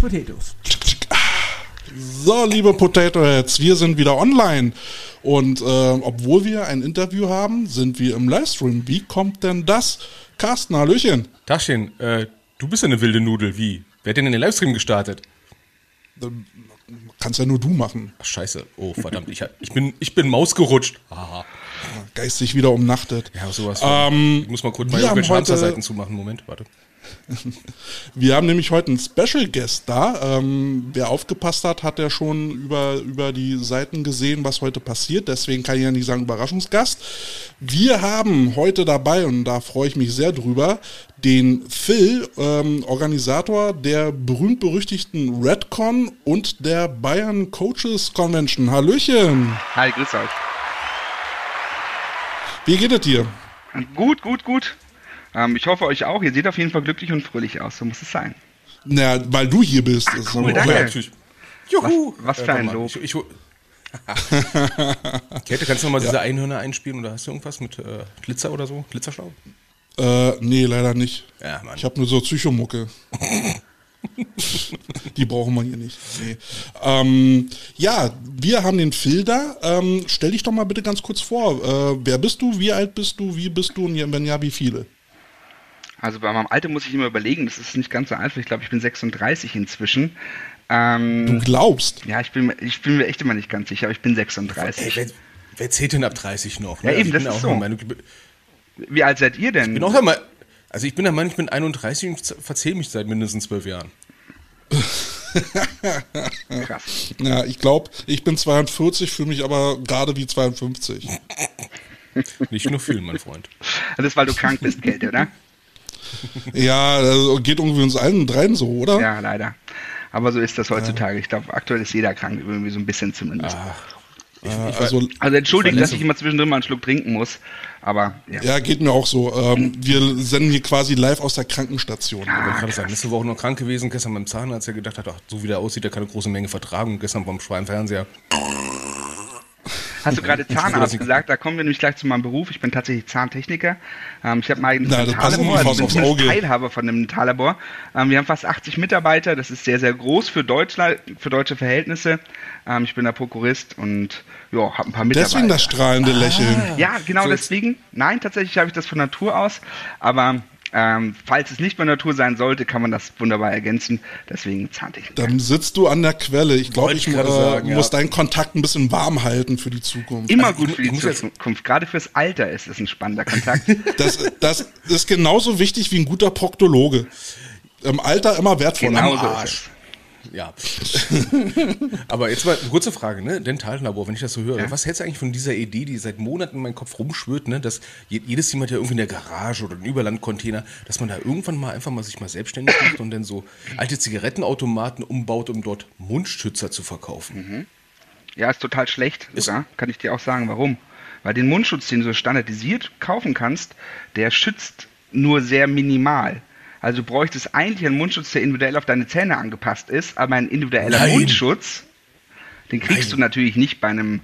Potatoes. So, liebe Potato Heads, wir sind wieder online. Und äh, obwohl wir ein Interview haben, sind wir im Livestream. Wie kommt denn das? Carsten, Hallöchen. Taschen, äh, du bist ja eine wilde Nudel. Wie? Wer hat denn den Livestream gestartet? Kannst ja nur du machen. Ach, scheiße. Oh, verdammt. Ich, ich, bin, ich bin Maus gerutscht. Haha. Geistig wieder umnachtet. Ja, sowas. Ähm, ich muss mal kurz meine Hamsterseiten zumachen. Moment, warte. Wir haben nämlich heute einen Special Guest da. Ähm, wer aufgepasst hat, hat ja schon über, über die Seiten gesehen, was heute passiert. Deswegen kann ich ja nicht sagen Überraschungsgast. Wir haben heute dabei, und da freue ich mich sehr drüber, den Phil, ähm, Organisator der berühmt-berüchtigten Redcon und der Bayern Coaches Convention. Hallöchen. Hi, grüß euch. Wie geht es dir? Gut, gut, gut. Ähm, ich hoffe euch auch. Ihr seht auf jeden Fall glücklich und fröhlich aus. So muss es sein. Na, weil du hier bist. Ist cool, danke. Ja, natürlich. Juhu. Was- was für ein Lob. Ich, ich, Käthe, kannst du noch mal diese Einhörner einspielen oder hast du irgendwas mit äh, Glitzer oder so? Glitzerstaub? Äh, nee, leider nicht. Ja, Mann. Ich habe nur so Psychomucke. Die brauchen wir hier nicht. Nee. Ähm, ja, wir haben den Phil da. Ähm, stell dich doch mal bitte ganz kurz vor. Äh, wer bist du? Wie alt bist du? Wie bist du? Und ja- wenn ja, wie viele? Also bei meinem Alter muss ich immer überlegen. Das ist nicht ganz so einfach. Ich glaube, ich bin 36 inzwischen. Ähm, Du glaubst. ja, ich bin, mir- ich bin mir echt immer nicht ganz sicher, aber ich bin Ey, 36. wer, wer zählt denn ab 30 noch? Ja, eben, ich das ist auch so. Meinung, ich Wie alt seid ihr denn? bin auch Meinung, also ich bin der Meinung, ich bin 31 und verzähle mich seit mindestens zwölf Jahren. Krass. Ja, ich glaube, ich bin 42, fühle mich aber gerade wie 52. Nicht nur viel, mein Freund. Das ist, weil du krank bist, Kälte, oder? Ja, also geht irgendwie uns allen dreien so, oder? Ja, leider. Aber so ist das heutzutage. Ich glaube, aktuell ist jeder krank, irgendwie so ein bisschen zumindest. Äh, also, Also entschuldigt, Ich dass ich immer zwischendrin mal einen Schluck trinken muss. Aber ja. ja, geht mir auch so. Ähm, wir senden hier quasi live aus der Krankenstation. Ich wollte gerade sagen, letzte Woche noch krank gewesen, gestern beim Zahnarzt, der gedacht hat, ach, so wie der aussieht, der kann eine große Menge vertragen. Und gestern beim Schweinfernseher. Hast du gerade Zahnarzt gesagt? Da kommen wir nämlich gleich zu meinem Beruf. Ich bin tatsächsächlich Zahntechniker. Ähm, ich habe mein eigenes Dentallabor, also ich bin. Teilhaber von einem Dentallabor. Ähm, wir haben fast 80 Mitarbeiter. Das ist sehr, sehr groß für, Deutschland, für deutsche Verhältnisse. Ähm, ich bin der Prokurist und ja, habe ein paar Mitarbeiter. Deswegen das strahlende Lächeln. Ja, genau So deswegen. Nein, tatsächlich habe ich das von Natur aus. Aber ähm, falls es nicht von Natur sein sollte, kann man das wunderbar ergänzen. Deswegen Zahntechnik. Dann sitzt du an der Quelle. Ich glaube, ich ich äh, sagen, ja. muss deinen Kontakt ein bisschen warm halten für die Zukunft. Immer Also gut für die Zukunft. Gerade fürs Alter ist es ein spannender Kontakt. Das, das ist genauso wichtig wie ein guter Proktologe. Im Alter immer wertvoller. Genau Am so ist Arsch. Ja. Aber jetzt mal eine kurze Frage, ne? Dentallabor, wenn ich das so höre. Ja. Was hältst du eigentlich von dieser Idee, die seit Monaten in meinem Kopf rumschwirrt, ne? Dass je- jedes jemand ja irgendwie in der Garage oder einen Überlandcontainer, dass man da irgendwann mal einfach mal sich mal selbstständig macht und dann so alte Zigarettenautomaten umbaut, um dort Mundschützer zu verkaufen. Ja, ist total schlecht, sogar. Kann ich dir auch sagen, warum. Weil den Mundschutz, den du standardisiert kaufen kannst, der schützt nur sehr minimal. Also du bräuchtest eigentlich einen Mundschutz, der individuell auf deine Zähne angepasst ist, aber ein individueller Nein. Mundschutz, den kriegst Nein. du natürlich nicht bei einem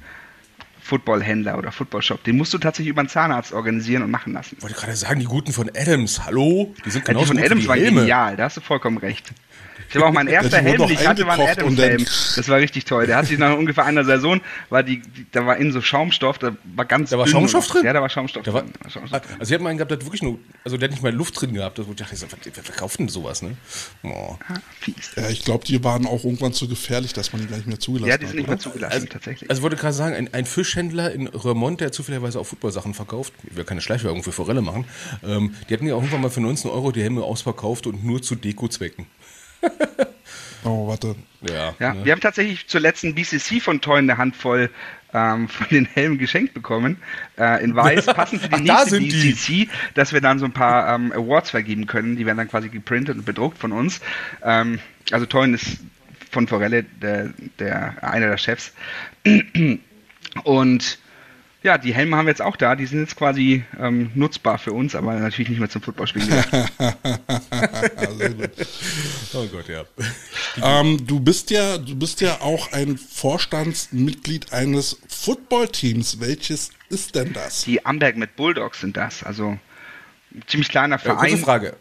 Footballhändler oder Footballshop. Den musst du tatsächlich über einen Zahnarzt organisieren und machen lassen. Ich wollte gerade sagen, die guten von Adams, hallo? Die sind Ja, die von Adams waren genial, da hast du vollkommen recht. Ich habe auch mein erster Helm, den ich hatte, war ein Adams-Helm. Das war richtig toll. Der hat sich nach ungefähr einer Saison, war die, die, da war innen so Schaumstoff, da war ganz Da war Schaumstoff drin? Ja, da war Schaumstoff Da war, drin. War Schaumstoff also ich habe einen gehabt, der hat wirklich nur, also der hat nicht mal Luft drin gehabt. Das, ich dachte, wer, wer verkauft denn sowas, ne? Oh. Ah, Fies. Ja, ich glaube, die waren auch irgendwann zu gefährlich, dass man die gar nicht mehr zugelassen Ja, die sind nicht mehr hat. zugelassen, Also, tatsächlich. also wollte gerade sagen, ein, ein Fischhändler in Röhrmont, der zufälligerweise auch Footballsachen verkauft, ich will keine Schleichwerbung für Forelle machen, ähm, die hatten ja auch irgendwann mal für 19 Euro die Helme ausverkauft und nur zu Deko-Zwecken. Oh, warte. Ja, Ja, ne? wir haben tatsächlich zur letzten BCC von Toy eine Handvoll ähm, von den Helmen geschenkt bekommen. Äh, in weiß, passend für die nächste sind die. BCC, dass wir dann so ein paar ähm, Awards vergeben können. Die werden dann quasi geprintet und bedruckt von uns. Ähm, also Toyn ist von Forelle der, der, einer der Chefs. Und ja, die Helme haben wir jetzt auch da. Die sind jetzt quasi ähm, nutzbar für uns, aber natürlich nicht mehr zum Footballspielen. Oh Gott, ja. ähm, du bist ja, du bist ja auch ein Vorstandsmitglied eines Footballteams. Welches ist denn das? Die Amberg mit Bulldogs sind das. Also ein ziemlich kleiner Äh, Verein. Frage.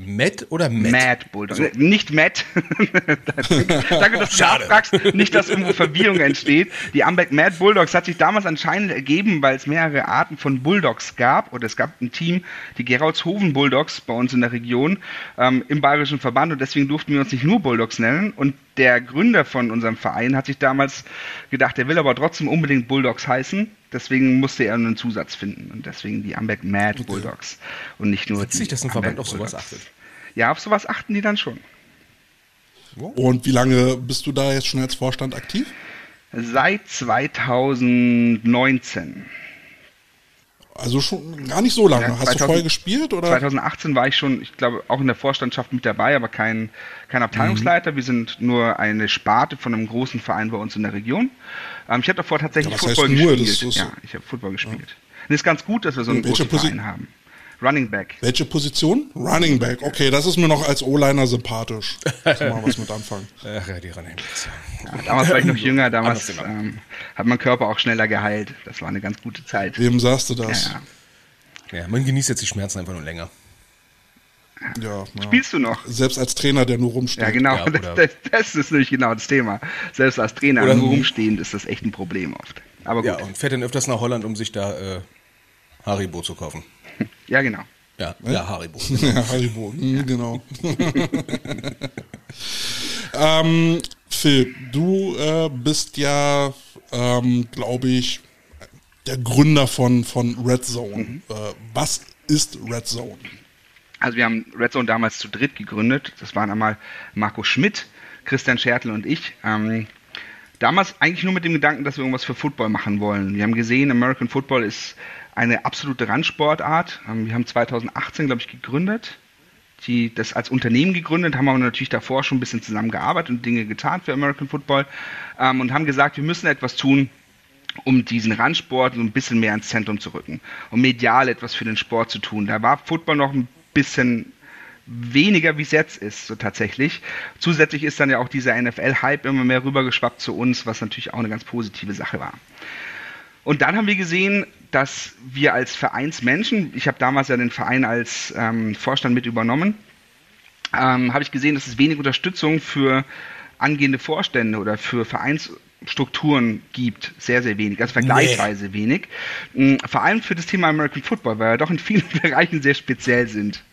Matt oder Matt? Mad Bulldog. Also, nicht Matt. Danke, dass du nachfragst. Nicht, dass irgendwo Verwirrung entsteht. Die Ambeck Mad Bulldogs hat sich damals anscheinend ergeben, weil es mehrere Arten von Bulldogs gab. Oder es gab ein Team, die Geroldshofen Bulldogs bei uns in der Region ähm, im Bayerischen Verband. Und deswegen durften wir uns nicht nur Bulldogs nennen. Und der Gründer von unserem Verein hat sich damals gedacht, er will aber trotzdem unbedingt Bulldogs heißen. Deswegen musste er einen Zusatz finden. Und deswegen die Ambeck Mad Bulldogs. Und nicht nur Witzig, die dass ein Verband Amberg auf sowas achtet. Ja, auf sowas achten die dann schon. Und wie lange bist du da jetzt schon als Vorstand aktiv? Seit 2019. Also schon gar nicht so lange. Ja, Hast du 2000 vorher gespielt oder? 2018 war ich schon, ich glaube, auch in der Vorstandschaft mit dabei, aber kein, kein Abteilungsleiter. Wir sind nur eine Sparte von einem großen Verein bei uns in der Region. Ähm, ich habe davor tatsächlich Ja, Football nur? gespielt. Das ist- ja, ich habe Football gespielt. Und es ist ganz gut, dass wir so einen Welche großen Posi- Verein haben. Running Back. Welche Position? Running Back. Okay, das ist mir noch als O-Liner sympathisch. Kann man was mit anfangen. Ach ja, die Running Backs. Ja, damals war ich noch jünger, damals ähm, hat mein Körper auch schneller geheilt. Das war eine ganz gute Zeit. Wem sagst du das? ja. Ja, man genießt jetzt die Schmerzen einfach nur länger. Ja, ja. Spielst du noch? Selbst als Trainer, der nur rumsteht. Ja, genau. Ja, das, das, das ist nämlich genau das Thema. Selbst als Trainer Oder- nur rumstehend ist das echt ein Problem oft. Aber gut. Ja, und fährt dann öfters nach Holland, um sich da äh, Haribo zu kaufen. Ja, genau. Ja, ja, Haribo. Ja, Haribo, hm, genau. ähm, Phil, du äh, bist ja, ähm, glaube ich, der Gründer von, von Red Zone. Mhm. Äh, was ist Red Zone? Also wir haben Red Zone damals zu dritt gegründet. Das waren einmal Marco Schmidt, Christian Schertl und ich. Ähm, damals eigentlich nur mit dem Gedanken, dass wir irgendwas für Football machen wollen. Wir haben gesehen, American Football ist eine absolute Randsportart. Ähm, wir haben 2018, glaube ich, gegründet. Die, das als Unternehmen gegründet, haben aber natürlich davor schon ein bisschen zusammengearbeitet und Dinge getan für American Football ähm, und haben gesagt, wir müssen etwas tun, um diesen Randsport so ein bisschen mehr ins Zentrum zu rücken, um medial etwas für den Sport zu tun. Da war Football noch ein bisschen weniger, wie es jetzt ist, so tatsächlich. Zusätzlich ist dann ja auch dieser NFL-Hype immer mehr rübergeschwappt zu uns, was natürlich auch eine ganz positive Sache war. Und dann haben wir gesehen, dass wir als Vereinsmenschen, ich habe damals ja den Verein als ähm, Vorstand mit übernommen, ähm, habe ich gesehen, dass es wenig Unterstützung für angehende Vorstände oder für Vereinsstrukturen gibt. Sehr, sehr wenig, also vergleichsweise wenig. Ähm, Vor allem für das Thema American Football, weil wir doch in vielen Bereichen sehr speziell sind.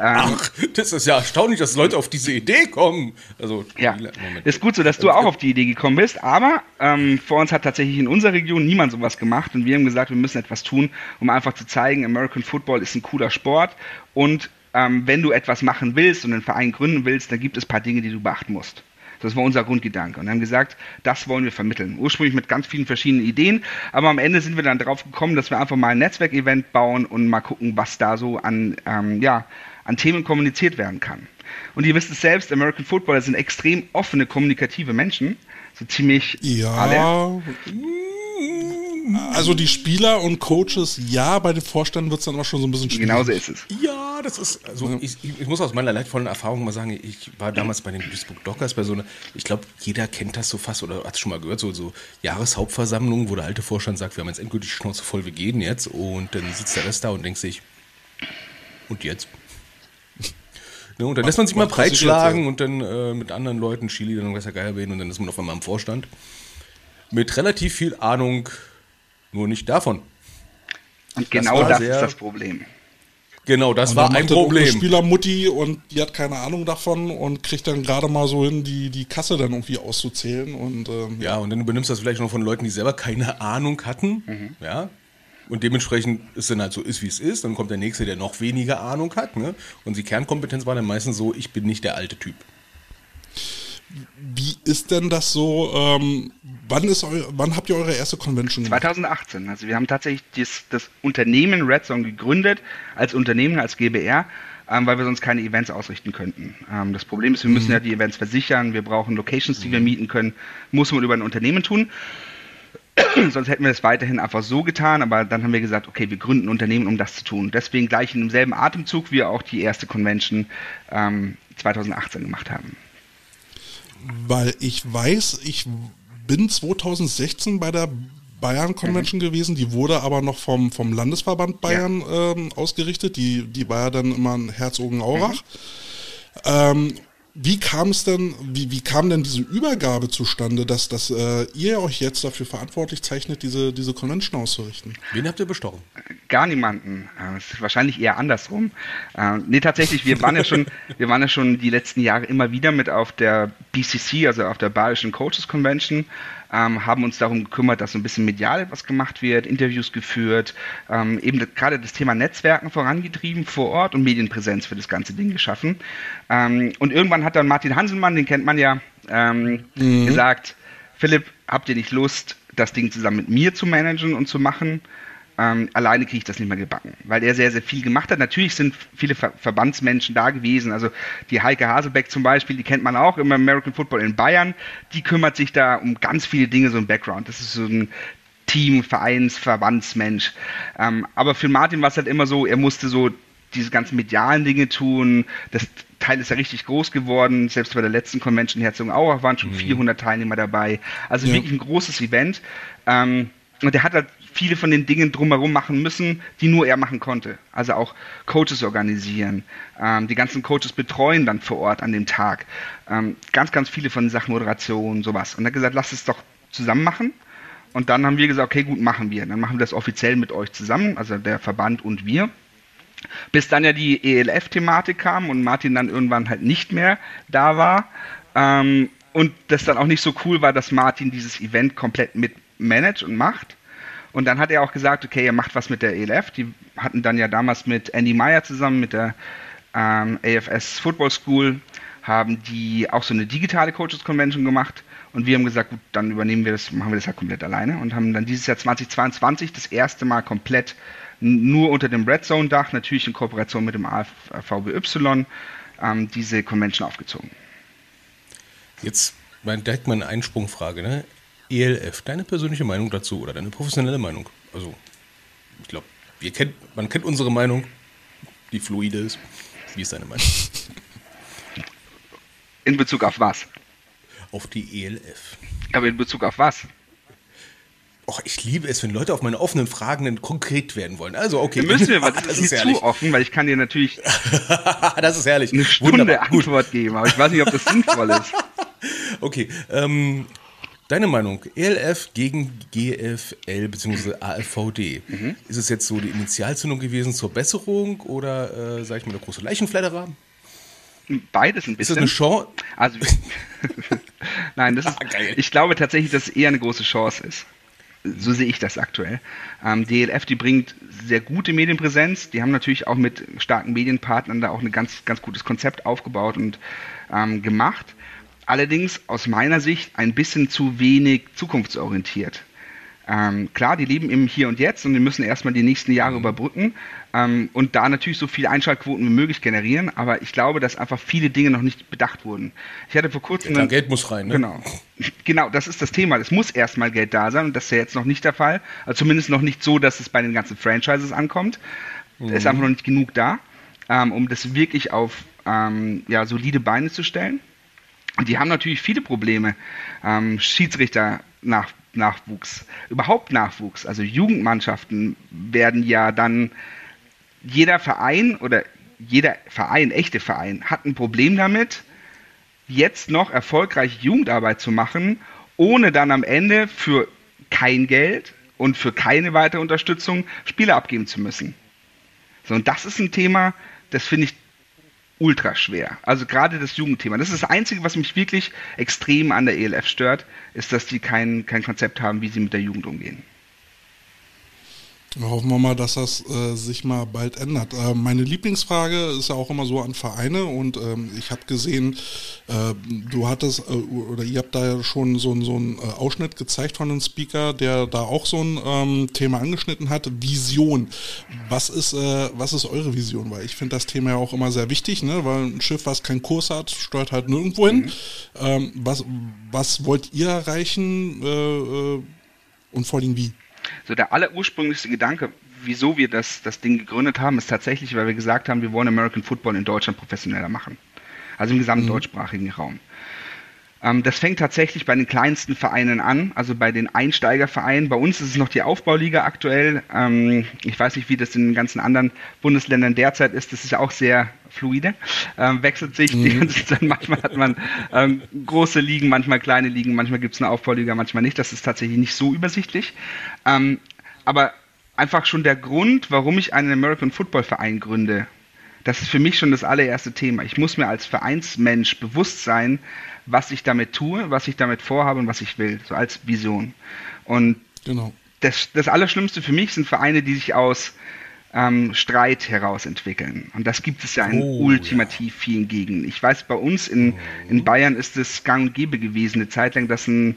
Ach, das ist ja erstaunlich, dass Leute auf diese Idee kommen. Also, Ja, Moment. ist gut so, dass du auch auf die Idee gekommen bist, aber ähm, vor uns hat tatsächlich in unserer Region niemand sowas gemacht und wir haben gesagt, wir müssen etwas tun, um einfach zu zeigen, American Football ist ein cooler Sport und ähm, wenn du etwas machen willst und einen Verein gründen willst, dann gibt es ein paar Dinge, die du beachten musst. Das war unser Grundgedanke. Und wir haben gesagt, das wollen wir vermitteln. Ursprünglich mit ganz vielen verschiedenen Ideen, aber am Ende sind wir dann drauf gekommen, dass wir einfach mal ein Netzwerkevent bauen und mal gucken, was da so an, ähm, ja, an Themen kommuniziert werden kann. Und ihr wisst es selbst, American Footballer sind extrem offene, kommunikative Menschen. So ziemlich alle. Ja. Also die Spieler und Coaches, ja, bei den Vorständen wird es dann auch schon so ein bisschen schwierig. Genauso ist es. Ja, das ist, also ich, ich muss aus meiner leidvollen Erfahrung mal sagen, ich war damals bei den Duisburg Dockers bei so einer, ich glaube, jeder kennt das so fast oder hat es schon mal gehört, so, so Jahreshauptversammlungen, wo der alte Vorstand sagt, wir haben jetzt endgültig die Schnauze voll, wir gehen jetzt und dann sitzt der Rest da und denkt sich, und jetzt? Ne, und dann lässt man sich mal breitschlagen und dann äh, mit anderen Leuten, Chili, dann weiß der Geier wen und dann ist man auf einmal im Vorstand. Mit relativ viel Ahnung, nur nicht davon. Und genau das, sehr- ist das Problem. Genau, das Und war ein Problem. Spielermutti und die hat keine Ahnung davon und kriegt dann gerade mal so hin, die, die Kasse dann irgendwie auszuzählen. Und ähm, Ja, und dann übernimmst du das vielleicht noch von Leuten, die selber keine Ahnung hatten. Mhm. Ja. Und dementsprechend ist dann halt so ist, wie es ist. Dann kommt der nächste, der noch weniger Ahnung hat. Ne? Und die Kernkompetenz war dann meistens so, ich bin nicht der alte Typ. wie ist denn das so? Ähm, wann, ist eu wann habt ihr eure erste Convention gemacht? 2018. Also wir haben tatsächlich das, das Unternehmen Red Zone gegründet, als Unternehmen, als GBR, ähm, weil wir sonst keine Events ausrichten könnten. Ähm, das Problem ist, wir müssen ja die Events versichern, wir brauchen Locations, die wir mieten können, muss man über ein Unternehmen tun. Sonst hätten wir das weiterhin einfach so getan, aber dann haben wir gesagt, okay, wir gründen ein Unternehmen, um das zu tun. Deswegen gleich in demselben Atemzug wir auch die erste Convention ähm, 2018 gemacht haben. Weil ich weiß, ich bin 2016 bei der Bayern Convention mhm. gewesen, die wurde aber noch vom, vom Landesverband Bayern ja. ähm, ausgerichtet, die, die war ja dann immer in Herzogenaurach. Mhm. Ähm, wie kam es denn, wie, wie kam denn diese Übergabe zustande, dass, dass äh, ihr euch jetzt dafür verantwortlich zeichnet, diese, diese Convention auszurichten? Wen habt ihr bestochen? Gar niemanden. Äh, es ist wahrscheinlich eher andersrum. Äh, nee, tatsächlich, wir waren ja schon, wir waren ja schon die letzten Jahre immer wieder mit auf der BCC, also auf der Bayerischen Coaches Convention ähm, haben uns darum gekümmert, dass so ein bisschen medial etwas gemacht wird, Interviews geführt, ähm, eben gerade das Thema Netzwerken vorangetrieben vor Ort und Medienpräsenz für das ganze Ding geschaffen. Ähm, und irgendwann hat dann Martin Hanselmann, den kennt man ja, ähm, mhm. gesagt, Philipp, habt ihr nicht Lust, das Ding zusammen mit mir zu managen und zu machen? Ähm, alleine kriege ich das nicht mehr gebacken, weil er sehr, sehr viel gemacht hat. Natürlich sind viele Ver Verbandsmenschen da gewesen. Also die Heike Haselbeck zum Beispiel, die kennt man auch im American Football in Bayern. Die kümmert sich da um ganz viele Dinge, so ein Background. Das ist so ein Team, Vereins, Verbandsmensch. Ähm, aber für Martin war es halt immer so, er musste so diese ganzen medialen Dinge tun. Das Teil ist ja richtig groß geworden. Selbst bei der letzten Convention in Herzogenaurach waren schon mhm. 400 Teilnehmer dabei. Also ja. wirklich ein großes Event. Ähm, und er hat halt viele von den Dingen drumherum machen müssen, die nur er machen konnte. Also auch Coaches organisieren, ähm, die ganzen Coaches betreuen dann vor Ort an dem Tag. Ähm, ganz, ganz viele von den Sachen Moderation, sowas. Und er hat gesagt, lass es doch zusammen machen. Und dann haben wir gesagt, okay, gut, machen wir. Dann machen wir das offiziell mit euch zusammen, also der Verband und wir. Bis dann ja die ELF-Thematik kam und Martin dann irgendwann halt nicht mehr da war. Ähm, und das dann auch nicht so cool war, dass Martin dieses Event komplett mit managt und macht. Und dann hat er auch gesagt, okay, er macht was mit der ELF. Die hatten dann ja damals mit Andy Meyer zusammen mit der ähm, AFS Football School, haben die auch so eine digitale Coaches Convention gemacht. Und wir haben gesagt, gut, dann übernehmen wir das, machen wir das ja komplett alleine und haben dann dieses Jahr 2022 das erste Mal komplett nur unter dem Red Zone Dach, natürlich in Kooperation mit dem AVBY, ähm, diese Convention aufgezogen. Jetzt direkt mal eine Einsprungfrage. Ne? ELF, deine persönliche Meinung dazu oder deine professionelle Meinung? Also, ich glaube, kennt, man kennt unsere Meinung, die fluide ist. Wie ist deine Meinung? In Bezug auf was? Auf die ELF. Aber in Bezug auf was? Och, ich liebe es, wenn Leute auf meine offenen Fragen dann konkret werden wollen. Also, okay. Müssen wir, weil das, das ist, ist zu offen, weil ich kann dir natürlich das ist herrlich. eine Stunde Wunderbar. Antwort geben, aber ich weiß nicht, ob das sinnvoll ist. Okay, ähm, Deine Meinung, ELF gegen GFL bzw. AFVD. Mhm. Ist es jetzt so die Initialzündung gewesen zur Besserung oder, äh, sag ich mal, der große Leichenfledderer? Beides ein bisschen. Ist das eine Chance? Also, nein, das ist, ah, ich glaube tatsächlich, dass es eher eine große Chance ist. So sehe ich das aktuell. Ähm, DLF, die bringt sehr gute Medienpräsenz. Die haben natürlich auch mit starken Medienpartnern da auch ein ganz, ganz gutes Konzept aufgebaut und ähm, gemacht. Allerdings aus meiner Sicht ein bisschen zu wenig zukunftsorientiert. Ähm, klar, die leben im Hier und Jetzt und wir müssen erstmal die nächsten Jahre mhm. überbrücken ähm, und da natürlich so viele Einschaltquoten wie möglich generieren. Aber ich glaube, dass einfach viele Dinge noch nicht bedacht wurden. Ich hatte vor kurzem. Ja, Geld muss rein, ne? Genau. Genau, das ist das Thema. Es muss erstmal Geld da sein und das ist ja jetzt noch nicht der Fall. Also zumindest noch nicht so, dass es bei den ganzen Franchises ankommt. Mhm. Es ist einfach noch nicht genug da, ähm, um das wirklich auf ähm, ja, solide Beine zu stellen. Und die haben natürlich viele Probleme. Ähm, Schiedsrichter nach, Nachwuchs, überhaupt Nachwuchs. Also Jugendmannschaften werden ja dann, jeder Verein oder jeder Verein, echte Verein, hat ein Problem damit, jetzt noch erfolgreich Jugendarbeit zu machen, ohne dann am Ende für kein Geld und für keine weitere Unterstützung Spiele abgeben zu müssen. So, und das ist ein Thema, das finde ich ultra schwer. Also gerade das Jugendthema. Das ist das Einzige, was mich wirklich extrem an der ELF stört, ist, dass die kein, kein Konzept haben, wie sie mit der Jugend umgehen. Hoffen wir mal, dass das äh, sich mal bald ändert. Äh, meine Lieblingsfrage ist ja auch immer so an Vereine und ähm, ich habe gesehen, äh, du hattest äh, oder ihr habt da ja schon so, so einen äh, Ausschnitt gezeigt von einem Speaker, der da auch so ein ähm, Thema angeschnitten hat. Vision. Was ist, äh, was ist eure Vision? Weil ich finde das Thema ja auch immer sehr wichtig, ne? weil ein Schiff, was keinen Kurs hat, steuert halt nirgendwo hin. Mhm. Ähm, was, was wollt ihr erreichen und vor allem wie? So der allerursprünglichste Gedanke, wieso wir das, das Ding gegründet haben, ist tatsächlich, weil wir gesagt haben, wir wollen American Football in Deutschland professioneller machen. Also im gesamten mhm. deutschsprachigen Raum. Ähm, das fängt tatsächlich bei den kleinsten Vereinen an, also bei den Einsteigervereinen. Bei uns ist es noch die Aufbauliga aktuell. Ähm, ich weiß nicht, wie das in den ganzen anderen Bundesländern derzeit ist. Das ist ja auch sehr fluide, ähm, wechselt sich mhm. die ganze Zeit. Manchmal hat man große Ligen, manchmal kleine Ligen, manchmal gibt es eine Aufbauliga, manchmal nicht. Das ist tatsächlich nicht so übersichtlich. Aber einfach schon der Grund, warum ich einen American Football Verein gründe, das ist für mich schon das allererste Thema. Ich muss mir als Vereinsmensch bewusst sein, was ich damit tue, was ich damit vorhabe und was ich will, so als Vision. Und genau. das, das Allerschlimmste für mich sind Vereine, die sich aus ähm, Streit heraus entwickeln. Und das gibt es ja in oh, ultimativ ja. vielen Gegenden. Ich weiß, bei uns in, in Bayern ist es gang und gäbe gewesen, eine Zeit lang, dass ein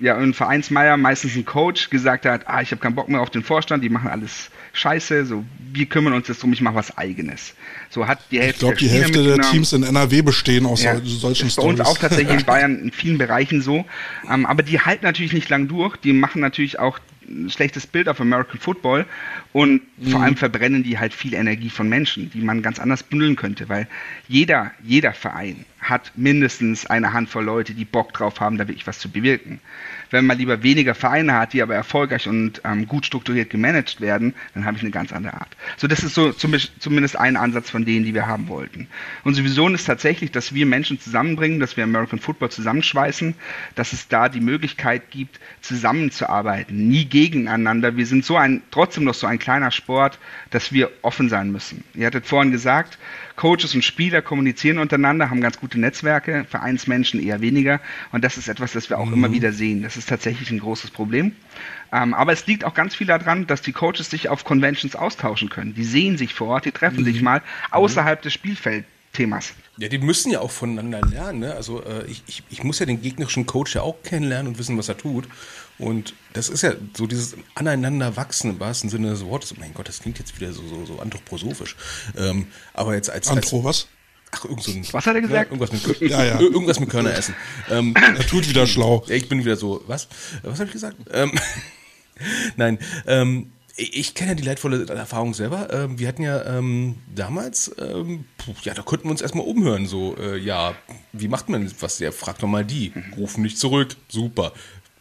ja, ein Vereinsmeier, meistens ein Coach, gesagt hat, ah, ich habe keinen Bock mehr auf den Vorstand, die machen alles scheiße, so, wir kümmern uns jetzt drum, ich mache was eigenes. So hat die Hälfte Ich glaube, die Hälfte der Teams in NRW bestehen aus ja, solchen ist Stories. Bei uns auch tatsächlich in Bayern in vielen Bereichen so. Ähm, aber die halten natürlich nicht lang durch, die machen natürlich auch ein schlechtes Bild auf American Football und mhm. vor allem verbrennen die halt viel Energie von Menschen, die man ganz anders bündeln könnte, weil jeder, jeder Verein hat mindestens eine Handvoll Leute, die Bock drauf haben, da wirklich was zu bewirken. Wenn man lieber weniger Vereine hat, die aber erfolgreich und ähm, gut strukturiert gemanagt werden, dann habe ich eine ganz andere Art. So, das ist so zumindest ein Ansatz von denen, die wir haben wollten. Unsere Vision ist tatsächlich, dass wir Menschen zusammenbringen, dass wir American Football zusammenschweißen, dass es da die Möglichkeit gibt, zusammenzuarbeiten, nie gegeneinander. Wir sind so ein, trotzdem noch so ein kleiner Sport, dass wir offen sein müssen. Ihr hattet vorhin gesagt, Coaches und Spieler kommunizieren untereinander, haben ganz gute Netzwerke, Vereinsmenschen eher weniger. Und das ist etwas, das wir auch mhm. immer wieder sehen. Das ist tatsächlich ein großes Problem. Ähm, aber es liegt auch ganz viel daran, dass die Coaches sich auf Conventions austauschen können. Die sehen sich vor Ort, die treffen mhm. sich mal außerhalb des Spielfeldthemas. Ja, die müssen ja auch voneinander lernen. Ne? Also äh, ich, ich, ich muss ja den gegnerischen Coach ja auch kennenlernen und wissen, was er tut. Und das ist ja so dieses aneinander wachsen im wahrsten Sinne des Wortes. Mein Gott, das klingt jetzt wieder so, so, so anthroposophisch. Ähm, aber jetzt als. Anthro als, was? Ach, irgend so ein, Was hat er gesagt? Ja, irgendwas, mit, ja, ja. irgendwas mit Körner essen. Ähm, er tut wieder schlau. Ich bin wieder so, was? Was habe ich gesagt? Ähm, Nein, ähm, ich kenne ja die leidvolle Erfahrung selber. Ähm, wir hatten ja ähm, damals, ähm, ja, da konnten wir uns erstmal umhören. So, äh, ja, wie macht man was? Ja, fragt doch mal die. Rufen nicht zurück. Super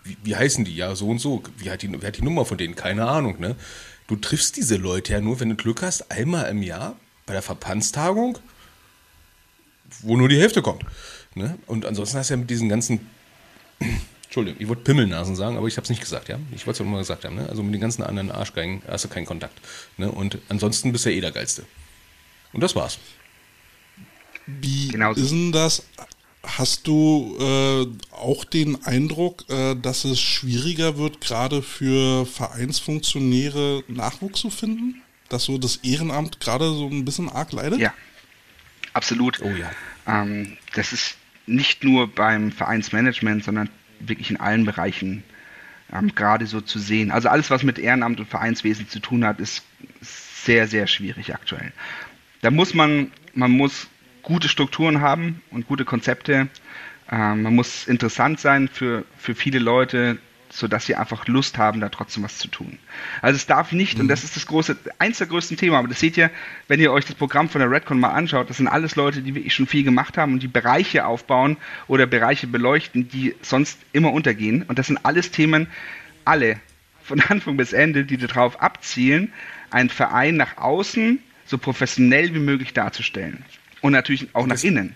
wie, wie heißen die? Ja, so und so. Wie hat, die, wie hat die Nummer von denen? Keine Ahnung, ne? Du triffst diese Leute ja nur, wenn du Glück hast, einmal im Jahr bei der Verpannstagung, wo nur die Hälfte kommt. Ne? Und ansonsten hast du ja mit diesen ganzen, Entschuldigung, ich wollte Pimmelnasen sagen, aber ich habe es nicht gesagt, ja. Ich wollte es ja mal gesagt haben, ne? Also mit den ganzen anderen Arschgeigen hast du keinen Kontakt. Ne? Und ansonsten bist du ja eh der Geilste. Und das war's. Wie genau ist denn das? Hast du äh, auch den Eindruck, äh, dass es schwieriger wird, gerade für Vereinsfunktionäre Nachwuchs zu finden? Dass so das Ehrenamt gerade so ein bisschen arg leidet? Ja, absolut. Oh ja. Ähm, das ist nicht nur beim Vereinsmanagement, sondern wirklich in allen Bereichen ähm, gerade so zu sehen. Also alles, was mit Ehrenamt und Vereinswesen zu tun hat, ist sehr, sehr schwierig aktuell. Da muss man, man muss gute Strukturen haben und gute Konzepte. Ähm, man muss interessant sein für, für viele Leute, sodass sie einfach Lust haben, da trotzdem was zu tun. Also es darf nicht, mhm. und das ist das große, eins der größten Themen, aber das seht ihr, wenn ihr euch das Programm von der Redcon mal anschaut, das sind alles Leute, die wirklich schon viel gemacht haben und die Bereiche aufbauen oder Bereiche beleuchten, die sonst immer untergehen. Und das sind alles Themen, alle, von Anfang bis Ende, die darauf abzielen, einen Verein nach außen so professionell wie möglich darzustellen. Und natürlich auch nach innen.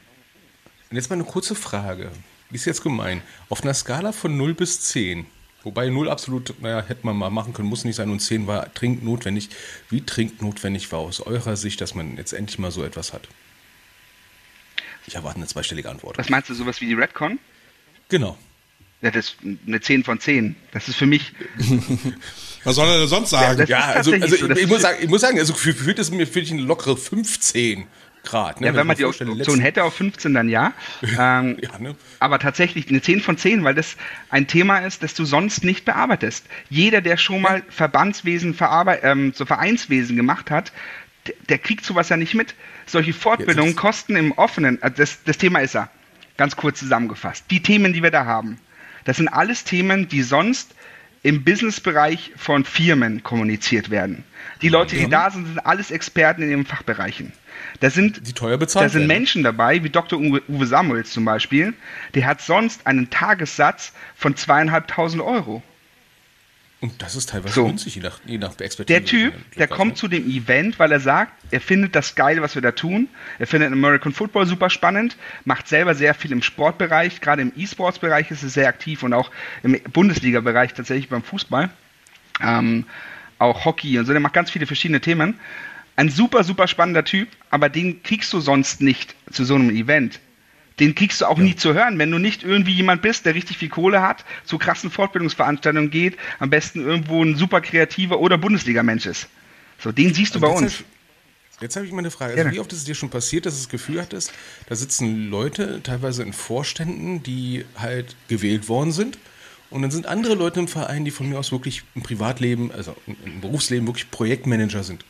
Und jetzt mal eine kurze Frage. Wie ist jetzt gemein? Auf einer Skala von 0 bis 10, wobei 0 absolut, naja, hätte man mal machen können, muss nicht sein, und 10 war dringend notwendig. Wie dringend notwendig war aus eurer Sicht, dass man jetzt endlich mal so etwas hat? Ich erwarte eine zweistellige Antwort. Was meinst du, sowas wie die Redcon? Genau. Ja, das ist eine 10 von 10. Das ist für mich. Was soll er denn sonst sagen? Ja, ja also, also so, ich, muss sagen, ich muss sagen, also für, für, für, für, für eine lockere 15. Grad. Ne? Ja, wenn man die Option hätte auf 15, dann ja. Ähm, ja ne? Aber tatsächlich eine 10 von 10, weil das ein Thema ist, das du sonst nicht bearbeitest. Jeder, der schon mal Verbandswesen, ähm, so Vereinswesen gemacht hat, der, der, kriegt sowas ja nicht mit. Solche Fortbildungen kosten im Offenen, also das, das Thema ist ja, ganz kurz zusammengefasst, die Themen, die wir da haben, das sind alles Themen, die sonst im Businessbereich von Firmen kommuniziert werden. Die Leute, die da sind, sind alles Experten in ihren Fachbereichen. Da sind, die teuer bezahlt da sind Menschen dabei, wie Dr. Uwe Samuels zum Beispiel, der hat sonst einen Tagessatz von zweieinhalbtausend Euro. Und das ist teilweise So. günstig, je nach, je nach Expertise. Der Typ, der kommt zu dem Event, weil er sagt, er findet das geil, was wir da tun. Er findet American Football super spannend, macht selber sehr viel im Sportbereich, gerade im E-Sports-Bereich ist er sehr aktiv und auch im Bundesliga-Bereich tatsächlich beim Fußball. Ähm, auch Hockey und so, der macht ganz viele verschiedene Themen. Ein super, super spannender Typ, aber den kriegst du sonst nicht zu so einem Event. Den kriegst du auch nie zu hören, wenn du nicht irgendwie jemand bist, der richtig viel Kohle hat, zu krassen Fortbildungsveranstaltungen geht, am besten irgendwo ein super kreativer oder Bundesliga-Mensch ist. So, den siehst du bei Also uns. jetzt hab- Jetzt habe ich mal eine Frage. Also wie oft ist es dir schon passiert, dass du das Gefühl hattest, da sitzen Leute, teilweise in Vorständen, die halt gewählt worden sind. Und dann sind andere Leute im Verein, die von mir aus wirklich im Privatleben, also im Berufsleben wirklich Projektmanager sind.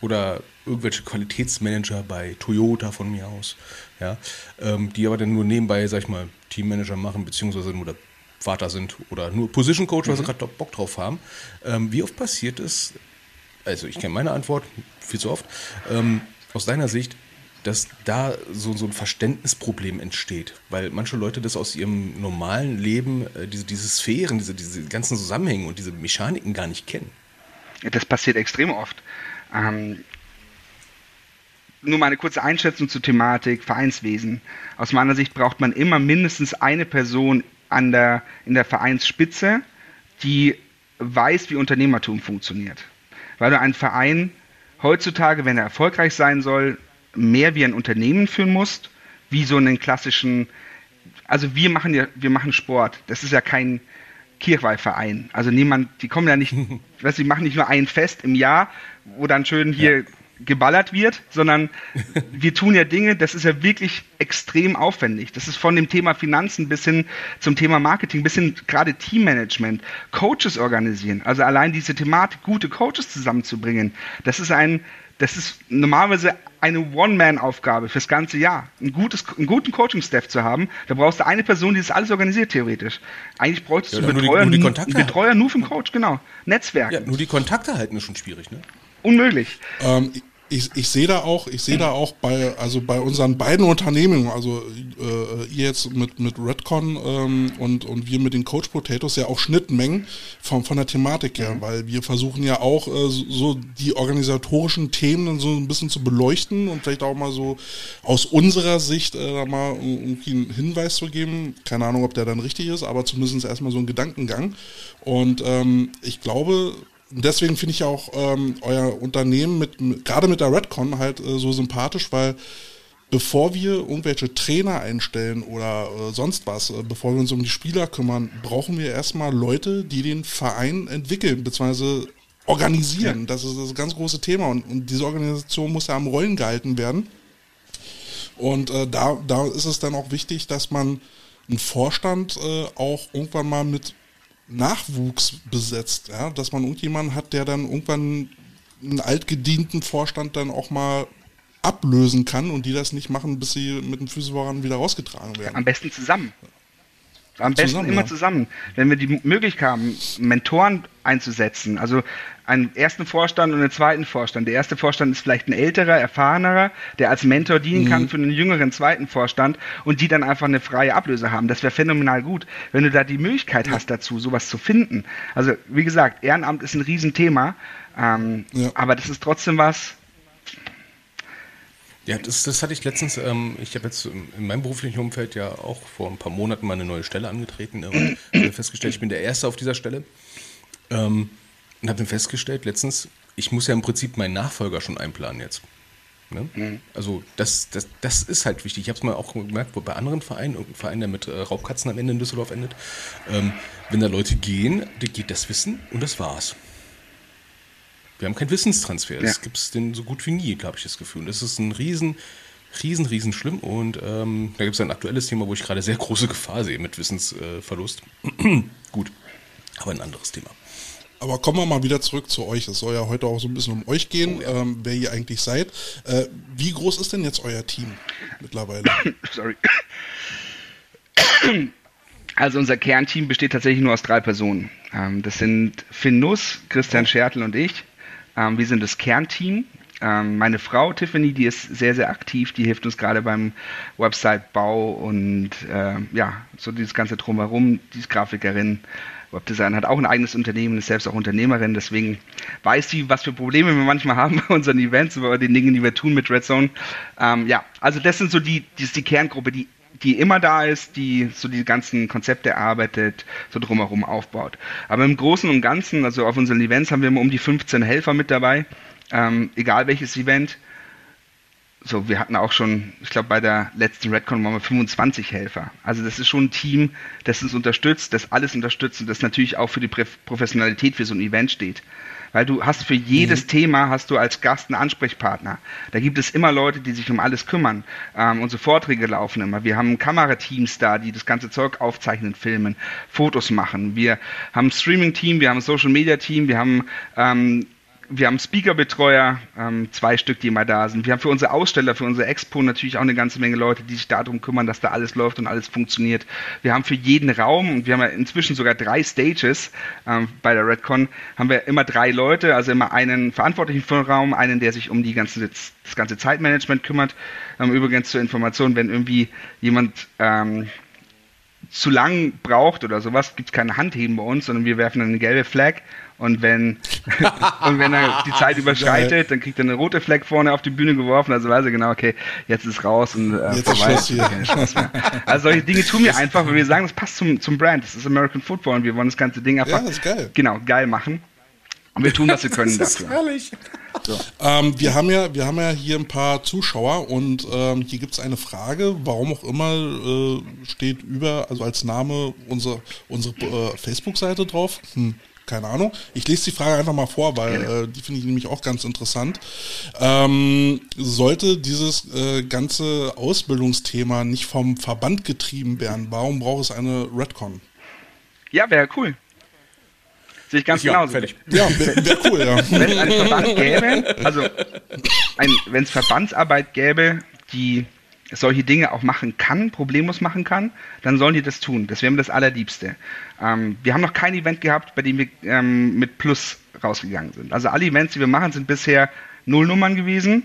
Oder irgendwelche Qualitätsmanager bei Toyota von mir aus. Ja, ähm, die aber dann nur nebenbei, sag ich mal, Teammanager machen, beziehungsweise nur der Vater sind oder nur Position Coach, weil sie gerade Bock drauf haben. Ähm, wie oft passiert es, also ich kenne meine Antwort, viel zu oft, ähm, aus deiner Sicht, dass da so, so ein Verständnisproblem entsteht, weil manche Leute das aus ihrem normalen Leben, äh, diese, diese Sphären, diese, diese ganzen Zusammenhänge und diese Mechaniken gar nicht kennen. Das passiert extrem oft. Ähm, nur mal eine kurze Einschätzung zur Thematik Vereinswesen. Aus meiner Sicht braucht man immer mindestens eine Person an der, in der Vereinsspitze, die weiß, wie Unternehmertum funktioniert. Weil du einen Verein heutzutage, wenn er erfolgreich sein soll, mehr wie ein Unternehmen führen musst, wie so einen klassischen, also wir machen ja, wir machen Sport. Das ist ja kein Kirchweihverein. Also niemand, die kommen ja nicht, weißt die machen nicht nur ein Fest im Jahr, wo dann schön hier geballert wird, sondern wir tun ja Dinge, das ist ja wirklich extrem aufwendig. Das ist von dem Thema Finanzen bis hin zum Thema Marketing, bis hin gerade Teammanagement, Coaches organisieren. Also allein diese Thematik, gute Coaches zusammenzubringen, das ist ein, das ist normalerweise eine One-Man-Aufgabe fürs ganze Jahr. Ein gutes, einen guten Coaching-Staff zu haben, da brauchst du eine Person, die das alles organisiert, theoretisch. Eigentlich bräuchtest Ja, du oder nur die- Betreuer, nur die einen Kontakte Betreuer nur für den Coach, genau. Netzwerk. Ja, nur die Kontakte halten ist schon schwierig, ne? Unmöglich. Ähm, ich, ich sehe da auch, ich sehe da auch bei, also bei unseren beiden Unternehmen, also äh, ihr jetzt mit, mit Redcon ähm, und, und wir mit den Coach Potatoes ja auch Schnittmengen von, von der Thematik her, weil wir versuchen ja auch äh, so- die organisatorischen Themen dann so ein bisschen zu beleuchten und vielleicht auch mal so aus unserer Sicht äh, da mal irgendwie einen Hinweis zu geben. Keine Ahnung, ob der dann richtig ist, aber zumindest erstmal so ein Gedankengang. Und ähm, ich glaube, deswegen finde ich auch ähm, euer Unternehmen mit, mit gerade mit der Redcon halt äh, so sympathisch, weil bevor wir irgendwelche Trainer einstellen oder äh, sonst was, äh, bevor wir uns um die Spieler kümmern, brauchen wir erstmal Leute, die den Verein entwickeln, beziehungsweise organisieren. Das ist das ganz große Thema und, und diese Organisation muss ja am Rollen gehalten werden. Und äh, da, da ist es dann auch wichtig, dass man einen Vorstand äh, auch irgendwann mal mit Nachwuchs besetzt, ja? dass man irgendjemanden hat, der dann irgendwann einen altgedienten Vorstand dann auch mal ablösen kann und die das nicht machen, bis sie mit den Füße wieder rausgetragen werden. Am besten zusammen. Am besten Zusammen, immer ja. zusammen. Wenn wir die Möglichkeit haben, Mentoren einzusetzen, also einen ersten Vorstand und einen zweiten Vorstand. Der erste Vorstand ist vielleicht ein älterer, erfahrenerer, der als Mentor dienen Mhm. kann für einen jüngeren zweiten Vorstand und die dann einfach eine freie Ablöse haben. Das wäre phänomenal gut, wenn du da die Möglichkeit hast dazu, sowas zu finden. Also wie gesagt, Ehrenamt ist ein Riesenthema, ähm, Ja. aber das ist trotzdem was, Ja, das, das hatte ich letztens, ähm, ich habe jetzt in in meinem beruflichen Umfeld ja auch vor ein paar Monaten mal eine neue Stelle angetreten ne, und habe festgestellt, ich bin der Erste auf dieser Stelle. Ähm, und habe dann festgestellt, letztens, ich muss ja im Prinzip meinen Nachfolger schon einplanen jetzt. Ne? Also das, das, das ist halt wichtig. Ich habe es mal auch gemerkt, wo bei anderen Vereinen, irgendein Verein, der mit äh, Raubkatzen am Ende in Düsseldorf endet, ähm, wenn da Leute gehen, die geht das Wissen und das war's. Wir haben keinen Wissenstransfer. Das Ja. gibt es denn so gut wie nie, glaube ich, das Gefühl. Das ist ein riesen, riesen, riesen schlimm. Und ähm, da gibt es ein aktuelles Thema, wo ich gerade sehr große Gefahr sehe mit Wissensverlust. gut, aber ein anderes Thema. Aber kommen wir mal wieder zurück zu euch. Es soll ja heute auch so ein bisschen um euch gehen, ähm, wer ihr eigentlich seid. Äh, wie groß ist denn jetzt euer Team mittlerweile? sorry. Also unser Kernteam besteht tatsächlich nur aus drei Personen. Ähm, das sind Finn Nuss, Christian Schertl und ich. Ähm, wir sind das Kernteam. Ähm, meine Frau Tiffany, die ist sehr, sehr aktiv, die hilft uns gerade beim Website-Bau und äh, ja, so dieses ganze Drumherum, die ist Grafikerin. Webdesign hat auch ein eigenes Unternehmen, ist selbst auch Unternehmerin, deswegen weiß sie, was für Probleme wir manchmal haben bei unseren Events, bei den Dingen, die wir tun mit Red Zone. Ähm, ja, also das sind so die, die ist die Kerngruppe, die die immer da ist, die so die ganzen Konzepte erarbeitet, so drumherum aufbaut. Aber im Großen und Ganzen, also auf unseren Events haben wir immer um die 15 Helfer mit dabei, ähm, egal welches Event. So, wir hatten auch schon, ich glaube, bei der letzten Redcon waren wir 25 Helfer. Also das ist schon ein Team, das uns unterstützt, das alles unterstützt und das natürlich auch für die Professionalität für so ein Event steht weil du hast für jedes mhm. Thema hast du als Gast einen Ansprechpartner. Da gibt es immer Leute, die sich um alles kümmern. Ähm, unsere Vorträge laufen immer. Wir haben Kamerateams da, die das ganze Zeug aufzeichnen, filmen, Fotos machen. Wir haben ein Streaming-Team, wir haben ein Social-Media-Team, wir haben ähm, wir haben Speaker-Betreuer, ähm, zwei Stück, die immer da sind. Wir haben für unsere Aussteller, für unsere Expo natürlich auch eine ganze Menge Leute, die sich darum kümmern, dass da alles läuft und alles funktioniert. Wir haben für jeden Raum, und wir haben ja inzwischen sogar drei Stages ähm, bei der Redcon, haben wir immer drei Leute, also immer einen Verantwortlichen für den Raum, einen, der sich um die ganze, das ganze Zeitmanagement kümmert. Ähm, übrigens zur Information, wenn irgendwie jemand ähm, zu lang braucht oder sowas, gibt es keine Handheben bei uns, sondern wir werfen eine gelbe Flag und wenn, und wenn er die Zeit überschreitet, dann kriegt er eine rote Fleck vorne auf die Bühne geworfen. Also weiß er genau, okay, jetzt ist raus und äh, jetzt vorbei. Ist Schluss hier. Also solche Dinge tun wir einfach, weil wir sagen, das passt zum, zum Brand. Das ist American Football und wir wollen das ganze Ding einfach ja, geil. Genau, geil machen. Und wir tun, was wir können das dafür. Ist herrlich. So. Ähm, wir, haben ja, wir haben ja hier ein paar Zuschauer und ähm, hier gibt es eine Frage, warum auch immer äh, steht über, also als Name unsere, unsere äh, Facebook-Seite drauf. Hm keine Ahnung. Ich lese die Frage einfach mal vor, weil äh, die finde ich nämlich auch ganz interessant. Ähm, sollte dieses äh, ganze Ausbildungsthema nicht vom Verband getrieben werden, warum braucht es eine Redcon? Ja, wäre cool. Sehe ich ganz ja, genauso. Fertig. Ja, wäre wär cool, ja. Wenn es einen Verband gäbe, also wenn es Verbandsarbeit gäbe, die solche Dinge auch machen kann, problemlos machen kann, dann sollen die das tun. Das wäre mir das Allerliebste. Ähm, wir haben noch kein Event gehabt, bei dem wir ähm, mit Plus rausgegangen sind. Also alle Events, die wir machen, sind bisher Nullnummern gewesen.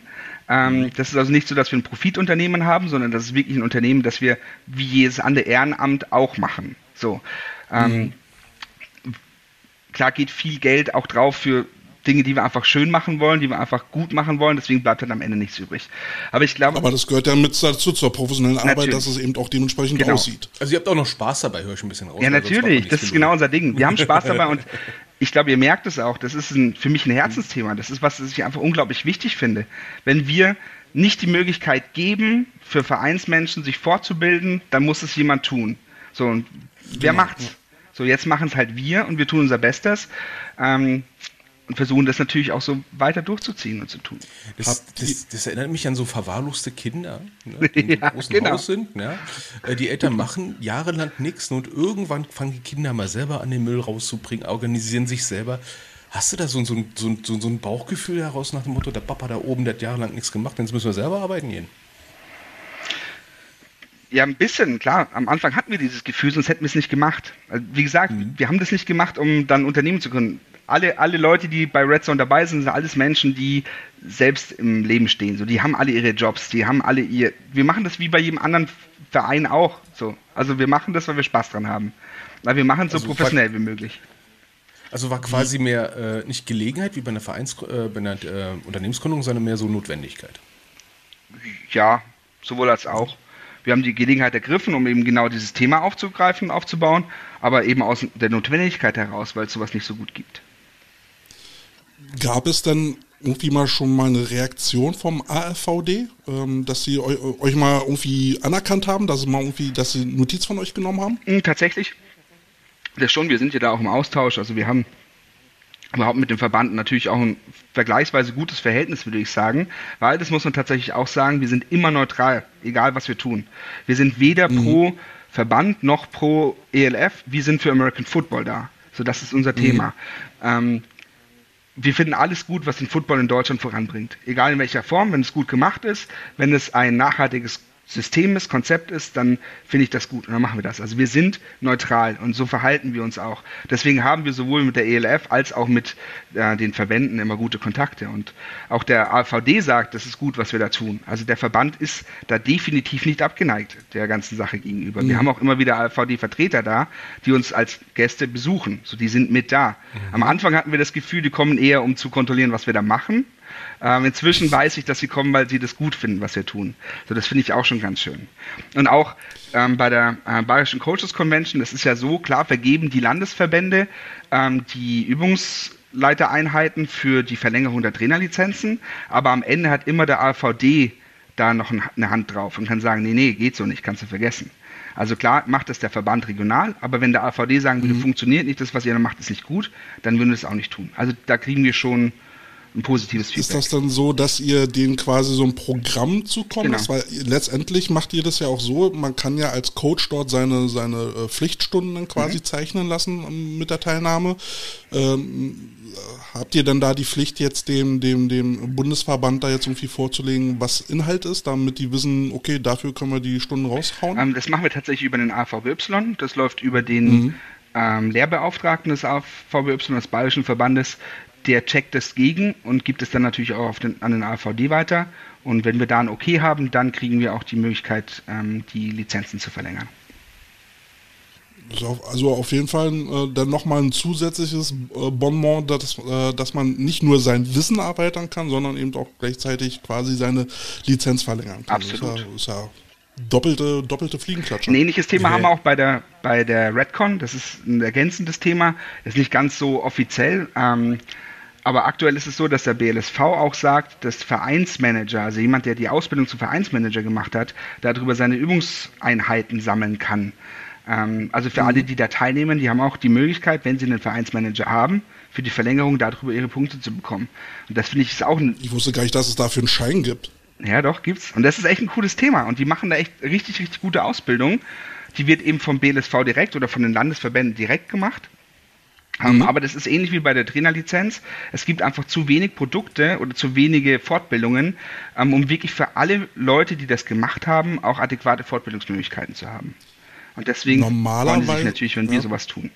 Ähm, mhm. das ist also nicht so, dass wir ein Profitunternehmen haben, sondern das ist wirklich ein Unternehmen, das wir wie jedes andere Ehrenamt auch machen. So. Ähm, mhm. Klar geht viel Geld auch drauf für Dinge, die wir einfach schön machen wollen, die wir einfach gut machen wollen, deswegen bleibt dann am Ende nichts übrig. Aber ich glaube. Aber das gehört ja mit dazu zur professionellen Arbeit, natürlich. dass es eben auch dementsprechend genau. aussieht. Also ihr habt auch noch Spaß dabei, höre ich ein bisschen raus. Ja, natürlich, das ist genau unser Ding. Wir haben Spaß dabei und ich glaube, ihr merkt es auch, das ist ein, für mich ein Herzensthema. Das ist was, das ich einfach unglaublich wichtig finde. Wenn wir nicht die Möglichkeit geben, für Vereinsmenschen sich fortzubilden, dann muss es jemand tun. So, und wer genau. macht's? So, jetzt machen es halt wir und wir tun unser Bestes. Ähm, und versuchen das natürlich auch so weiter durchzuziehen und zu tun. Das, das, das erinnert mich an so verwahrloste Kinder, ne, die ja, im großen genau. Haus sind. Ja. Äh, die Eltern machen jahrelang nichts und irgendwann fangen die Kinder mal selber an, den Müll rauszubringen, organisieren sich selber. Hast du da so, so, so, so, so ein Bauchgefühl heraus nach dem Motto, der Papa da oben, der hat jahrelang nichts gemacht, jetzt müssen wir selber arbeiten gehen? Ja, ein bisschen, klar. Am Anfang hatten wir dieses Gefühl, sonst hätten wir es nicht gemacht. Also, wie gesagt, mhm. wir haben das nicht gemacht, um dann Unternehmen zu gründen alle, alle Leute, die bei Red Zone dabei sind, sind alles Menschen, die selbst im Leben stehen. So, die haben alle ihre Jobs, die haben alle ihr. Wir machen das wie bei jedem anderen Verein auch. So, also wir machen das, weil wir Spaß dran haben. Weil wir machen es so also professionell wie möglich. Also war quasi mehr äh, nicht Gelegenheit wie bei einer Vereins, äh, bei einer äh, Unternehmensgründung, sondern mehr so Notwendigkeit. Ja, sowohl als auch. Wir haben die Gelegenheit ergriffen, um eben genau dieses Thema aufzugreifen, aufzubauen, aber eben aus der Notwendigkeit heraus, weil es sowas nicht so gut gibt. Gab es denn irgendwie mal schon mal eine Reaktion vom AFVD, ähm, dass sie eu euch mal irgendwie anerkannt haben, dass sie mal irgendwie, dass sie Notiz von euch genommen haben? Mhm, tatsächlich. Das schon, wir sind ja da auch im Austausch. Also wir haben überhaupt mit dem Verband natürlich auch ein vergleichsweise gutes Verhältnis, würde ich sagen. Weil, das muss man tatsächlich auch sagen, wir sind immer neutral, egal was wir tun. Wir sind weder mhm. pro Verband noch pro ELF, wir sind für American Football da. So, das ist unser mhm. Thema. Ähm, wir finden alles gut, was den Football in Deutschland voranbringt. Egal in welcher Form, wenn es gut gemacht ist, wenn es ein nachhaltiges System ist, Konzept ist, dann finde ich das gut und dann machen wir das. Also wir sind neutral und so verhalten wir uns auch. Deswegen haben wir sowohl mit der ELF als auch mit äh, den Verbänden immer gute Kontakte. Und auch der AVD sagt, das ist gut, was wir da tun. Also der Verband ist da definitiv nicht abgeneigt der ganzen Sache gegenüber. Mhm. Wir haben auch immer wieder AVD-Vertreter da, die uns als Gäste besuchen. So, die sind mit da. Mhm. Am Anfang hatten wir das Gefühl, die kommen eher, um zu kontrollieren, was wir da machen. Ähm, inzwischen weiß ich, dass sie kommen, weil sie das gut finden, was wir tun. So, das finde ich auch schon ganz schön. Und auch ähm, bei der äh, Bayerischen Coaches Convention, das ist ja so, klar, vergeben die Landesverbände ähm, die Übungsleitereinheiten für die Verlängerung der Trainerlizenzen, aber am Ende hat immer der AVD da noch eine Hand drauf und kann sagen, nee, nee, geht so nicht, kannst du vergessen. Also klar macht das der Verband regional, aber wenn der AVD sagen würde, mhm. funktioniert nicht, das, was ihr da macht, ist nicht gut, dann würden wir das auch nicht tun. Also da kriegen wir schon ein positives Feedback. Ist das dann so, dass ihr denen quasi so ein Programm zukommt? Genau. Weil letztendlich macht ihr das ja auch so, man kann ja als Coach dort seine, seine äh, Pflichtstunden dann quasi mhm. zeichnen lassen ähm, mit der Teilnahme. Ähm, habt ihr denn da die Pflicht, jetzt dem, dem, dem Bundesverband da jetzt irgendwie vorzulegen, was Inhalt ist, damit die wissen, okay, dafür können wir die Stunden raushauen? Ähm, das machen wir tatsächlich über den AVBY. Das läuft über den mhm. ähm, Lehrbeauftragten des AVBY, des Bayerischen Verbandes, der checkt es gegen und gibt es dann natürlich auch den, an den AVD weiter. Und wenn wir da ein Okay haben, dann kriegen wir auch die Möglichkeit, ähm, die Lizenzen zu verlängern. Also auf jeden Fall äh, dann nochmal ein zusätzliches äh, Bonbon, dass, äh, dass man nicht nur sein Wissen erweitern kann, sondern eben auch gleichzeitig quasi seine Lizenz verlängern kann. Absolut. Das ist ja, ist ja doppelte, doppelte Fliegenklatsche. Ein ähnliches Thema okay. haben wir auch bei der, bei der Redcon. Das ist ein ergänzendes Thema. Das ist nicht ganz so offiziell. Ähm, aber aktuell ist es so, dass der BLSV auch sagt, dass Vereinsmanager, also jemand, der die Ausbildung zum Vereinsmanager gemacht hat, darüber seine Übungseinheiten sammeln kann. Ähm, also für mhm. alle, die da teilnehmen, die haben auch die Möglichkeit, wenn sie einen Vereinsmanager haben, für die Verlängerung darüber ihre Punkte zu bekommen. Und das finde ich ist auch ein. Ich wusste gar nicht, dass es dafür einen Schein gibt. Ja, doch, gibt's. Und das ist echt ein cooles Thema. Und die machen da echt richtig, richtig gute Ausbildung. Die wird eben vom BLSV direkt oder von den Landesverbänden direkt gemacht. Ähm, mhm. aber das ist ähnlich wie bei der Trainerlizenz. Es gibt einfach zu wenig Produkte oder zu wenige Fortbildungen, ähm, um wirklich für alle Leute, die das gemacht haben, auch adäquate Fortbildungsmöglichkeiten zu haben. Und deswegen freuen sie sich natürlich, wenn ja. wir sowas tun.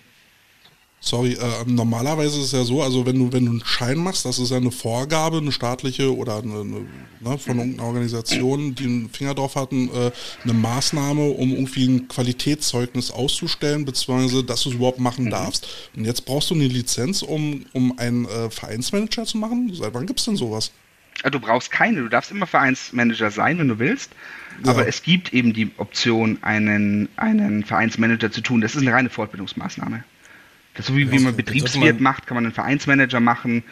Sorry, äh, normalerweise ist es ja so, also wenn du, wenn du einen Schein machst, das ist ja eine Vorgabe, eine staatliche oder eine, eine ne, von irgendeiner Organisation, die einen Finger drauf hatten, äh, eine Maßnahme, um irgendwie ein Qualitätszeugnis auszustellen, beziehungsweise dass du es überhaupt machen mhm. darfst. Und jetzt brauchst du eine Lizenz, um, um einen äh, Vereinsmanager zu machen? Seit wann gibt es denn sowas? Du brauchst keine, du darfst immer Vereinsmanager sein, wenn du willst. Ja. Aber es gibt eben die Option, einen, einen Vereinsmanager zu tun. Das ist eine reine Fortbildungsmaßnahme. Das so wie, wie man Betriebswirt macht, kann man einen Vereinsmanager machen.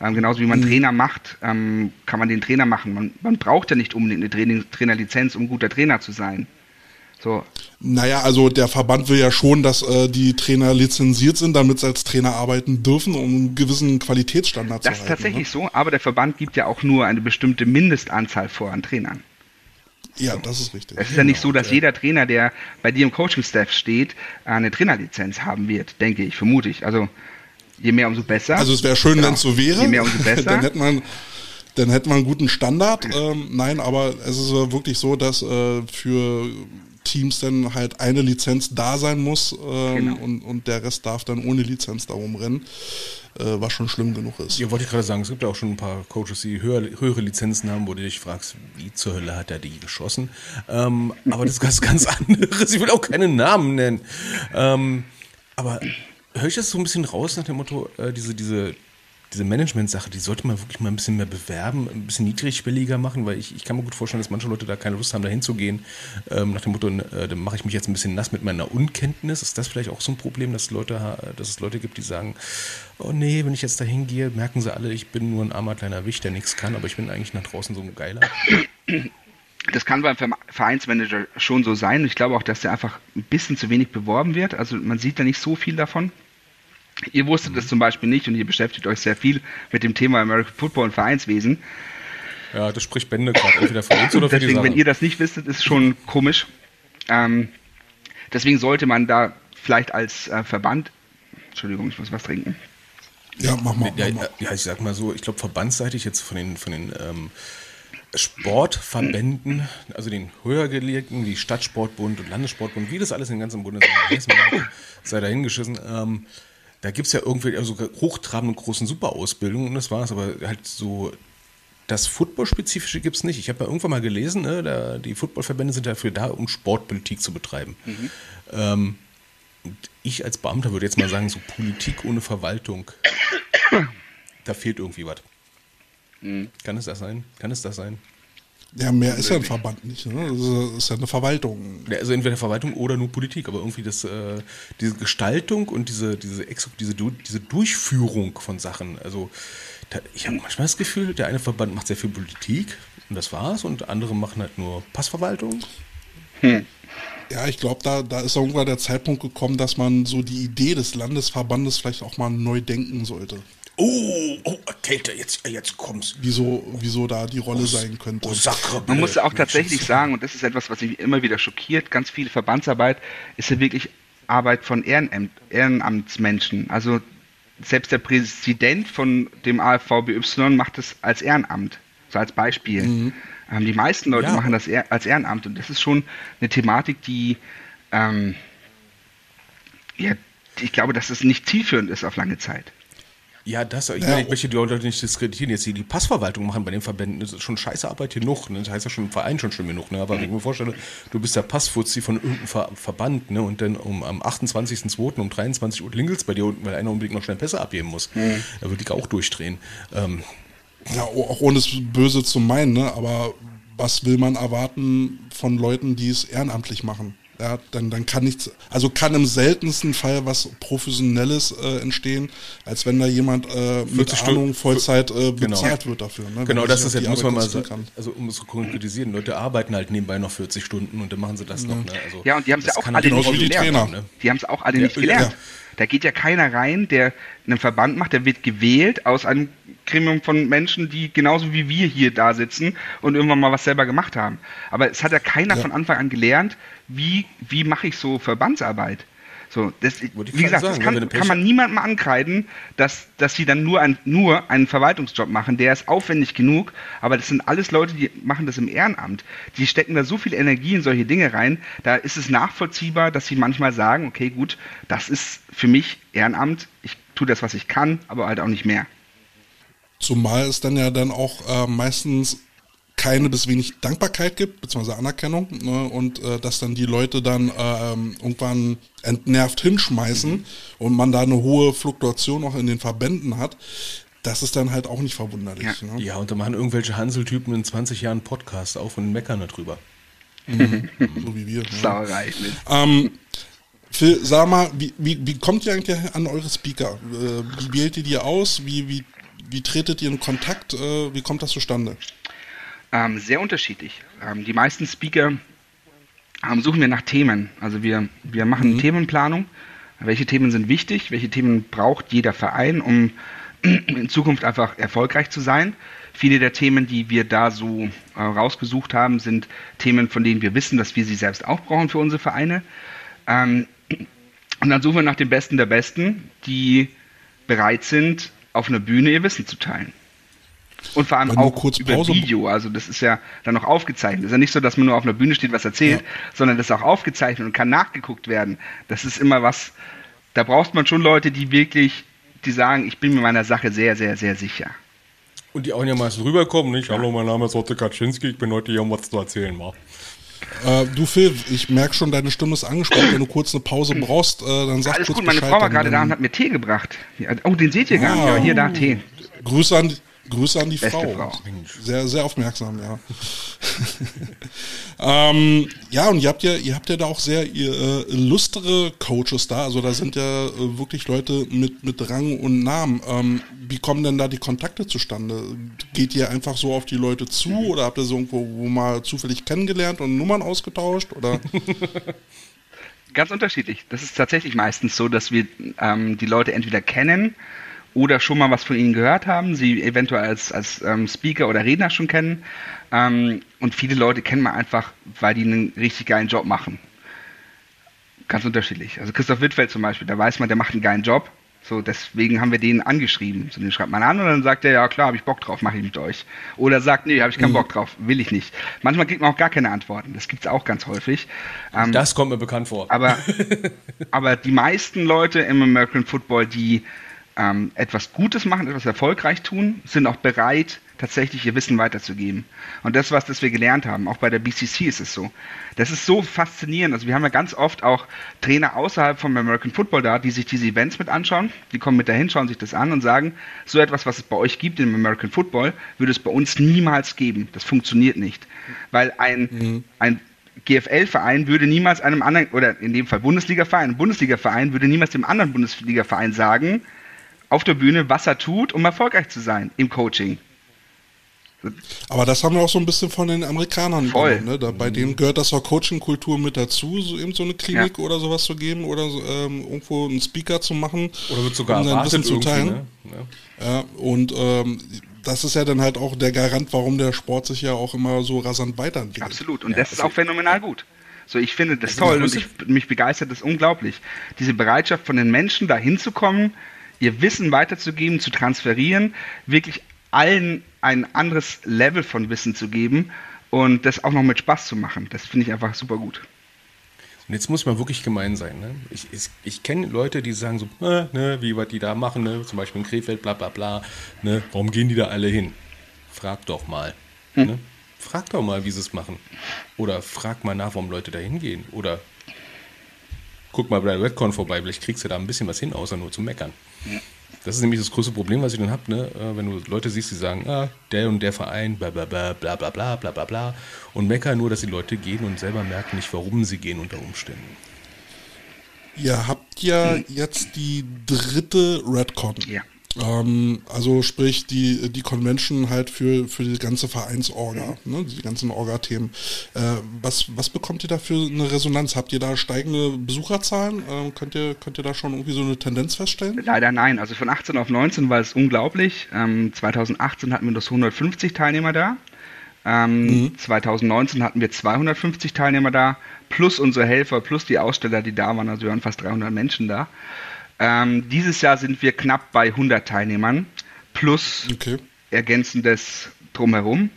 Ähm, genauso wie man mhm. Trainer macht, ähm, kann man den Trainer machen. Man, man braucht ja nicht unbedingt eine Training, Trainerlizenz, um guter Trainer zu sein. So. Naja, also der Verband will ja schon, dass äh, die Trainer lizenziert sind, damit sie als Trainer arbeiten dürfen, um einen gewissen Qualitätsstandard das zu halten. Das ist tatsächlich ne? so, aber der Verband gibt ja auch nur eine bestimmte Mindestanzahl vor an Trainern. Ja, das ist richtig. Es ist ja nicht so, dass jeder Trainer, der bei dir im Coaching-Staff steht, eine Trainerlizenz haben wird, denke ich, vermute ich. Also je mehr, umso besser. Also es wäre schön, genau. wenn es so wäre. Je mehr, umso besser. dann hätte man dann hätte man einen guten Standard. Ähm, nein, aber es ist wirklich so, dass äh, für Teams dann halt eine Lizenz da sein muss ähm, genau. und, und der Rest darf dann ohne Lizenz darum rennen äh, was schon schlimm genug ist. Ja, wollte ich gerade sagen, es gibt ja auch schon ein paar Coaches, die höher, höhere Lizenzen haben, wo du dich fragst, wie zur Hölle hat er die geschossen? Ähm, aber das ist ganz, ganz anderes. Ich will auch keinen Namen nennen. Ähm, aber höre ich das so ein bisschen raus nach dem Motto, äh, diese, diese diese Management-Sache, die sollte man wirklich mal ein bisschen mehr bewerben, ein bisschen niedrigschwelliger machen, weil ich, ich kann mir gut vorstellen, dass manche Leute da keine Lust haben, da hinzugehen. Ähm, nach dem Motto, äh, dann mache ich mich jetzt ein bisschen nass mit meiner Unkenntnis. Ist das vielleicht auch so ein Problem, dass, Leute, dass es Leute gibt, die sagen, oh nee, wenn ich jetzt da hingehe, merken sie alle, ich bin nur ein armer kleiner Wicht, der nichts kann, aber ich bin eigentlich nach draußen so ein Geiler. Das kann beim Vereinsmanager schon so sein. Ich glaube auch, dass der einfach ein bisschen zu wenig beworben wird. Also man sieht da nicht so viel davon. Ihr wusstet es zum Beispiel nicht und ihr beschäftigt euch sehr viel mit dem Thema American Football und Vereinswesen. Ja, das spricht Bände gerade, entweder für uns oder für Deswegen, wenn ihr das nicht wisstet, ist schon komisch. Ähm, deswegen sollte man da vielleicht als äh, Verband, Entschuldigung, ich muss was trinken. Ja, mach mal. Ja, ja, ich sag mal so, ich glaube, verbandsseitig jetzt von den, von den ähm, Sportverbänden, also den höhergelegten, wie Stadtsportbund und Landessportbund, wie das alles in ganzen Bundesland sei dahingeschissen, ähm, da gibt es ja irgendwie also hochtrabende großen Superausbildungen und das war es, aber halt so das Football-Spezifische gibt es nicht. Ich habe ja irgendwann mal gelesen, ne, da, die Footballverbände sind dafür da, um Sportpolitik zu betreiben. Mhm. Ähm, ich als Beamter würde jetzt mal sagen, so Politik ohne Verwaltung, da fehlt irgendwie was. Mhm. Kann es das sein? Kann es das sein? Ja, mehr ist ja ein Verband nicht. Ne? Das ist ja eine Verwaltung. Ja, also entweder Verwaltung oder nur Politik, aber irgendwie das, äh, diese Gestaltung und diese, diese, diese, diese Durchführung von Sachen. Also da, ich habe manchmal das Gefühl, der eine Verband macht sehr viel Politik und das war's und andere machen halt nur Passverwaltung. Hm. Ja, ich glaube, da, da ist irgendwann der Zeitpunkt gekommen, dass man so die Idee des Landesverbandes vielleicht auch mal neu denken sollte. Oh, oh, Kälte, jetzt, jetzt kommst. Wieso, wieso da die Rolle oh, sein könnte. Oh, Sacre, Man muss auch tatsächlich sagen, und das ist etwas, was mich immer wieder schockiert, ganz viel Verbandsarbeit ist ja wirklich Arbeit von Ehrenamt, Ehrenamtsmenschen. Also selbst der Präsident von dem AFVBY macht es als Ehrenamt, so als Beispiel. Mhm. Ähm, die meisten Leute ja. machen das als Ehrenamt und das ist schon eine Thematik, die, ähm, ja, ich glaube, dass es nicht zielführend ist auf lange Zeit. Ja, das, ich, ja. ich möchte die Leute nicht diskreditieren. Jetzt die, die Passverwaltung machen bei den Verbänden, das ist schon scheiße Arbeit genug. Ne? Das heißt ja schon im Verein schon schön genug. Ne? Aber wenn ich mir vorstelle, du bist der Passfuzzi von irgendeinem Ver Verband ne? und dann um, am 28.02. um 23 Uhr klingelt bei dir unten, weil einer unbedingt noch schnell Pässe abgeben muss. Mhm. Da würde ich auch durchdrehen. Ähm, ja, auch ohne es böse zu meinen, ne? aber was will man erwarten von Leuten, die es ehrenamtlich machen? ja, dann, dann kann nichts, also kann im seltensten Fall was Professionelles äh, entstehen, als wenn da jemand äh, mit Ahnung Vollzeit äh, genau. bezahlt genau. wird dafür. Ne, genau, das ist jetzt, muss man mal sagen, also um es zu konkretisieren, Leute arbeiten halt nebenbei noch 40 Stunden und dann machen sie das ja. noch. Ne? Also, ja, und die haben es ja auch alle nicht die gelernt. Ne? Die haben es auch alle ja, nicht gelernt. Ja. Da geht ja keiner rein, der einen Verband macht, der wird gewählt aus einem Gremium von Menschen, die genauso wie wir hier da sitzen und irgendwann mal was selber gemacht haben. Aber es hat ja keiner ja. von Anfang an gelernt, wie, wie mache ich so Verbandsarbeit. So, das, wie gesagt, sagen, das kann, kann, man niemandem ankreiden, dass, dass sie dann nur, ein, nur einen Verwaltungsjob machen. Der ist aufwendig genug, aber das sind alles Leute, die machen das im Ehrenamt. Die stecken da so viel Energie in solche Dinge rein, da ist es nachvollziehbar, dass sie manchmal sagen, okay, gut, das ist für mich Ehrenamt, ich tue das, was ich kann, aber halt auch nicht mehr. Zumal es dann ja dann auch äh, meistens keine bis wenig Dankbarkeit gibt, beziehungsweise Anerkennung, ne, und äh, dass dann die Leute dann äh, irgendwann entnervt hinschmeißen mhm. und man da eine hohe Fluktuation auch in den Verbänden hat, das ist dann halt auch nicht verwunderlich. Ja, ne? ja und da machen irgendwelche Hanseltypen in 20 Jahren Podcast auf und meckern darüber. Mhm. so wie wir. Ne? Sauerei. Ne? Ähm, Phil, sag mal, wie, wie, wie kommt ihr eigentlich an eure Speaker? Äh, wie wählt ihr die aus? Wie, wie, wie tretet ihr in Kontakt? Äh, wie kommt das zustande? Ähm, sehr unterschiedlich. Ähm, die meisten Speaker ähm, suchen wir nach Themen. Also wir, wir machen mhm. Themenplanung. Welche Themen sind wichtig? Welche Themen braucht jeder Verein, um in Zukunft einfach erfolgreich zu sein? Viele der Themen, die wir da so äh, rausgesucht haben, sind Themen, von denen wir wissen, dass wir sie selbst auch brauchen für unsere Vereine. Ähm, und dann suchen wir nach den Besten der Besten, die bereit sind, auf einer Bühne ihr Wissen zu teilen. Und vor allem auch kurz über Pause Video. Also das ist ja dann noch aufgezeichnet. Es ist ja nicht so, dass man nur auf einer Bühne steht, was erzählt, ja. sondern das ist auch aufgezeichnet und kann nachgeguckt werden. Das ist immer was, da braucht man schon Leute, die wirklich, die sagen, ich bin mir meiner Sache sehr, sehr, sehr sicher. Und die auch einigermaßen rüberkommen, nicht? Ja. Hallo, mein Name ist Otto Kaczynski, ich bin heute hier, um was zu erzählen, war. Äh, du Phil, ich merke schon, deine Stimme ist angespannt. Wenn du kurz eine Pause brauchst, äh, dann sag Alles kurz gut, meine Frau war gerade da und hat mir Tee gebracht. Oh, den seht ihr gar nicht. Ja, hier, da, Tee. Grüße an, Grüße an die Frau. Frau. Sehr, sehr aufmerksam, ja. ähm, ja, und ihr habt ja, ihr habt ja da auch sehr ihr, äh, illustre Coaches da. Also da sind ja äh, wirklich Leute mit, mit Rang und Namen. Ähm, wie kommen denn da die Kontakte zustande? Geht ihr einfach so auf die Leute zu oder habt ihr so irgendwo wo mal zufällig kennengelernt und Nummern ausgetauscht? Oder? Ganz unterschiedlich. Das ist tatsächlich meistens so, dass wir ähm, die Leute entweder kennen oder schon mal was von ihnen gehört haben, sie eventuell als, als ähm, Speaker oder Redner schon kennen. Ähm, und viele Leute kennen man einfach, weil die einen richtig geilen Job machen. Ganz unterschiedlich. Also Christoph Wittfeld zum Beispiel, da weiß man, der macht einen geilen Job. So, deswegen haben wir den angeschrieben. So, den schreibt man an und dann sagt er, ja klar, habe ich Bock drauf, mache ich mit euch. Oder sagt, nee, habe ich keinen mhm. Bock drauf, will ich nicht. Manchmal kriegt man auch gar keine Antworten. Das gibt es auch ganz häufig. Ähm, das kommt mir bekannt vor. Aber, aber die meisten Leute im American Football, die ähm, etwas Gutes machen, etwas erfolgreich tun, sind auch bereit, tatsächlich ihr Wissen weiterzugeben. Und das, was das wir gelernt haben, auch bei der BCC ist es so. Das ist so faszinierend. Also wir haben ja ganz oft auch Trainer außerhalb vom American Football da, die sich diese Events mit anschauen. Die kommen mit dahin, schauen sich das an und sagen, so etwas, was es bei euch gibt im American Football, würde es bei uns niemals geben. Das funktioniert nicht. Weil ein, mhm. ein GFL-Verein würde niemals einem anderen, oder in dem Fall Bundesliga-Verein, ein Bundesliga-Verein würde niemals dem anderen Bundesliga-Verein sagen, auf der Bühne, was er tut, um erfolgreich zu sein im Coaching. Aber das haben wir auch so ein bisschen von den Amerikanern Voll. Ne? Da, bei denen gehört das auch Coaching-Kultur mit dazu, so eben so eine Klinik ja. oder sowas zu geben oder ähm, irgendwo einen Speaker zu machen. Oder wird sogar um ein bisschen zu teilen. Ne? Ja. ja. und ähm, das ist ja dann halt auch der Garant, warum der Sport sich ja auch immer so rasant weiterentwickelt. Absolut. Und ja, das ist auch phänomenal gut. So, ich finde das toll und ich, mich begeistert das unglaublich. Diese Bereitschaft von den Menschen, da hinzukommen, ihr Wissen weiterzugeben, zu transferieren, wirklich allen ein anderes Level von Wissen zu geben und das auch noch mit Spaß zu machen. Das finde ich einfach super gut. Und jetzt muss man wirklich gemein sein. Ne? Ich, ich, ich kenne Leute, die sagen so, äh, ne, wie was die da machen, ne? zum Beispiel in Krefeld, bla bla bla. Ne? Warum gehen die da alle hin? Frag doch mal. Hm. Ne? Frag doch mal, wie sie es machen. Oder frag mal nach, warum Leute da hingehen. Oder guck mal bei Redcon vorbei, vielleicht kriegst du da ein bisschen was hin, außer nur zu meckern. Ja. Das ist nämlich das größte Problem, was ich dann habe, ne? Äh, wenn du Leute siehst, die sagen, ah, der und der Verein, bla bla bla bla bla bla bla bla bla und meckern nur, dass die Leute gehen und selber merken nicht, warum sie gehen unter Umständen. Ihr habt ja jetzt die dritte Redcon. Ja. Ähm, also sprich die, die Convention halt für, für die ganze Vereinsorga, ne, die ganzen Orga-Themen. Äh, was, was bekommt ihr da für eine Resonanz? Habt ihr da steigende Besucherzahlen? Ähm, könnt, ihr, könnt ihr da schon irgendwie so eine Tendenz feststellen? Leider nein. Also von 18 auf 19 war es unglaublich. Ähm, 2018 hatten wir das 150 Teilnehmer da. Ähm, mhm. 2019 hatten wir 250 Teilnehmer da, plus unsere Helfer, plus die Aussteller, die da waren. Also wir waren fast 300 Menschen da. Ähm, dieses Jahr sind wir knapp bei 100 Teilnehmern plus okay. ergänzendes drumherum.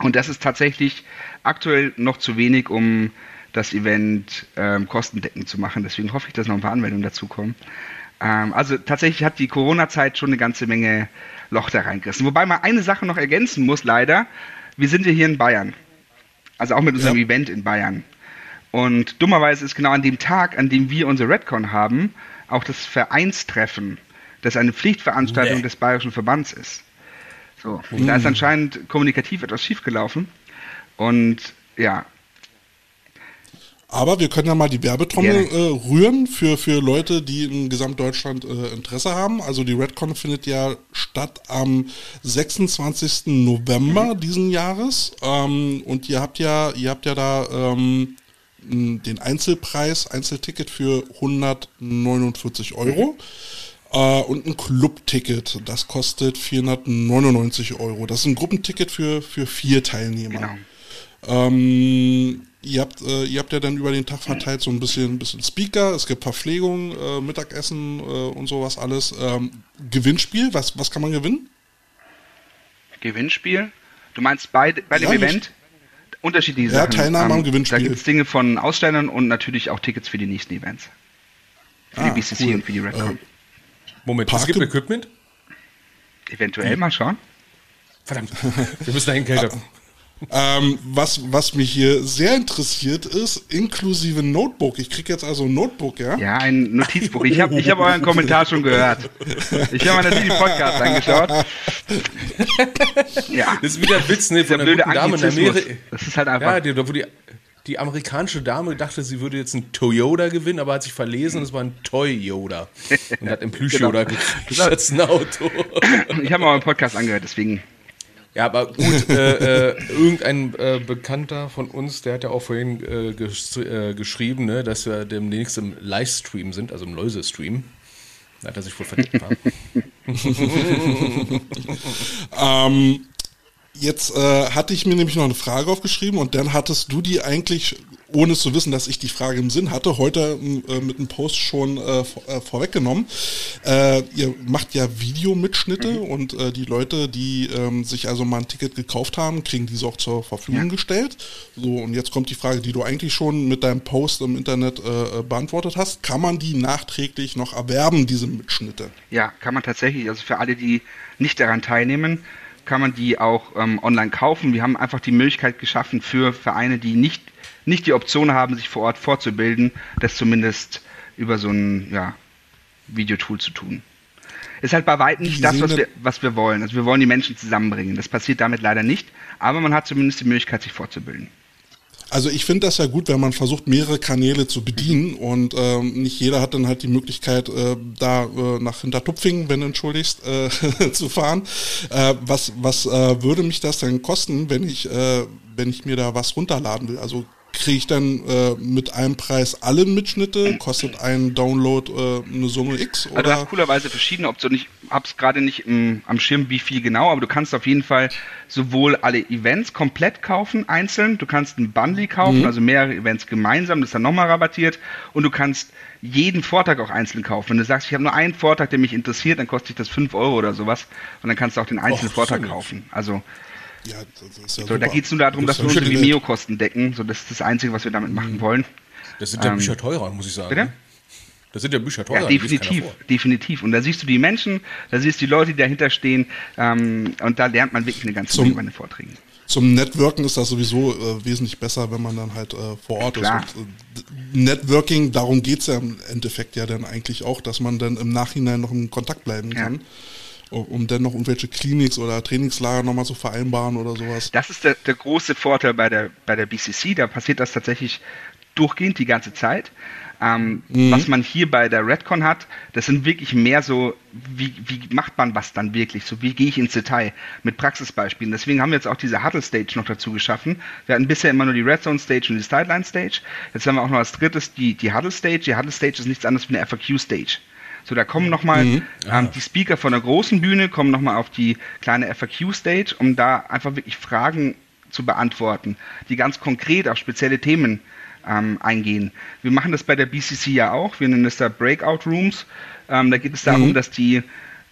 Und das ist tatsächlich aktuell noch zu wenig, um das Event ähm, kostendeckend zu machen. Deswegen hoffe ich, dass noch ein paar Anmeldungen dazukommen. Ähm, also tatsächlich hat die Corona-Zeit schon eine ganze Menge Loch da reingerissen. Wobei man eine Sache noch ergänzen muss, leider. Wir sind ja hier in Bayern. Also auch mit unserem ja. Event in Bayern. Und dummerweise ist genau an dem Tag, an dem wir unsere Redcon haben, auch das Vereinstreffen, das eine Pflichtveranstaltung nee. des Bayerischen Verbands ist. So, mhm. da ist anscheinend kommunikativ etwas schiefgelaufen. Und ja. Aber wir können ja mal die Werbetrommel äh, rühren für, für Leute, die in Gesamtdeutschland äh, Interesse haben. Also die Redcon findet ja statt am 26. November mhm. diesen Jahres. Ähm, und ihr habt ja, ihr habt ja da ähm, den Einzelpreis, Einzelticket für 149 Euro. Äh, und ein Clubticket, das kostet 499 Euro. Das ist ein Gruppenticket für, für vier Teilnehmer. Genau. Ähm, ihr, habt, äh, ihr habt ja dann über den Tag verteilt so ein bisschen, ein bisschen Speaker, es gibt Verpflegung, äh, Mittagessen äh, und sowas alles. Ähm, Gewinnspiel, was, was kann man gewinnen? Gewinnspiel? Du meinst bei, bei dem ja, Event? Unterschiedliche ja, Sachen. Teilnahme am ähm, Gewinnspiel. Da gibt es Dinge von Ausstellern und natürlich auch Tickets für die nächsten Events. Für ah, die BCC cool. und für die Redcon. Äh, Moment, es gibt Equipment? Eventuell mal schauen. Verdammt, wir müssen dahin, Kälte. Ähm, was, was mich hier sehr interessiert ist, inklusive Notebook. Ich kriege jetzt also ein Notebook, ja? Ja, ein Notizbuch. Ich habe ich hab euren Kommentar schon gehört. Ich habe mir natürlich die Podcast angeschaut. ja. Das ist wieder ein Witz, ne? Von der, der blöde Dame in Amerika. Das ist halt einfach. Ja, die, wo die, die amerikanische Dame dachte, sie würde jetzt ein Toyota gewinnen, aber hat sich verlesen und es war ein Toy Yoda. Und hat ein Plüsch-Yoda genau. gekriegt ein Auto. Ich habe mal einen Podcast angehört, deswegen ja, aber gut, äh, äh, irgendein äh, Bekannter von uns, der hat ja auch vorhin äh, ges äh, geschrieben, ne, dass wir demnächst im Livestream sind, also im Läuse-Stream. Da hat er sich wohl verdient. ähm, Jetzt äh, hatte ich mir nämlich noch eine Frage aufgeschrieben und dann hattest du die eigentlich, ohne zu wissen, dass ich die Frage im Sinn hatte, heute äh, mit einem Post schon äh, vor, äh, vorweggenommen. Äh, ihr macht ja Videomitschnitte mhm. und äh, die Leute, die ähm, sich also mal ein Ticket gekauft haben, kriegen diese auch zur Verfügung ja. gestellt. So, und jetzt kommt die Frage, die du eigentlich schon mit deinem Post im Internet äh, beantwortet hast. Kann man die nachträglich noch erwerben, diese Mitschnitte? Ja, kann man tatsächlich. Also für alle, die nicht daran teilnehmen, kann man die auch ähm, online kaufen. Wir haben einfach die Möglichkeit geschaffen für Vereine, die nicht, nicht die Option haben, sich vor Ort fortzubilden, das zumindest über so ein ja, Videotool zu tun. Ist halt bei weitem nicht das, was wir, was wir wollen. Also wir wollen die Menschen zusammenbringen. Das passiert damit leider nicht, aber man hat zumindest die Möglichkeit, sich fortzubilden. Also ich finde das ja gut, wenn man versucht, mehrere Kanäle zu bedienen und ähm, nicht jeder hat dann halt die Möglichkeit, äh, da äh, nach Hintertupfingen, wenn du entschuldigst, äh, zu fahren. Äh, was was äh, würde mich das denn kosten, wenn ich, äh, wenn ich mir da was runterladen will? Also kriege ich dann äh, mit einem Preis alle Mitschnitte? Kostet ein Download äh, eine Summe X? Oder? Also du hast coolerweise verschiedene Optionen. Ich habe es gerade nicht im, am Schirm, wie viel genau, aber du kannst auf jeden Fall sowohl alle Events komplett kaufen, einzeln. Du kannst ein Bundle kaufen, mhm. also mehrere Events gemeinsam, das ist dann nochmal rabattiert. Und du kannst jeden Vortrag auch einzeln kaufen. Wenn du sagst, ich habe nur einen Vortrag, der mich interessiert, dann kostet das 5 Euro oder sowas. Und dann kannst du auch den einzelnen Och, Vortrag kaufen. Also ja, das ist ja so, da geht es nur darum, das dass wir unsere Vimeo-Kosten decken. So, das ist das Einzige, was wir damit machen mhm. wollen. Das sind ja ähm, Bücher teurer, muss ich sagen. Bitte? Ne? Das sind ja Bücher teurer. Ja, definitiv, definitiv. Und da siehst du die Menschen, da siehst du die Leute, die dahinter stehen. Ähm, und da lernt man wirklich eine ganze Menge bei den Vorträgen. Zum Networken ist das sowieso äh, wesentlich besser, wenn man dann halt äh, vor Ort Klar. ist. Und, äh, Networking, darum geht es ja im Endeffekt ja dann eigentlich auch, dass man dann im Nachhinein noch in Kontakt bleiben kann. Ja um dann noch irgendwelche Clinics oder Trainingslager nochmal zu vereinbaren oder sowas. Das ist der, der große Vorteil bei der, bei der BCC. Da passiert das tatsächlich durchgehend die ganze Zeit. Ähm, mhm. Was man hier bei der Redcon hat, das sind wirklich mehr so, wie, wie macht man was dann wirklich? So, wie gehe ich ins Detail mit Praxisbeispielen? Deswegen haben wir jetzt auch diese Huddle Stage noch dazu geschaffen. Wir hatten bisher immer nur die Red Zone Stage und die Sideline Stage. Jetzt haben wir auch noch als drittes die, die Huddle Stage. Die Huddle Stage ist nichts anderes wie eine FAQ Stage. So, da kommen nochmal mhm. ähm, die Speaker von der großen Bühne, kommen nochmal auf die kleine FAQ-Stage, um da einfach wirklich Fragen zu beantworten, die ganz konkret auf spezielle Themen ähm, eingehen. Wir machen das bei der BCC ja auch. Wir nennen das da Breakout Rooms. Ähm, da geht es darum, mhm. dass die,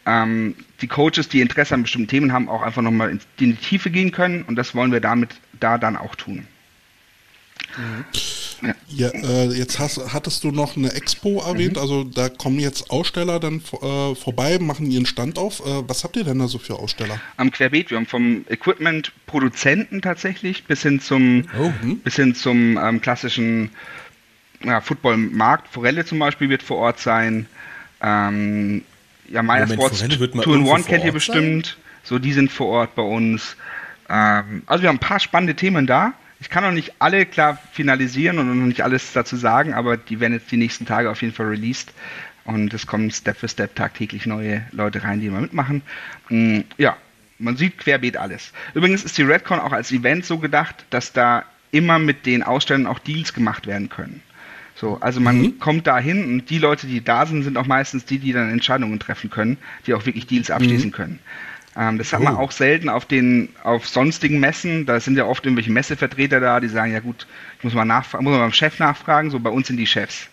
ähm, die Coaches, die Interesse an bestimmten Themen haben, auch einfach nochmal in die Tiefe gehen können. Und das wollen wir damit da dann auch tun. Mhm. Ja, äh, jetzt hast, hattest du noch eine Expo erwähnt, mhm. also da kommen jetzt Aussteller dann äh, vorbei, machen ihren Stand auf. Äh, was habt ihr denn da so für Aussteller? Am Querbeet, wir haben vom Equipment-Produzenten tatsächlich bis hin zum, oh, hm. bis hin zum ähm, klassischen ja, Football-Markt. Forelle zum Beispiel wird vor Ort sein. Ähm, ja, Meyer Sports Tour in One kennt ihr bestimmt. Sein? So, die sind vor Ort bei uns. Ähm, also wir haben ein paar spannende Themen da. Ich kann noch nicht alle klar finalisieren und noch nicht alles dazu sagen, aber die werden jetzt die nächsten Tage auf jeden Fall released. Und es kommen Step für Step tagtäglich neue Leute rein, die immer mitmachen. Mm, ja, man sieht querbeet alles. Übrigens ist die Redcon auch als Event so gedacht, dass da immer mit den Ausstellern auch Deals gemacht werden können. So, also man mhm. kommt da hin und die Leute, die da sind, sind auch meistens die, die dann Entscheidungen treffen können, die auch wirklich Deals abschließen mhm. können. Ähm, das hat man oh. auch selten auf den auf sonstigen Messen. Da sind ja oft irgendwelche Messevertreter da, die sagen, ja gut, ich muss mal nachfragen, muss mal beim Chef nachfragen. So bei uns sind die Chefs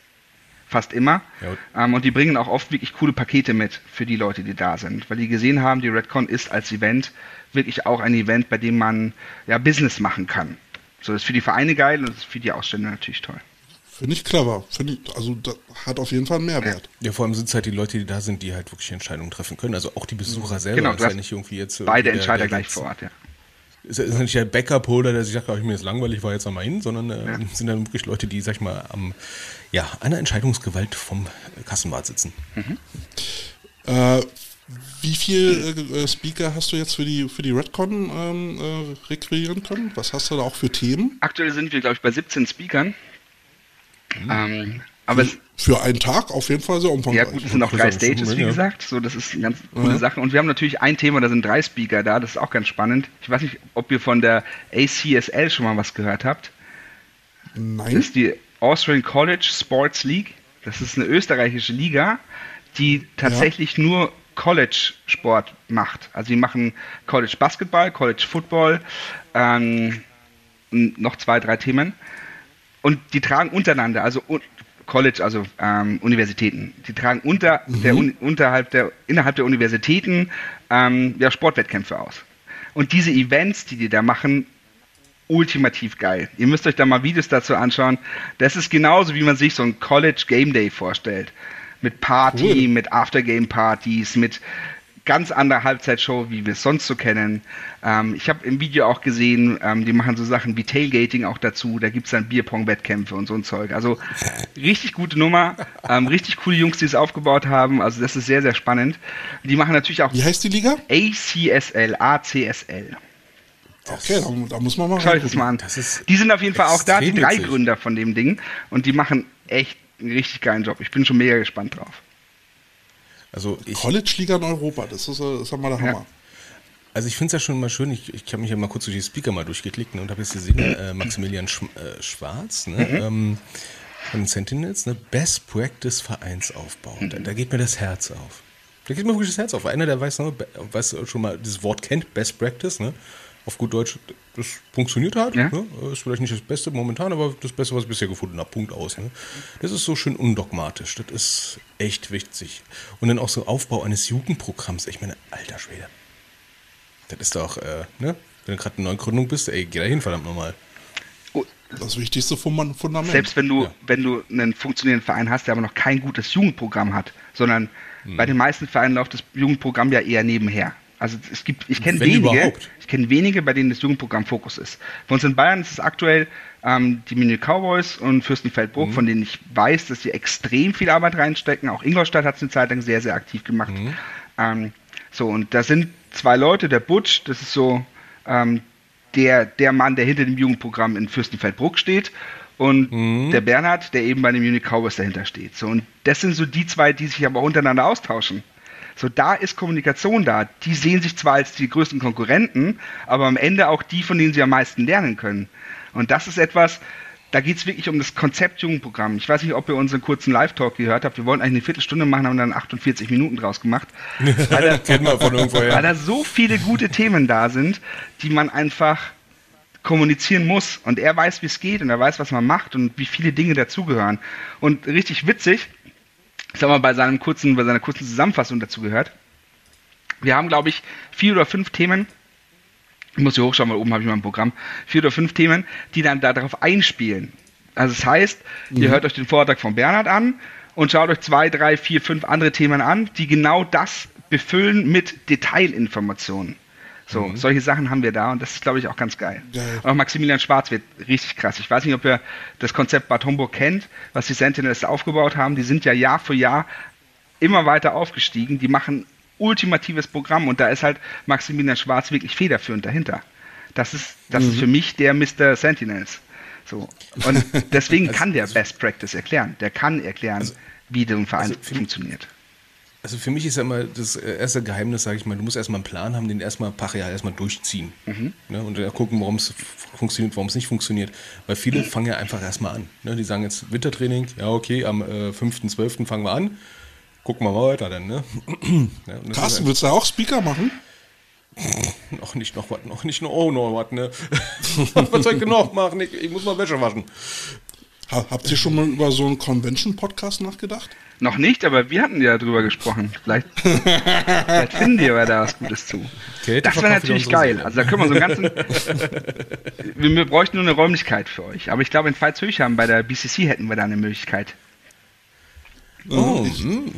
fast immer. Ja. Ähm, und die bringen auch oft wirklich coole Pakete mit für die Leute, die da sind, weil die gesehen haben, die Redcon ist als Event wirklich auch ein Event, bei dem man ja Business machen kann. So das ist für die Vereine geil und das ist für die Aussteller natürlich toll. Finde ich clever. Finde ich, also das hat auf jeden Fall einen Mehrwert. Ja, vor allem sind es halt die Leute, die da sind, die halt wirklich Entscheidungen treffen können. Also auch die Besucher selber. Genau, ist ja nicht irgendwie jetzt. Beide der, Entscheider der gleich vor Ort, ja. Ist, ist nicht der Backup-Holder, der sich sagt, ich mir jetzt langweilig, war jetzt einmal hin, sondern äh, ja. sind dann wirklich Leute, die, sag ich mal, am, ja, einer Entscheidungsgewalt vom Kassenwart sitzen. Mhm. Äh, wie viele äh, Speaker hast du jetzt für die, für die Redcon ähm, äh, requirieren können? Was hast du da auch für Themen? Aktuell sind wir, glaube ich, bei 17 Speakern. Mhm. Ähm, aber für, für einen Tag auf jeden Fall sehr umfangreich. Ja, gut, es sind auch drei Stages, wie gesagt. So, das ist eine ganz coole ja. Sache. Und wir haben natürlich ein Thema, da sind drei Speaker da. Das ist auch ganz spannend. Ich weiß nicht, ob ihr von der ACSL schon mal was gehört habt. Nein. Das ist die Austrian College Sports League. Das ist eine österreichische Liga, die tatsächlich ja. nur College-Sport macht. Also die machen College Basketball, College Football, ähm, noch zwei, drei Themen. Und die tragen untereinander, also College, also ähm, Universitäten. Die tragen unter mhm. der, unterhalb der, innerhalb der Universitäten ähm, ja, Sportwettkämpfe aus. Und diese Events, die die da machen, ultimativ geil. Ihr müsst euch da mal Videos dazu anschauen. Das ist genauso, wie man sich so ein College Game Day vorstellt. Mit Party, cool. mit Aftergame-Partys, mit ganz anderer Halbzeitshow, wie wir es sonst so kennen. Ähm, ich habe im Video auch gesehen, ähm, die machen so Sachen wie Tailgating auch dazu. Da gibt es dann Bierpong-Wettkämpfe und so ein Zeug. Also richtig gute Nummer, ähm, richtig coole Jungs, die es aufgebaut haben. Also das ist sehr, sehr spannend. Die machen natürlich auch. Wie heißt die Liga? ACSL, ACSL. Okay, da, da, muss man mal Schau das mal an. die sind auf jeden Fall auch da, die drei. Gründer von dem Ding. Und die machen echt einen richtig geilen Job. Ich bin schon mega gespannt drauf. Also College-Liga in Europa, das ist, das ist ja mal der Hammer. Ja. Also ich finde es ja schon mal schön, ich, ich habe mich ja mal kurz durch die Speaker mal durchgeklickt ne, und habe jetzt gesehen, äh, Maximilian Sch äh, Schwarz ne, mhm. ähm, von Sentinels, ne, Best Practice Vereinsaufbau. Mhm. Da, da, geht mir das Herz auf. Da geht mir wirklich das Herz auf. Einer, der weiß, ne, weiß schon mal dieses Wort kennt, Best Practice, ne? auf gut Deutsch, das funktioniert halt. Ja. Ne? Ist vielleicht nicht das Beste momentan, aber das Beste, was ich bisher gefunden habe. Punkt aus. Ne? Das ist so schön undogmatisch. Das ist echt wichtig. Und dann auch so Aufbau eines Jugendprogramms. Ich meine, alter Schwede. Das ist doch, äh, ne? Wenn du gerade eine Neugründung bist, ey, geh da hin, verdammt nochmal. Das wichtigste Fundament. Selbst wenn du, ja. wenn du einen funktionierenden Verein hast, der aber noch kein gutes Jugendprogramm hat, sondern hm. bei den meisten Vereinen läuft das Jugendprogramm ja eher nebenher. Also es gibt, ich kenne wenige, überhaupt. ich kenne wenige, bei denen das Jugendprogramm Fokus ist. Bei uns in Bayern ist es aktuell ähm, die Mini Cowboys und Fürstenfeldbruck, mhm. von denen ich weiß, dass sie extrem viel Arbeit reinstecken. Auch Ingolstadt hat es eine Zeit lang sehr, sehr aktiv gemacht. Mhm. Ähm, so, und da sind zwei Leute, der Butch, das ist so ähm, der, der Mann, der hinter dem Jugendprogramm in Fürstenfeldbruck steht. Und mhm. der Bernhard, der eben bei den Munich Cowboys dahinter steht. So, und das sind so die zwei, die sich aber untereinander austauschen. So, da ist Kommunikation da. Die sehen sich zwar als die größten Konkurrenten, aber am Ende auch die, von denen sie am meisten lernen können. Und das ist etwas, da geht es wirklich um das Konzept Jugendprogramm. Ich weiß nicht, ob ihr unseren kurzen Live-Talk gehört habt. Wir wollten eigentlich eine Viertelstunde machen, haben dann 48 Minuten draus gemacht. Weil da, von irgendwoher. Weil da so viele gute Themen da sind, die man einfach kommunizieren muss. Und er weiß, wie es geht und er weiß, was man macht und wie viele Dinge dazugehören. Und richtig witzig, ich sag mal, bei, seinem kurzen, bei seiner kurzen Zusammenfassung dazu gehört. Wir haben, glaube ich, vier oder fünf Themen. Ich muss hier hochschauen, weil oben habe ich mal ein Programm. Vier oder fünf Themen, die dann darauf einspielen. Also das heißt, mhm. ihr hört euch den Vortrag von Bernhard an und schaut euch zwei, drei, vier, fünf andere Themen an, die genau das befüllen mit Detailinformationen. So, mhm. solche Sachen haben wir da und das ist, glaube ich, auch ganz geil. geil. auch Maximilian Schwarz wird richtig krass. Ich weiß nicht, ob ihr das Konzept Bad Homburg kennt, was die Sentinels aufgebaut haben. Die sind ja Jahr für Jahr immer weiter aufgestiegen. Die machen ultimatives Programm und da ist halt Maximilian Schwarz wirklich federführend dahinter. Das ist, das mhm. ist für mich der Mr. Sentinels. So. Und deswegen also, kann der Best Practice erklären. Der kann erklären, also, wie der Verein also funktioniert. Also für mich ist ja immer das erste Geheimnis, sage ich mal, du musst erstmal einen Plan haben, den erstmal ein paar Jahre erstmal durchziehen. Mhm. Ne? Und dann gucken, warum es funktioniert, warum es nicht funktioniert. Weil viele mhm. fangen ja einfach erstmal an. Ne? Die sagen jetzt Wintertraining, ja okay, am äh, 5.12. fangen wir an. Gucken wir mal weiter dann. Ne? ja, Carsten, willst du auch Speaker machen? noch nicht noch was, noch nicht noch, oh, noch was, ne? was soll ich noch machen? Ich, ich muss mal Wäsche waschen. Habt ihr schon mal über so einen Convention-Podcast nachgedacht? Noch nicht, aber wir hatten ja drüber gesprochen. Vielleicht, vielleicht finden die aber da was Gutes zu. Okay, das wäre natürlich geil. Also da können wir so einen ganzen. wir, wir, bräuchten nur eine Räumlichkeit für euch. Aber ich glaube, in Pfalz-Höchheim bei der BCC hätten wir da eine Möglichkeit. Oh, ich, hm.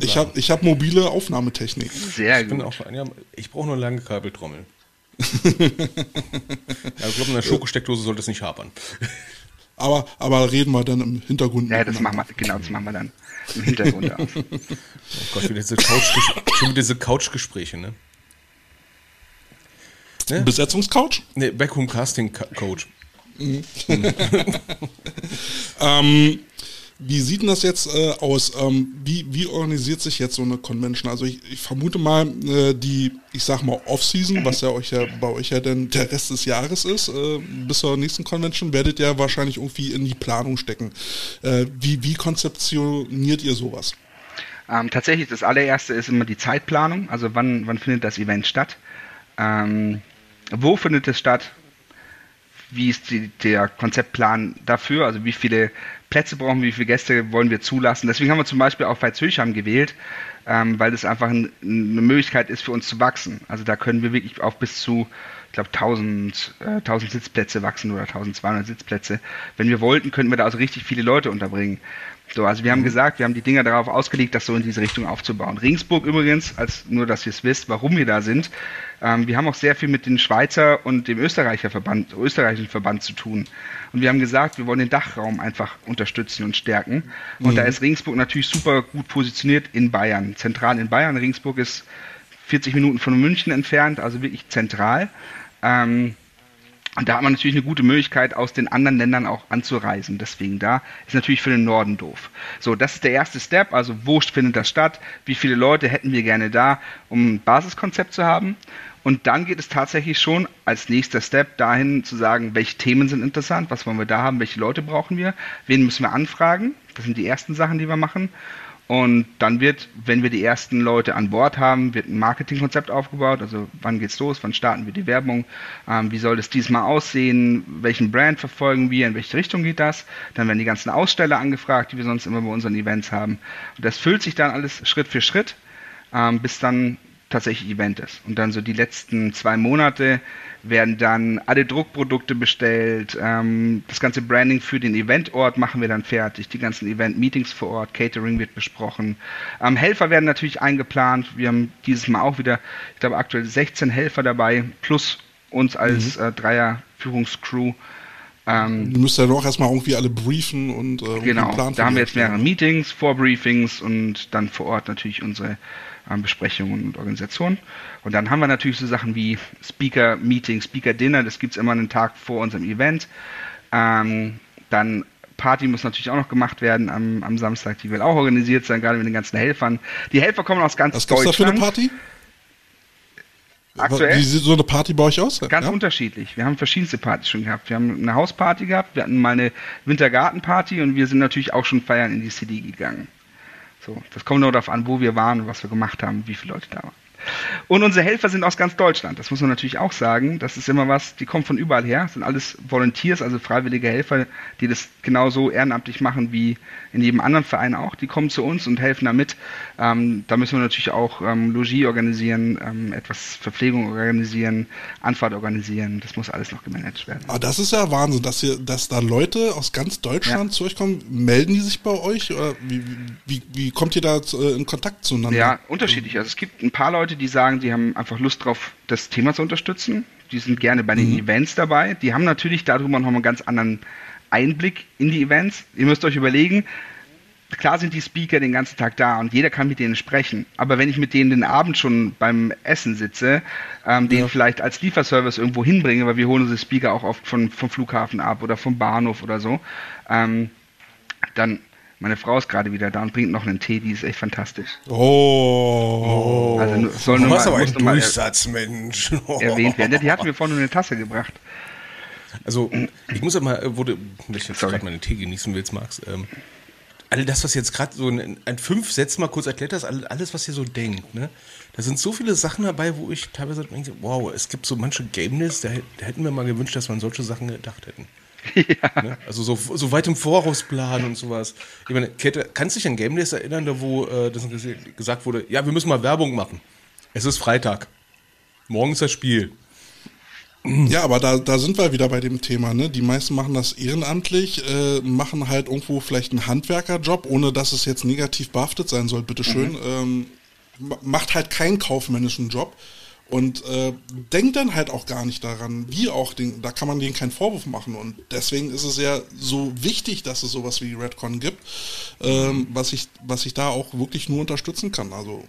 ich habe ich hab mobile Aufnahmetechnik. Sehr ich gut. Ich brauche nur lange Kabeltrommel. ja, ich glaube, in der Schokosteckdose sollte es nicht hapern. Aber, aber reden wir dann im Hintergrund. Ja, das machen wir, genau, das machen wir dann im Hintergrund aus. Oh Gott, wieder diese Couch, schon wieder diese Couchgespräche, ne? ne? Besetzungscouch? Ne, Backhome Casting Coach. Mhm. ähm, wie sieht denn das jetzt äh, aus? Ähm, wie, wie organisiert sich jetzt so eine Convention? Also ich, ich vermute mal, äh, die, ich sag mal, Off-Season, was ja euch ja bei euch ja dann der Rest des Jahres ist, äh, bis zur nächsten Convention, werdet ihr wahrscheinlich irgendwie in die Planung stecken. Äh, wie, wie konzeptioniert ihr sowas? Ähm, tatsächlich, das allererste ist immer die Zeitplanung, also wann, wann findet das Event statt? Ähm, wo findet es statt? Wie ist die, der Konzeptplan dafür? Also wie viele Plätze brauchen wir, wie viele Gäste wollen wir zulassen? Deswegen haben wir zum Beispiel auch Veitshöchheim gewählt, ähm, weil das einfach ein, eine Möglichkeit ist für uns zu wachsen. Also da können wir wirklich auf bis zu ich glaube, 1000, äh, 1000 Sitzplätze wachsen oder 1200 Sitzplätze. Wenn wir wollten, könnten wir da also richtig viele Leute unterbringen. So, also wir haben mhm. gesagt, wir haben die Dinger darauf ausgelegt, das so in diese Richtung aufzubauen. Ringsburg übrigens, als nur, dass ihr es wisst, warum wir da sind. Ähm, wir haben auch sehr viel mit dem Schweizer und dem Österreicher Verband, österreichischen Verband zu tun. Und wir haben gesagt, wir wollen den Dachraum einfach unterstützen und stärken. Und mhm. da ist Ringsburg natürlich super gut positioniert in Bayern, zentral in Bayern. Ringsburg ist 40 Minuten von München entfernt, also wirklich zentral. Ähm, und da hat man natürlich eine gute Möglichkeit, aus den anderen Ländern auch anzureisen. Deswegen da ist natürlich für den Norden doof. So, das ist der erste Step. Also wo findet das statt? Wie viele Leute hätten wir gerne da, um ein Basiskonzept zu haben? Und dann geht es tatsächlich schon als nächster Step dahin zu sagen, welche Themen sind interessant, was wollen wir da haben, welche Leute brauchen wir, wen müssen wir anfragen. Das sind die ersten Sachen, die wir machen. Und dann wird, wenn wir die ersten Leute an Bord haben, wird ein Marketingkonzept aufgebaut. Also wann geht's los, wann starten wir die Werbung, ähm, wie soll das diesmal aussehen, welchen Brand verfolgen wir, in welche Richtung geht das. Dann werden die ganzen Aussteller angefragt, die wir sonst immer bei unseren Events haben. Und das füllt sich dann alles Schritt für Schritt, ähm, bis dann tatsächlich Event ist. Und dann so die letzten zwei Monate werden dann alle Druckprodukte bestellt, ähm, das ganze Branding für den Eventort machen wir dann fertig, die ganzen Event-Meetings vor Ort, Catering wird besprochen. Ähm, Helfer werden natürlich eingeplant. Wir haben dieses Mal auch wieder, ich glaube aktuell 16 Helfer dabei, plus uns als mhm. äh, Dreier-Führungscrew. Ähm, du müsst ja doch erstmal irgendwie alle briefen und äh, genau, da haben wir jetzt mehrere Meetings, Vorbriefings und dann vor Ort natürlich unsere ähm, Besprechungen und Organisationen. Und dann haben wir natürlich so Sachen wie Speaker-Meeting, Speaker-Dinner, das gibt es immer einen Tag vor unserem Event. Ähm, dann Party muss natürlich auch noch gemacht werden am, am Samstag, die will auch organisiert sein, gerade mit den ganzen Helfern. Die Helfer kommen aus ganz Was Deutschland. Was ist das für eine Party? Aktuell? Wie sieht so eine Party bei euch aus? Ganz ja? unterschiedlich. Wir haben verschiedenste Partys schon gehabt. Wir haben eine Hausparty gehabt, wir hatten mal eine Wintergartenparty und wir sind natürlich auch schon feiern in die City gegangen. So, das kommt nur darauf an, wo wir waren was wir gemacht haben, wie viele Leute da waren. Und unsere Helfer sind aus ganz Deutschland. Das muss man natürlich auch sagen. Das ist immer was, die kommen von überall her. Das sind alles Volunteers, also freiwillige Helfer, die das genauso ehrenamtlich machen wie in jedem anderen Verein auch. Die kommen zu uns und helfen damit. Ähm, da müssen wir natürlich auch ähm, Logis organisieren, ähm, etwas Verpflegung organisieren, Anfahrt organisieren. Das muss alles noch gemanagt werden. Aber das ist ja Wahnsinn, dass, ihr, dass da Leute aus ganz Deutschland ja. zu euch kommen. Melden die sich bei euch? Oder wie, wie, wie kommt ihr da äh, in Kontakt zueinander? Ja, unterschiedlich. Also es gibt ein paar Leute, die sagen, die haben einfach Lust drauf, das Thema zu unterstützen. Die sind gerne bei den mhm. Events dabei. Die haben natürlich darüber noch einen ganz anderen Einblick in die Events. Ihr müsst euch überlegen, klar sind die Speaker den ganzen Tag da und jeder kann mit denen sprechen. Aber wenn ich mit denen den Abend schon beim Essen sitze, ähm, den ja. vielleicht als Lieferservice irgendwo hinbringe, weil wir holen unsere Speaker auch oft von, vom Flughafen ab oder vom Bahnhof oder so, ähm, dann meine Frau ist gerade wieder da und bringt noch einen Tee, die ist echt fantastisch. Oh. Also soll nur mal, aber ein Durchsatz, Mensch. Erwähnt werden. Die hat mir vorhin nur eine Tasse gebracht. Also, ich muss ja mal, wurde, wenn ich jetzt gerade meinen Tee genießen willst, Max, ähm, all das, was jetzt gerade so in, in fünf Sätzen mal kurz erklärt hast, alles, was ihr so denkt, ne? Da sind so viele Sachen dabei, wo ich teilweise denke, wow, es gibt so manche Games, da, da hätten wir mal gewünscht, dass wir an solche Sachen gedacht hätten. Ja. Ne? Also so, so weit im Voraus planen und sowas. Ich meine, Kette, kannst du dich an Game Days erinnern, da wo äh, das gesagt wurde, ja, wir müssen mal Werbung machen. Es ist Freitag. Morgen ist das Spiel. Ja, aber da, da sind wir wieder bei dem Thema. Ne? Die meisten machen das ehrenamtlich, äh, machen halt irgendwo vielleicht einen Handwerkerjob, ohne dass es jetzt negativ behaftet sein soll, bitteschön. Mhm. Ähm, macht halt keinen kaufmännischen Job und äh, denkt dann halt auch gar nicht daran, wie auch, den, da kann man denen keinen Vorwurf machen. Und deswegen ist es ja so wichtig, dass es sowas wie Redcon gibt, ähm, was, ich, was ich da auch wirklich nur unterstützen kann. Also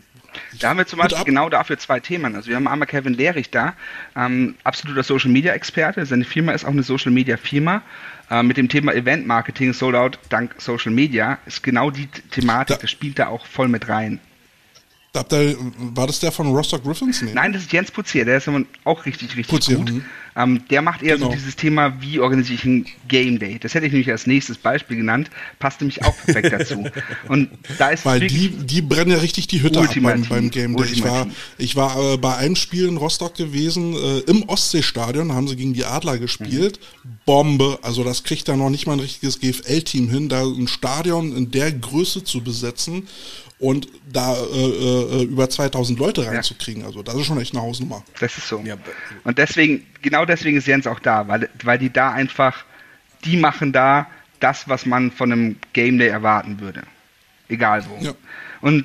da haben wir zum Beispiel genau dafür zwei Themen. Also wir haben einmal Kevin Lehrich da, ähm, absoluter Social Media Experte. Seine Firma ist auch eine Social Media Firma. Äh, mit dem Thema Event Marketing Sold Out dank Social Media ist genau die Thematik, da, das spielt da auch voll mit rein. Da war das der von Rostock Griffins? Nee. Nein, das ist Jens Putzier, der ist auch richtig, richtig Putzier, gut. Mhm. Ähm, der macht eher genau. so dieses Thema, wie organisiere ich ein Game Day. Das hätte ich nämlich als nächstes Beispiel genannt, passt nämlich auch perfekt dazu. Und da ist Weil die, die brennen ja richtig die Hütte ab beim, beim Game Day. Ich war, ich war äh, bei einem Spiel in Rostock gewesen, äh, im Ostseestadion, haben sie gegen die Adler gespielt. Mhm. Bombe, also das kriegt da noch nicht mal ein richtiges GFL-Team hin, da ein Stadion in der Größe zu besetzen und da äh, äh, über 2000 Leute reinzukriegen. Ja. Also das ist schon echt eine Hausnummer. Das ist so. Ja. Und deswegen, genau deswegen ist Jens auch da, weil, weil die da einfach, die machen da das, was man von einem Game Day erwarten würde. Egal wo. Ja. Und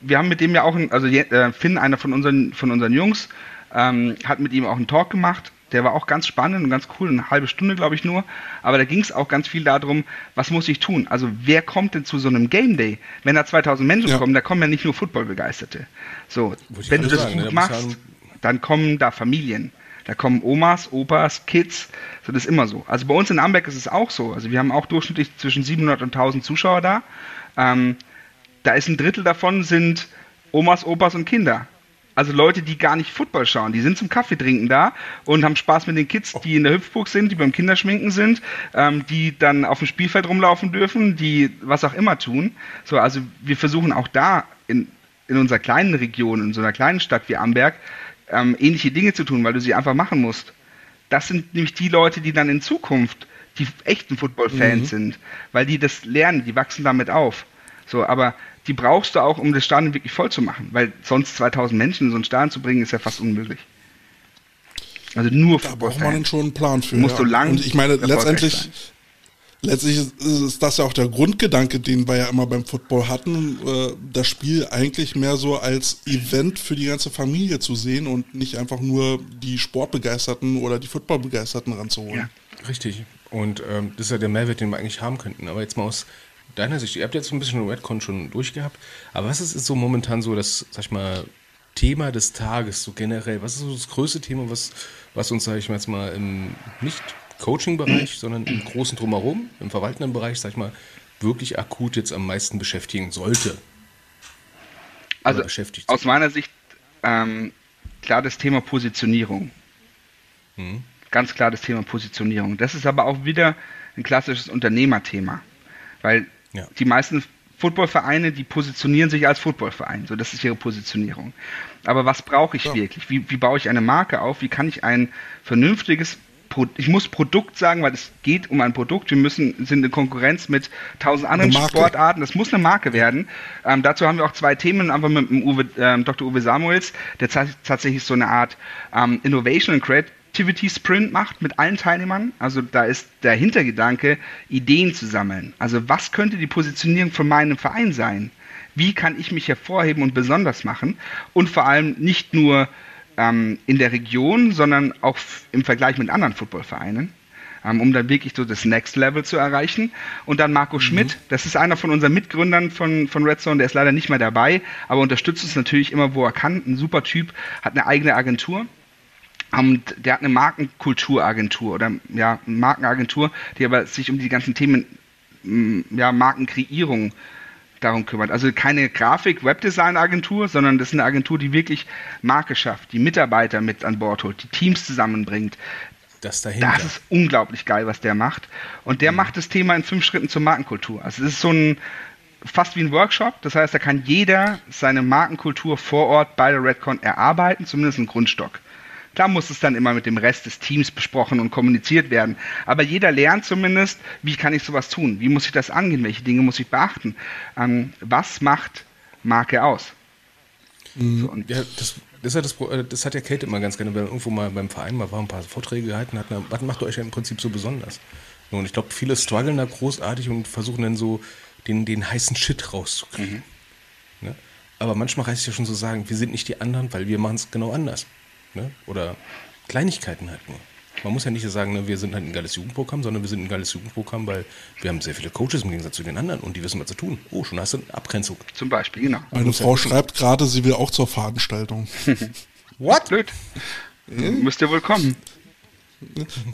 wir haben mit dem ja auch, also äh, Finn, einer von unseren, von unseren Jungs, ähm, hat mit ihm auch einen Talk gemacht der war auch ganz spannend und ganz cool, eine halbe Stunde, glaube ich, nur. Aber da ging es auch ganz viel darum, was muss ich tun? Also, wer kommt denn zu so einem Game Day? Wenn da 2000 Menschen ja. kommen, da kommen ja nicht nur Football-Begeisterte. So, wenn du das sagen, gut ne? machst, dann kommen da Familien. Da kommen Omas, Opas, Kids. So, das ist immer so. Also bei uns in Amberg ist es auch so. Also wir haben auch durchschnittlich zwischen 700 und 1000 Zuschauer da. Ähm, da ist ein Drittel davon sind Omas, Opas und Kinder. Also Leute, die gar nicht Football schauen, die sind zum Kaffee trinken da und haben Spaß mit den Kids, die in der Hüpfburg sind, die beim Kinderschminken sind, ähm, die dann auf dem Spielfeld rumlaufen dürfen, die was auch immer tun. So, also wir versuchen auch da in, in unserer kleinen Region, in so einer kleinen Stadt wie Amberg, ähm, ähnliche Dinge zu tun, weil du sie einfach machen musst. Das sind nämlich die Leute, die dann in Zukunft die echten Football-Fans mhm. sind, weil die das lernen, die wachsen damit auf. So, aber die brauchst du auch, um das Stadion wirklich voll zu machen, weil sonst 2000 Menschen in so ein Stadion zu bringen, ist ja fast unmöglich. Also nur Da braucht man dann schon einen Plan für. Musst ja. du lang. Und ich meine, letztendlich, letztlich ist das ja auch der Grundgedanke, den wir ja immer beim Football hatten, äh, das Spiel eigentlich mehr so als Event für die ganze Familie zu sehen und nicht einfach nur die Sportbegeisterten oder die Footballbegeisterten ranzuholen. Ja. Richtig. Und ähm, das ist ja der Mehrwert, den wir eigentlich haben könnten. Aber jetzt mal aus deiner Sicht, ihr habt jetzt ein bisschen Redcon schon durchgehabt, aber was ist, ist so momentan so das, sag ich mal, Thema des Tages, so generell? Was ist so das größte Thema, was, was uns, sag ich mal, jetzt mal im nicht Coaching-Bereich, sondern im großen Drumherum, im verwaltenden Bereich, sag ich mal, wirklich akut jetzt am meisten beschäftigen sollte? Also aus meiner Sicht ähm, klar das Thema Positionierung. Hm. Ganz klar das Thema Positionierung. Das ist aber auch wieder ein klassisches Unternehmerthema. Weil ja. Die meisten Footballvereine, die positionieren sich als Footballverein. So, das ist ihre Positionierung. Aber was brauche ich ja. wirklich? Wie, wie baue ich eine Marke auf? Wie kann ich ein vernünftiges ich muss Produkt sagen, weil es geht um ein Produkt. Wir müssen, sind in Konkurrenz mit tausend anderen Sportarten. Das muss eine Marke werden. Ähm, dazu haben wir auch zwei Themen, einfach mit dem Uwe, ähm, Dr. Uwe Samuels, der tatsächlich so eine Art ähm, Innovation and Create Activity Sprint macht mit allen Teilnehmern. Also da ist der Hintergedanke, Ideen zu sammeln. Also was könnte die Positionierung von meinem Verein sein? Wie kann ich mich hervorheben und besonders machen? Und vor allem nicht nur ähm, in der Region, sondern auch im Vergleich mit anderen Footballvereinen, ähm, um dann wirklich so das Next Level zu erreichen. Und dann Marco mhm. Schmidt, das ist einer von unseren Mitgründern von, von Red Zone, der ist leider nicht mehr dabei, aber unterstützt uns natürlich immer, wo er kann. Ein super Typ, hat eine eigene Agentur und der hat eine Markenkulturagentur oder ja, Markenagentur, die aber sich um die ganzen Themen ja, Markenkreierung darum kümmert. Also keine Grafik-Webdesign-Agentur, sondern das ist eine Agentur, die wirklich Marke schafft, die Mitarbeiter mit an Bord holt, die Teams zusammenbringt. Das, dahinter. das ist unglaublich geil, was der macht. Und der mhm. macht das Thema in fünf Schritten zur Markenkultur. Also es ist so ein fast wie ein Workshop. Das heißt, da kann jeder seine Markenkultur vor Ort bei der Redcon erarbeiten, zumindest einen Grundstock. Klar muss es dann immer mit dem Rest des Teams besprochen und kommuniziert werden. Aber jeder lernt zumindest, wie kann ich sowas tun? Wie muss ich das angehen? Welche Dinge muss ich beachten? Ähm, was macht Marke aus? Mhm. So, ja, das, das, hat das, äh, das, hat ja Kate immer ganz gerne, wenn irgendwo mal beim Verein mal war, ein paar Vorträge gehalten hat. Was macht euch ja im Prinzip so besonders? Und ich glaube, viele strugglen da großartig und versuchen dann so den, den heißen Shit rauszukriegen. Mhm. Ne? Aber manchmal reicht es ja schon zu so sagen, wir sind nicht die anderen, weil wir machen es genau anders. Ne? Oder Kleinigkeiten halt nur. Man muss ja nicht sagen, ne, wir sind halt ein geiles Jugendprogramm, sondern wir sind ein geiles Jugendprogramm, weil wir haben sehr viele Coaches im Gegensatz zu den anderen und die wissen, was zu tun. Oh, schon hast du eine Abgrenzung. Zum Beispiel, genau. Meine Frau ja schreibt gerade, sie will auch zur Veranstaltung. What? Blöd. Hm? Müsst ihr wohl kommen.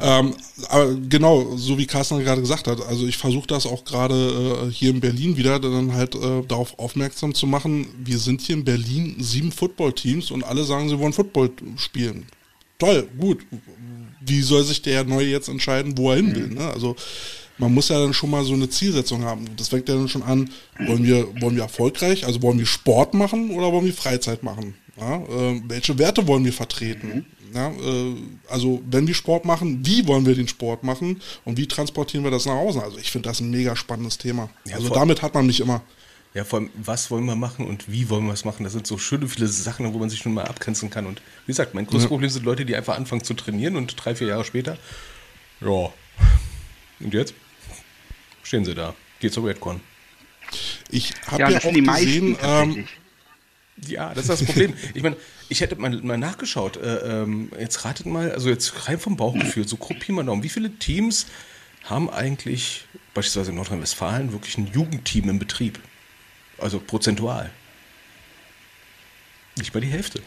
Ähm, aber genau, so wie Carsten gerade gesagt hat, also ich versuche das auch gerade äh, hier in Berlin wieder dann halt äh, darauf aufmerksam zu machen, wir sind hier in Berlin sieben Footballteams und alle sagen, sie wollen Football spielen. Toll, gut. Wie soll sich der Neue jetzt entscheiden, wo er hin will? Ne? Also man muss ja dann schon mal so eine Zielsetzung haben. Das fängt ja dann schon an, wollen wir, wollen wir erfolgreich, also wollen wir Sport machen oder wollen wir Freizeit machen? Ja, äh, welche Werte wollen wir vertreten? Ja, äh, also wenn wir Sport machen, wie wollen wir den Sport machen und wie transportieren wir das nach Hause? Also ich finde das ein mega spannendes Thema. Ja, also damit hat man mich immer. Ja, vor allem, was wollen wir machen und wie wollen wir es machen? Das sind so schöne viele Sachen, wo man sich schon mal abgrenzen kann. Und wie gesagt, mein größtes ja. Problem sind Leute, die einfach anfangen zu trainieren und drei, vier Jahre später, ja, und jetzt stehen sie da. Geht zur Redcon. Ich habe ja, ja auch gesehen, ähm, ja, das ist das Problem. Ich meine, ich hätte mal, mal nachgeschaut. Äh, ähm, jetzt ratet mal, also jetzt rein vom Bauchgefühl, so grob Pi mal Daumen. Wie viele Teams haben eigentlich beispielsweise in Nordrhein-Westfalen wirklich ein Jugendteam im Betrieb? Also prozentual. Nicht mal die Hälfte.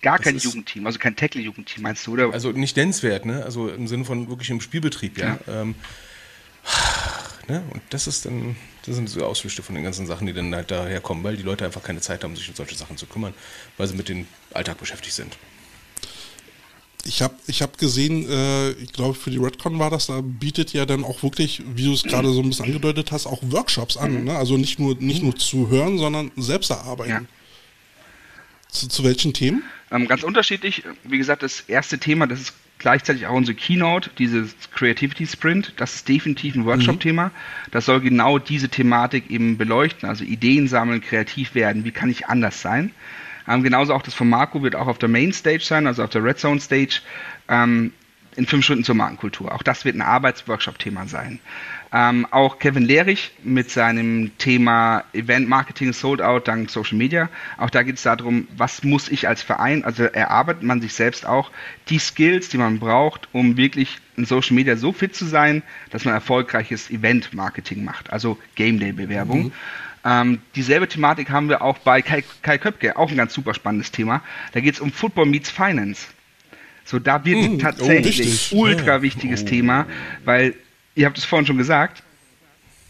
Gar kein Jugendteam, also kein Tackle-Jugendteam, meinst du, oder? Also nicht nennenswert, ne? Also im Sinne von wirklich im Spielbetrieb, ja. ja. Ähm, Ne? Und das ist dann, das sind so Ausflüchte von den ganzen Sachen, die dann halt daherkommen, weil die Leute einfach keine Zeit haben, sich um solche Sachen zu kümmern, weil sie mit dem Alltag beschäftigt sind. Ich habe ich hab gesehen, äh, ich glaube für die Redcon war das, da bietet ja dann auch wirklich, wie du es gerade so ein bisschen angedeutet hast, auch Workshops an. Mhm. Ne? Also nicht nur, nicht nur zu hören, sondern selbst erarbeiten. Ja. Zu, zu welchen Themen? Ähm, ganz unterschiedlich. Wie gesagt, das erste Thema, das ist gleichzeitig auch unsere Keynote, dieses Creativity Sprint, das ist definitiv ein Workshop-Thema. Mhm. Das soll genau diese Thematik eben beleuchten, also Ideen sammeln, kreativ werden, wie kann ich anders sein. Ähm, genauso auch das von Marco wird auch auf der Main Stage sein, also auf der Red Zone Stage, ähm, in fünf Stunden zur Markenkultur. Auch das wird ein Arbeitsworkshop-Thema sein. Ähm, auch Kevin Lehrich mit seinem Thema Event Marketing Sold Out dank Social Media. Auch da geht es darum, was muss ich als Verein, also erarbeitet man sich selbst auch die Skills, die man braucht, um wirklich in Social Media so fit zu sein, dass man erfolgreiches Event Marketing macht, also Game Day Bewerbung. Mhm. Ähm, dieselbe Thematik haben wir auch bei Kai, Kai Köpke, auch ein ganz super spannendes Thema. Da geht es um Football meets Finance. So, da wird mm, tatsächlich oh, ultra wichtiges oh. Thema, weil ihr habt es vorhin schon gesagt,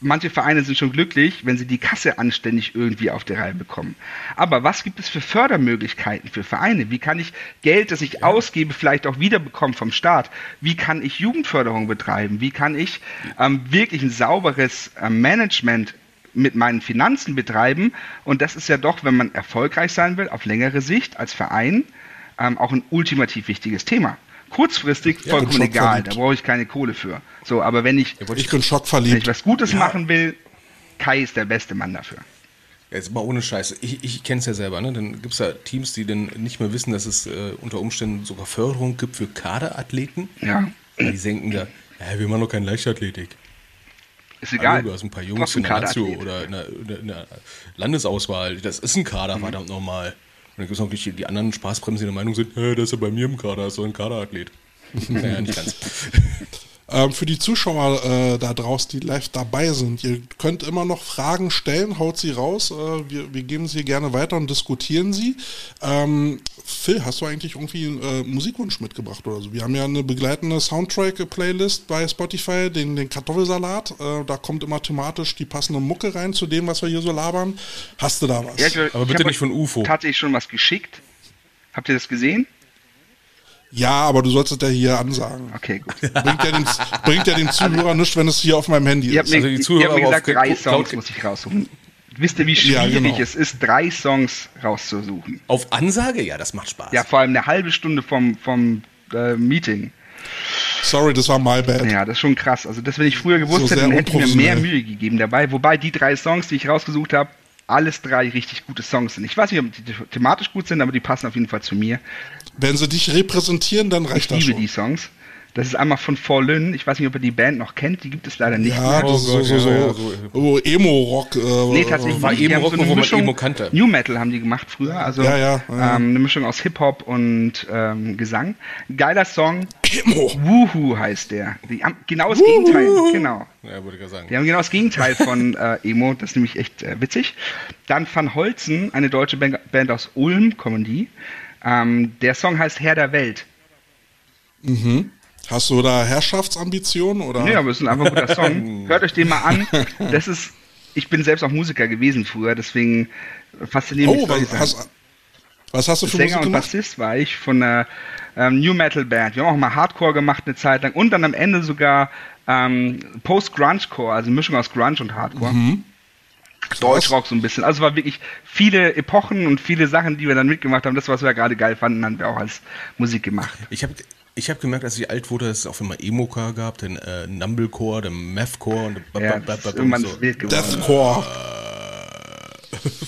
manche Vereine sind schon glücklich, wenn sie die Kasse anständig irgendwie auf der Reihe bekommen. Aber was gibt es für Fördermöglichkeiten für Vereine? Wie kann ich Geld, das ich ja. ausgebe, vielleicht auch wiederbekommen vom Staat? Wie kann ich Jugendförderung betreiben? Wie kann ich ähm, wirklich ein sauberes äh, Management mit meinen Finanzen betreiben? Und das ist ja doch, wenn man erfolgreich sein will, auf längere Sicht als Verein, ähm, auch ein ultimativ wichtiges Thema kurzfristig ja, vollkommen egal, da brauche ich keine Kohle für. So, aber wenn ich, ja, ich bin schockverliebt. Wenn ich was Gutes ja. machen will, Kai ist der beste Mann dafür. Jetzt mal ohne Scheiße. Ich, ich kenne es ja selber, ne? Dann gibt es ja Teams, die dann nicht mehr wissen, dass es äh, unter Umständen sogar Förderung gibt für Kaderathleten. Ja. Die denken da, ja, wir machen doch keine Leichtathletik. Ist egal. Also, du hast ein paar Jungs in der Lazio oder in der, in der, Landesauswahl. Das ist ein Kader, mhm. verdammt normal. Und dann gibt es noch die, die anderen Spaßbremsen, die der Meinung sind, hey, der ist ja bei mir im Kader, ist so ein Kaderathlet. naja, nicht ganz. Ähm, für die Zuschauer äh, da draußen, die live dabei sind, ihr könnt immer noch Fragen stellen, haut sie raus. Äh, wir, wir, geben sie gerne weiter und diskutieren sie. Ähm, Phil, hast du eigentlich irgendwie einen äh, Musikwunsch mitgebracht oder so? Wir haben ja eine begleitende Soundtrack-Playlist bei Spotify, den, den Kartoffelsalat. Äh, da kommt immer thematisch die passende Mucke rein zu dem, was wir hier so labern. Hast du da was? Ja, ich, Aber bitte nicht von UFO. Tatsächlich schon was geschickt. Habt ihr das gesehen? Ja, aber du sollst es ja hier ansagen. Okay, gut. Bringt ja den, bringt ja den Zuhörer nichts, wenn es hier auf meinem Handy ist. Mir, also die Zuhörer habt mir gesagt, drei Songs muss ich raussuchen. Wisst ihr, wie schwierig ja, genau. es ist, drei Songs rauszusuchen? Auf Ansage? Ja, das macht Spaß. Ja, vor allem eine halbe Stunde vom, vom äh, Meeting. Sorry, das war my bad. Ja, das ist schon krass. Also das, wenn ich früher gewusst so hätte, dann hätte ich mir mehr Mühe gegeben dabei. Wobei die drei Songs, die ich rausgesucht habe, alles drei richtig gute Songs sind. Ich weiß nicht, ob die thematisch gut sind, aber die passen auf jeden Fall zu mir. Wenn sie dich repräsentieren, dann reicht ich das schon. Ich liebe die Songs. Das ist einmal von Fallen. Ich weiß nicht, ob ihr die Band noch kennt. Die gibt es leider nicht ja, mehr. Das oh ist so, so, ja, so, so Emo-Rock. Äh, nee, tatsächlich. War Emo-Rock, so wo man Emo kannte. New Metal haben die gemacht früher. Also ja, ja, ja. Ähm, eine Mischung aus Hip-Hop und ähm, Gesang. Geiler Song. Emo. Wuhu heißt der. Die haben genau das Wuhu. Gegenteil. Genau. Ja, würde ich sagen. Die haben genau das Gegenteil von äh, Emo. Das ist nämlich echt äh, witzig. Dann Van Holzen, eine deutsche Band aus Ulm, kommen die. Ähm, der Song heißt Herr der Welt. Hast du da Herrschaftsambitionen oder? Nee, aber es ist ein einfach guter Song. Hört euch den mal an. Das ist, ich bin selbst auch Musiker gewesen früher, deswegen fasziniert mich oh, was hast, was hast du für Sänger Musik und gemacht? Bassist war ich von einer ähm, New Metal Band. Wir haben auch mal Hardcore gemacht eine Zeit lang und dann am Ende sogar ähm, Post-Grunge-Core, also Mischung aus Grunge und Hardcore. Mhm. Deutschrock so ein bisschen. Also es war wirklich viele Epochen und viele Sachen, die wir dann mitgemacht haben. Das, was wir gerade geil fanden, haben wir auch als Musik gemacht. Ich habe ich hab gemerkt, als ich alt wurde, dass es auch immer Emo-Core gab, den äh, Numblecore, den Mathcore und Ja, irgendwann geworden. Deathcore.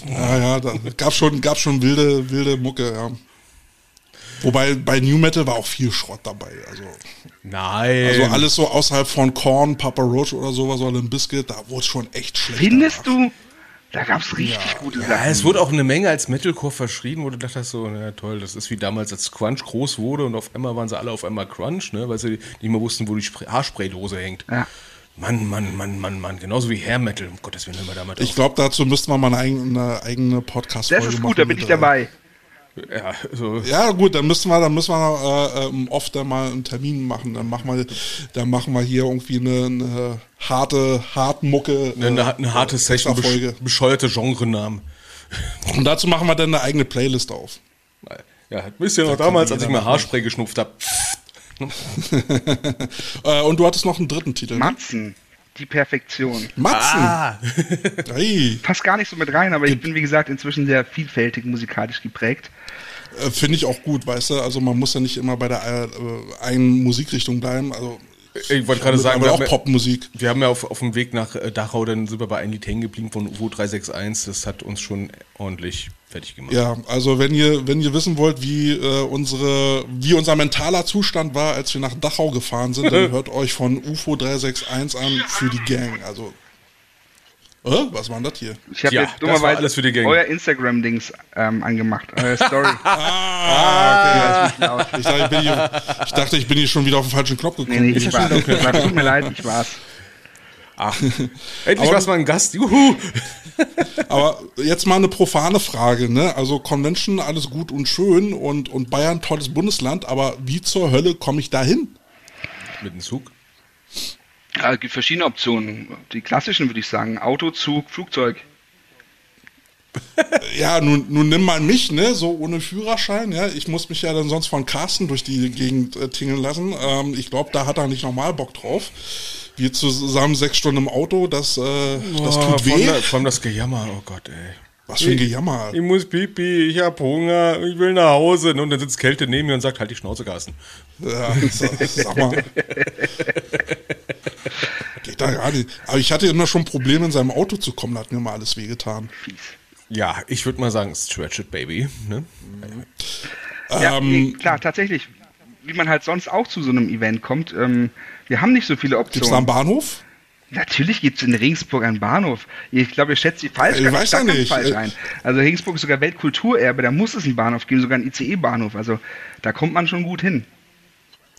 ja, ja, da gab schon, gab schon wilde, wilde Mucke, ja. Wobei bei New Metal war auch viel Schrott dabei. Also, Nein. also alles so außerhalb von Korn, Papa Roach oder sowas oder ein Biscuit, da wurde es schon echt schlecht. Findest du? Da gab es richtig gute Ja, Sachen. es wurde auch eine Menge als Metalcore verschrien, wo du dachtest so, na toll, das ist wie damals, als Crunch groß wurde und auf einmal waren sie alle auf einmal Crunch, ne, weil sie nicht mehr wussten, wo die Spray Haarspraydose hängt. Ja. Mann, Mann, Mann, Mann, Mann, genauso wie Hair Metal, um Gottes Willen, hör mal damit Ich glaube, dazu müsste man mal eine eigene, eine eigene Podcast-Folge Das machen. ist gut, da bin ich äh, dabei. Ja, so, Ja, gut, dann müssen wir, dann müssen wir äh, ähm, oft dann mal einen Termin machen. Dann machen wir, dann machen wir hier irgendwie eine, eine harte, Hartmucke. eine, eine, eine harte Session, Folge. besch bescheuerte Genrenamen. Und dazu machen wir dann eine eigene Playlist auf. Ja, wisst ihr noch damals, als ich mir machen. Haarspray geschnupft habe? Äh, und du hattest noch einen dritten Titel. Matzen, die Perfektion. Matzen. Ah, Passt gar nicht so mit rein, aber ich bin, wie gesagt, inzwischen sehr vielfältig musikalisch geprägt. Äh, finde ich auch gut, weißt du. Also man muss ja nicht immer bei der äh, einen Musikrichtung bleiben. Also ich wollte gerade sagen, wir auch haben, ja- Popmusik. wir haben ja auf, auf dem Weg nach äh, Dachau, dann sind wir bei einem Lied hängen geblieben von UFO 361. Das hat uns schon ordentlich fertig gemacht. Ja, also wenn ihr, wenn ihr wissen wollt, wie äh, unsere, wie unser mentaler Zustand war, als wir nach Dachau gefahren sind, dann hört euch von UFO 361 an für die Gang. Also, äh, was war denn das hier? Ich habe Ja, jetzt war dummerweise alles für die Gang. euer Instagram-Dings ähm, angemacht. Eure Story. Ah, okay. Ich dachte, ich, bin hier, ich dachte, ich bin hier schon wieder auf den falschen Knopf Nee, gekommen. nee, ich war's. War- Tut mir leid, ich war's. Ach, endlich war's mal ein Gast. Juhu! Aber jetzt mal eine profane Frage, ne? Also Convention, alles gut und schön und, und Bayern, tolles Bundesland, aber wie zur Hölle komme ich da hin? Mit dem Zug. Ja, es gibt verschiedene Optionen. Die klassischen würde ich sagen. Auto, Zug, Flugzeug. Ja, nun, nun nimm mal mich, ne, so ohne Führerschein, ja. Ich muss mich ja dann sonst von Carsten durch die Gegend äh, tingeln lassen. Ähm, ich glaube, da hat er nicht normal Bock drauf. Wir zusammen sechs Stunden im Auto, das, äh, das Oh, tut weh. vor allem das Gejammer, oh Gott, ey. Was für ein Gejammer. Ich muss pipi, ich hab Hunger, ich will nach Hause. Und dann sitzt Kälte neben mir und sagt, halt die Schnauze, Carsten. Ja, sag, mal. Geht da gar nicht. Aber ich hatte immer schon Probleme, in seinem Auto zu kommen, da hat mir mal alles wehgetan. Fies. Ja, ich würde mal sagen, stretch it, baby. Ne? Ja, Ähm, nee, klar, tatsächlich. Wie man halt sonst auch zu so einem Event kommt. Ähm, wir haben nicht so viele Gibt's da einen Optionen. Bahnhof? Natürlich gibt es in Regensburg einen Bahnhof. Ich glaube, ihr schätzt die falsch, Ich ganz- weiß ja nicht. falsch ein. Also Regensburg ist sogar Weltkulturerbe, da muss es einen Bahnhof geben, sogar einen ICE-Bahnhof. Also da kommt man schon gut hin.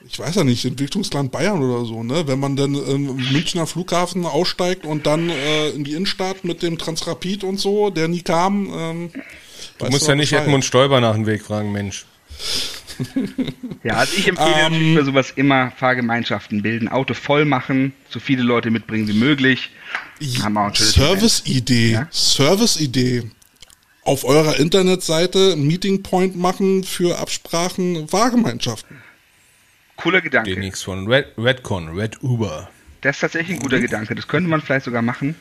Ich weiß ja nicht, Entwicklungsland Bayern oder so, ne? Wenn man dann im Münchner Flughafen aussteigt und dann äh, in die Innenstadt mit dem Transrapid und so, der nie kam. Ähm, Du musst ja nicht Edmund Stoiber nach dem Weg fragen, Mensch. Ja, also ich empfehle Ähm, natürlich für sowas immer Fahrgemeinschaften bilden, Auto voll machen, so viele Leute mitbringen wie möglich. Service-Idee, Ja? Service-Idee. Auf eurer Internetseite Meeting Point machen für Absprachen Fahrgemeinschaften. Cooler Geht Gedanke. nichts von Red, Redcon, Red Uber. Das ist tatsächlich ein guter Gedanke. Das könnte man vielleicht sogar machen.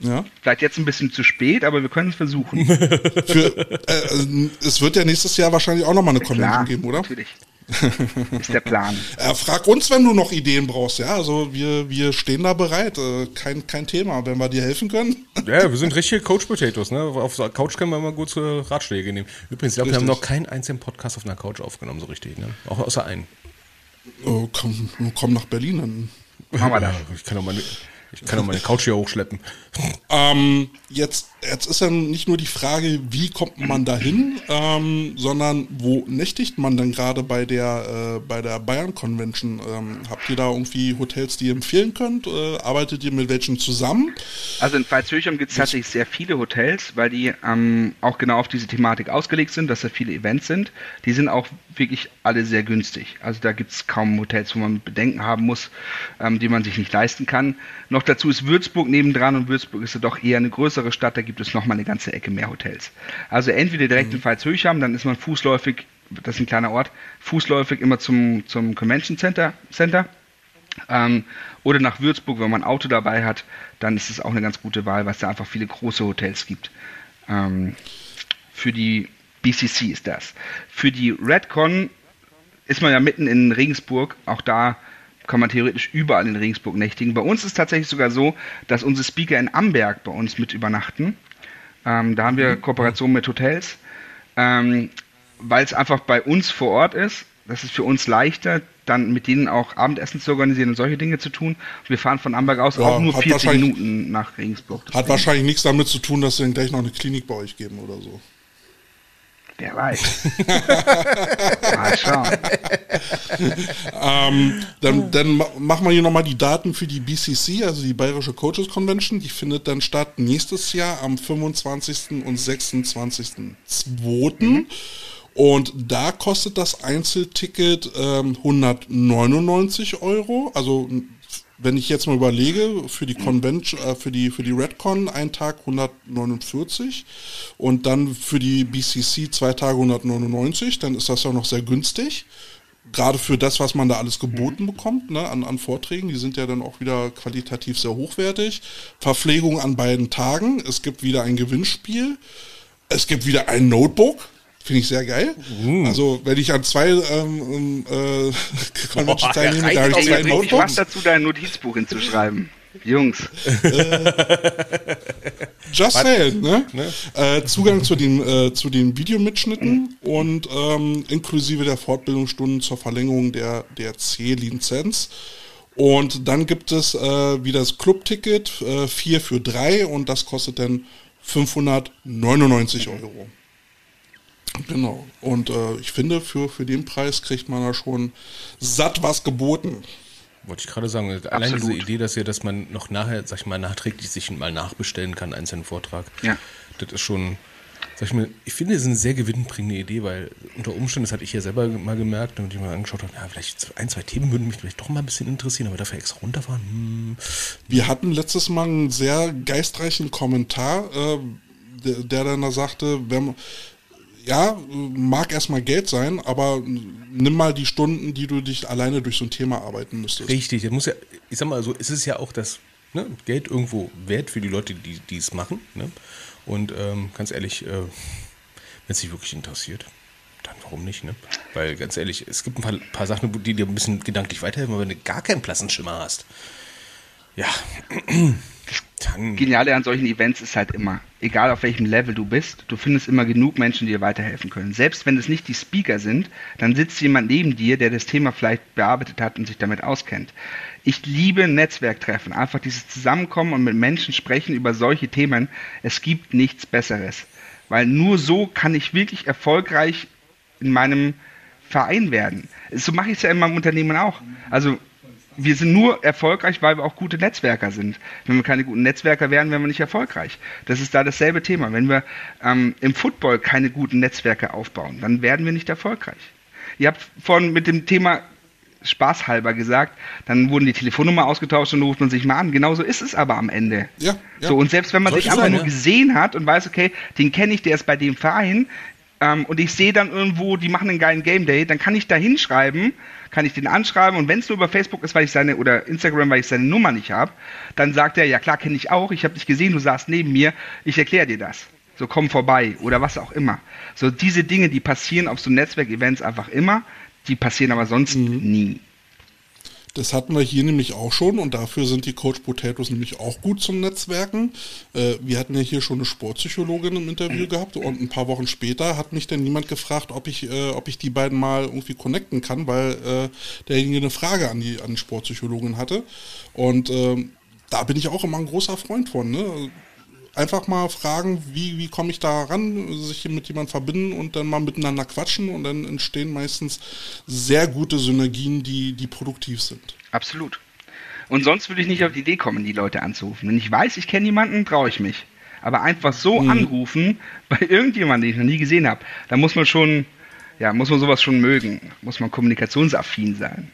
Ja. Vielleicht jetzt ein bisschen zu spät, aber wir können es versuchen. Für, äh, äh, es wird ja nächstes Jahr wahrscheinlich auch nochmal eine Convention Klar, geben, oder? natürlich. Ist der Plan. Äh, frag uns, wenn du noch Ideen brauchst, ja. Also wir, wir stehen da bereit. Äh, kein, kein Thema, wenn wir dir helfen können. Ja, wir sind richtige Coach Potatoes, ne? Auf der Couch können wir immer gut äh, Ratschläge nehmen. Übrigens, ich glaube, wir haben noch keinen einzigen Podcast auf einer Couch aufgenommen, so richtig, ne? Auch außer einen. Oh, komm, komm nach Berlin. Dann. Machen wir. Ja, ich kann doch meine, ich kann doch meine Couch hier hochschleppen. Ähm, jetzt Jetzt ist ja nicht nur die Frage, wie kommt man dahin, ähm, sondern wo nächtigt man denn gerade bei der äh, bei der Bayern Convention? Ähm, habt ihr da irgendwie Hotels, die ihr empfehlen könnt? Äh, arbeitet ihr mit welchen zusammen? Also in Pfalz-Höchheim gibt es tatsächlich sehr viele Hotels, weil die ähm, auch genau auf diese Thematik ausgelegt sind, dass da viele Events sind. Die sind auch wirklich alle sehr günstig. Also da gibt es kaum Hotels, wo man Bedenken haben muss, ähm, die man sich nicht leisten kann. Noch dazu ist Würzburg nebendran und Würzburg ist ja doch eher eine größere Stadt. Da gibt es nochmal eine ganze Ecke mehr Hotels. Also entweder direkt mhm. in Pfalz-Höchheim, dann ist man fußläufig, das ist ein kleiner Ort, fußläufig immer zum, zum Convention Center, Center. Ähm, oder nach Würzburg, wenn man ein Auto dabei hat, dann ist es auch eine ganz gute Wahl, weil es da einfach viele große Hotels gibt. Ähm, für die BCC ist das. Für die Redcon ist man ja mitten in Regensburg, auch da kann man theoretisch überall in Regensburg nächtigen. Bei uns ist tatsächlich sogar so, dass unsere Speaker in Amberg bei uns mit übernachten. Ähm, da haben wir mhm. Kooperationen mit Hotels, ähm, weil es einfach bei uns vor Ort ist. Das ist für uns leichter, dann mit denen auch Abendessen zu organisieren und solche Dinge zu tun. Wir fahren von Amberg aus ja, auch nur 40 Minuten nach Regensburg. Hat wahrscheinlich nichts damit zu tun, dass sie dann gleich noch eine Klinik bei euch geben oder so. Wer weiß. ähm, dann, dann machen wir hier nochmal die Daten für die BCC, also die Bayerische Coaches Convention. Die findet dann statt nächstes Jahr am 25. und 26.02. Mhm. Und da kostet das Einzelticket ähm, 199 Euro, also wenn ich jetzt mal überlege, für die Convention, äh, für die, für die Redcon ein Tag 149 und dann für die BCC zwei Tage 199, dann ist das ja noch sehr günstig. Gerade für das, was man da alles geboten bekommt, ne, an, an Vorträgen, die sind ja dann auch wieder qualitativ sehr hochwertig. Verpflegung an beiden Tagen, es gibt wieder ein Gewinnspiel, es gibt wieder ein Notebook, Finde ich sehr geil. Mhm. Also, wenn ich an zwei ähm, äh, Conventions teilnehme, da habe ich zwei Notebooks. Was dazu, dein Notizbuch hinzuschreiben. Jungs. Äh, just saying, ne? ne? Äh, Zugang zu den, äh, zu den Videomitschnitten mhm. und ähm, inklusive der Fortbildungsstunden zur Verlängerung der, der C-Lizenz. Und dann gibt es äh, wieder das Clubticket, äh, 4 für 3 und das kostet dann 599 Euro. Genau. Und äh, ich finde, für, für den Preis kriegt man da schon satt was geboten. Wollte ich gerade sagen, allein Absolut. diese Idee, dass ja, dass man noch nachher, sag ich mal, nachträglich sich mal nachbestellen kann, einzelnen Vortrag. Ja. Das ist schon, sag ich mal, ich finde, das ist eine sehr gewinnbringende Idee, weil unter Umständen, das hatte ich ja selber mal gemerkt, und ich mal angeschaut habe, ja, vielleicht ein, zwei Themen würden mich vielleicht doch mal ein bisschen interessieren, aber dafür extra runterfahren. Hm. Wir hatten letztes Mal einen sehr geistreichen Kommentar, äh, der, der dann da sagte, wenn ja, mag erstmal Geld sein, aber nimm mal die Stunden, die du dich alleine durch so ein Thema arbeiten müsstest. Richtig, das muss ja, ich sag mal so, es ist ja auch das ne, Geld irgendwo wert für die Leute, die es machen. Ne? Und ähm, ganz ehrlich, äh, wenn es dich wirklich interessiert, dann warum nicht, ne? Weil ganz ehrlich, es gibt ein paar, paar Sachen, die dir ein bisschen gedanklich weiterhelfen, aber wenn du gar keinen Plassenschimmer hast. Ja. Das Geniale an solchen Events ist halt immer, egal auf welchem Level du bist, du findest immer genug Menschen, die dir weiterhelfen können. Selbst wenn es nicht die Speaker sind, dann sitzt jemand neben dir, der das Thema vielleicht bearbeitet hat und sich damit auskennt. Ich liebe Netzwerktreffen, einfach dieses Zusammenkommen und mit Menschen sprechen über solche Themen. Es gibt nichts Besseres, weil nur so kann ich wirklich erfolgreich in meinem Verein werden. So mache ich es ja in meinem Unternehmen auch. Also wir sind nur erfolgreich, weil wir auch gute Netzwerker sind. Wenn wir keine guten Netzwerker wären, wären wir nicht erfolgreich. Das ist da dasselbe Thema. Wenn wir ähm, im Football keine guten Netzwerke aufbauen, dann werden wir nicht erfolgreich. Ihr habt vorhin mit dem Thema spaßhalber gesagt, dann wurden die Telefonnummer ausgetauscht und ruft man sich mal an. Genauso ist es aber am Ende. Ja, ja. So, und selbst wenn man Sollte sich einfach sein, nur ja. gesehen hat und weiß, okay, den kenne ich, der ist bei dem Verein, ähm, und ich sehe dann irgendwo, die machen einen geilen Game Day, dann kann ich da hinschreiben, kann ich den anschreiben und wenn es nur über Facebook ist, weil ich seine oder Instagram, weil ich seine Nummer nicht habe, dann sagt er, ja klar, kenne ich auch, ich habe dich gesehen, du saßt neben mir, ich erkläre dir das. So komm vorbei oder was auch immer. So diese Dinge, die passieren auf so Netzwerkevents einfach immer, die passieren aber sonst mhm. nie. Das hatten wir hier nämlich auch schon und dafür sind die Coach Potatoes nämlich auch gut zum Netzwerken. Äh, wir hatten ja hier schon eine Sportpsychologin im Interview gehabt und ein paar Wochen später hat mich dann niemand gefragt, ob ich, äh, ob ich die beiden mal irgendwie connecten kann, weil äh, derjenige eine Frage an die, an die Sportpsychologin hatte. Und ähm, da bin ich auch immer ein großer Freund von. Ne? Einfach mal fragen, wie, wie komme ich da ran, sich mit jemandem verbinden und dann mal miteinander quatschen und dann entstehen meistens sehr gute Synergien, die, die produktiv sind. Absolut. Und sonst würde ich nicht auf die Idee kommen, die Leute anzurufen. Wenn ich weiß, ich kenne jemanden, traue ich mich. Aber einfach so mhm. anrufen bei irgendjemandem, den ich noch nie gesehen habe, da muss man schon, ja, muss man sowas schon mögen. Muss man kommunikationsaffin sein.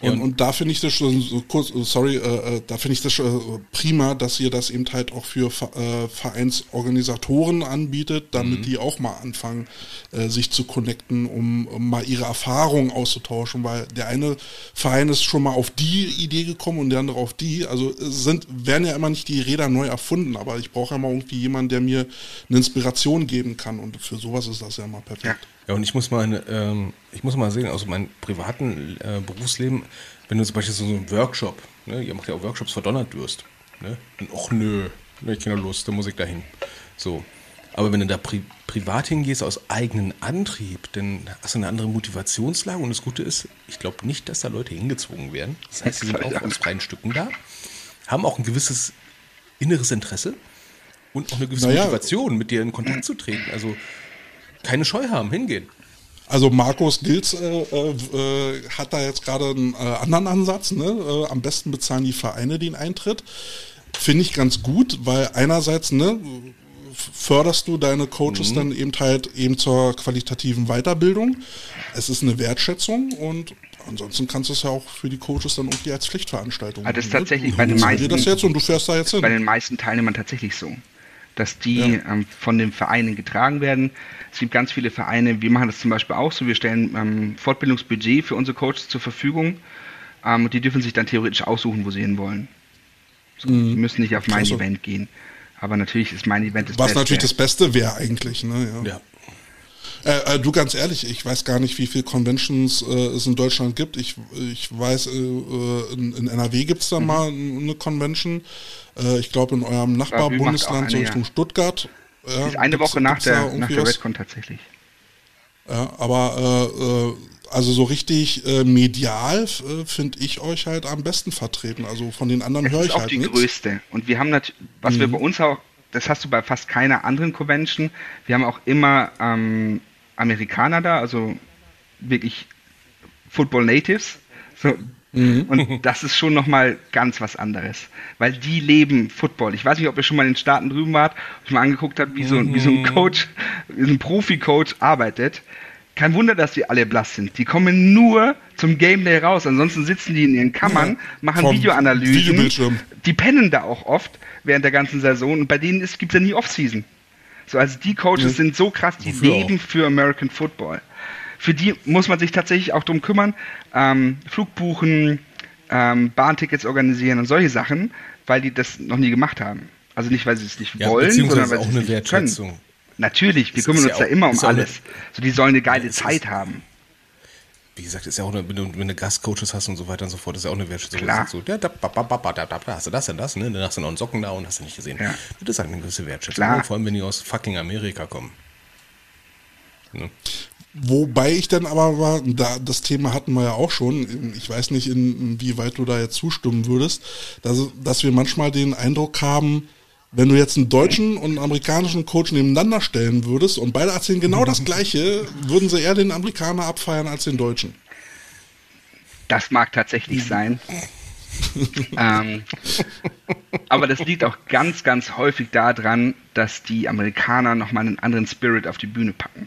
Und, und da finde ich das schon so kurz, äh, sorry, äh, äh, da finde ich das schon äh, prima, dass ihr das eben halt auch für äh, Vereinsorganisatoren anbietet, damit mhm. die auch mal anfangen, äh, sich zu connecten, um, um mal ihre Erfahrungen auszutauschen, weil der eine Verein ist schon mal auf die Idee gekommen und der andere auf die. Also sind, werden ja immer nicht die Räder neu erfunden, aber ich brauche ja mal irgendwie jemanden, der mir eine Inspiration geben kann und für sowas ist das ja mal perfekt. Ja. Ja, und ich muss mal, ähm, ich muss mal sehen, aus meinem privaten äh, Berufsleben, wenn du zum Beispiel so einen Workshop, ne, ihr macht ja auch Workshops für Donnertdurst, ne, dann, ach nö, ne, ich keine Lust, da muss ich dahin. So. Aber wenn du da pri privat hingehst aus eigenem Antrieb, dann hast du eine andere Motivationslage und das Gute ist, ich glaube nicht, dass da Leute hingezwungen werden. Das heißt, sie sind auch aus freien Stücken da, haben auch ein gewisses inneres Interesse und auch eine gewisse naja. Motivation, mit dir in Kontakt zu treten. Also keine Scheu haben, hingehen. Also Markus Gils äh, äh, hat da jetzt gerade einen äh, anderen Ansatz. Ne? Äh, am besten bezahlen die Vereine den Eintritt. Finde ich ganz gut, weil einerseits ne, förderst du deine Coaches mhm. dann eben halt eben zur qualitativen Weiterbildung. Es ist eine Wertschätzung und ansonsten kannst du es ja auch für die Coaches dann irgendwie als Pflichtveranstaltung. Also das ist tatsächlich bei den meisten. das jetzt und du fährst da jetzt hin. Bei den meisten Teilnehmern tatsächlich so dass die ja. ähm, von den Vereinen getragen werden. Es gibt ganz viele Vereine, wir machen das zum Beispiel auch so, wir stellen ähm, Fortbildungsbudget für unsere Coaches zur Verfügung ähm, und die dürfen sich dann theoretisch aussuchen, wo sie hin wollen. So, mhm. Die müssen nicht auf mein Klasse. Event gehen. Aber natürlich ist mein Event das Was Beste. natürlich das Beste wäre eigentlich, ne? Ja. ja. Äh, äh, du ganz ehrlich, ich weiß gar nicht, wie viele Conventions äh, es in Deutschland gibt. Ich, ich weiß, äh, äh in, in, NRW gibt es da mhm. mal eine Convention. Äh, ich glaube in eurem Nachbarbundesland, so Richtung ja. Stuttgart. Ja, ist eine Woche nach der, nach der Redcon tatsächlich. Ja, aber also so richtig äh, medial äh, finde ich euch halt am besten vertreten. Also von den anderen höre ich halt nichts. Das ist auch die nix. größte. Und wir haben natürlich, was mhm. wir bei uns auch, das hast du bei fast keiner anderen Convention, wir haben auch immer ähm, Amerikaner da, also wirklich Football Natives. So. Mhm. Und das ist schon nochmal ganz was anderes. Weil die leben Football. Ich weiß nicht, ob ihr schon mal in den Staaten drüben wart, ob mal angeguckt habt, wie so, mhm. wie so ein mhm. Coach, wie ein Profi-Coach arbeitet. Kein Wunder, dass die alle blass sind. Die kommen nur zum Game Day raus. Ansonsten sitzen die in ihren Kammern, machen Videoanalysen. Die pennen da auch oft während der ganzen Saison. Und bei denen gibt es ja nie Off-Season. So, also die Coaches ja. sind so krass, die Wofür leben auch? für American Football. Für die muss man sich tatsächlich auch drum kümmern, ähm, Flug buchen, ähm, Bahntickets organisieren und solche Sachen, weil die das noch nie gemacht haben. Also nicht, weil sie es nicht ja, wollen, sondern weil sie es nicht können. Natürlich, wir kümmern uns ja da immer um alles. So, die sollen eine geile Zeit haben wie gesagt, ist ja auch, eine, wenn du, wenn du Gastcoaches hast und so weiter und so fort, ist ja auch eine Wertschätzung. Klar. So, ja, da, da, da, da, hast du das und das, ne? Dann hast du noch einen Socken da und hast du nicht gesehen. Ja. Das ist halt eine gewisse Wertschätzung. Klar. Vor allem, wenn die aus fucking Amerika kommen. Ne? Wobei ich dann aber war, da, das Thema hatten wir ja auch schon, ich weiß nicht, inwieweit du da jetzt zustimmen würdest, dass, dass wir manchmal den Eindruck haben, wenn du jetzt einen deutschen und einen amerikanischen Coach nebeneinander stellen würdest und beide erzählen genau das Gleiche, würden sie eher den Amerikaner abfeiern als den Deutschen. Das mag tatsächlich sein. ähm, aber das liegt auch ganz, ganz häufig daran, dass die Amerikaner nochmal einen anderen Spirit auf die Bühne packen.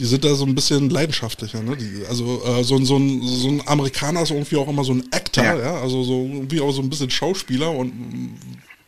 Die sind da so ein bisschen leidenschaftlicher, ne? Die, also äh, so, so, ein, so ein Amerikaner ist irgendwie auch immer so ein Actor, ja. ja? Also so irgendwie auch so ein bisschen Schauspieler und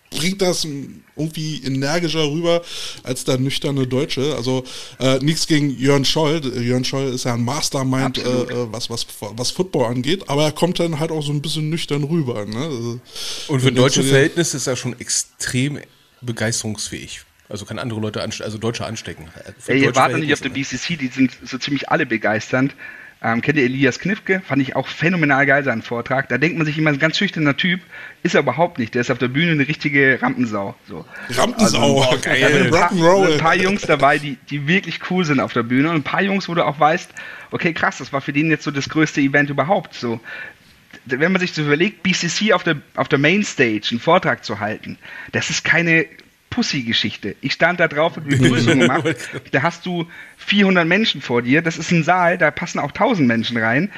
bringt das irgendwie energischer rüber als der nüchterne Deutsche. Also äh, nichts gegen Jörn Scholl. Jörn Scholl ist ja ein Mastermind, äh, äh, was, was, was Football angeht, aber er kommt dann halt auch so ein bisschen nüchtern rüber. Ne? Also, Und für deutsche Verhältnisse ist er schon extrem begeisterungsfähig. Also kann andere Leute, also Deutsche anstecken. Für Ey, ihr wart nicht auf der BCC, die sind so ziemlich alle begeisternd. Ähm, kennt ihr Elias Knifke? Fand ich auch phänomenal geil, seinen Vortrag. Da denkt man sich immer, ein ganz schüchterner Typ. Ist er überhaupt nicht. Der ist auf der Bühne eine richtige Rampensau. So. Rampensau, also, geil. Da sind ein paar, ein paar Jungs dabei, die, die wirklich cool sind auf der Bühne. Und ein paar Jungs, wo du auch weißt, okay, krass, das war für den jetzt so das größte Event überhaupt. So. wenn man sich so überlegt, BCC auf der, auf der Mainstage einen Vortrag zu halten, das ist keine Pussy-Geschichte. Ich stand da drauf und Begrüßung gemacht. Da hast du 400 Menschen vor dir. Das ist ein Saal, da passen auch 1000 Menschen rein.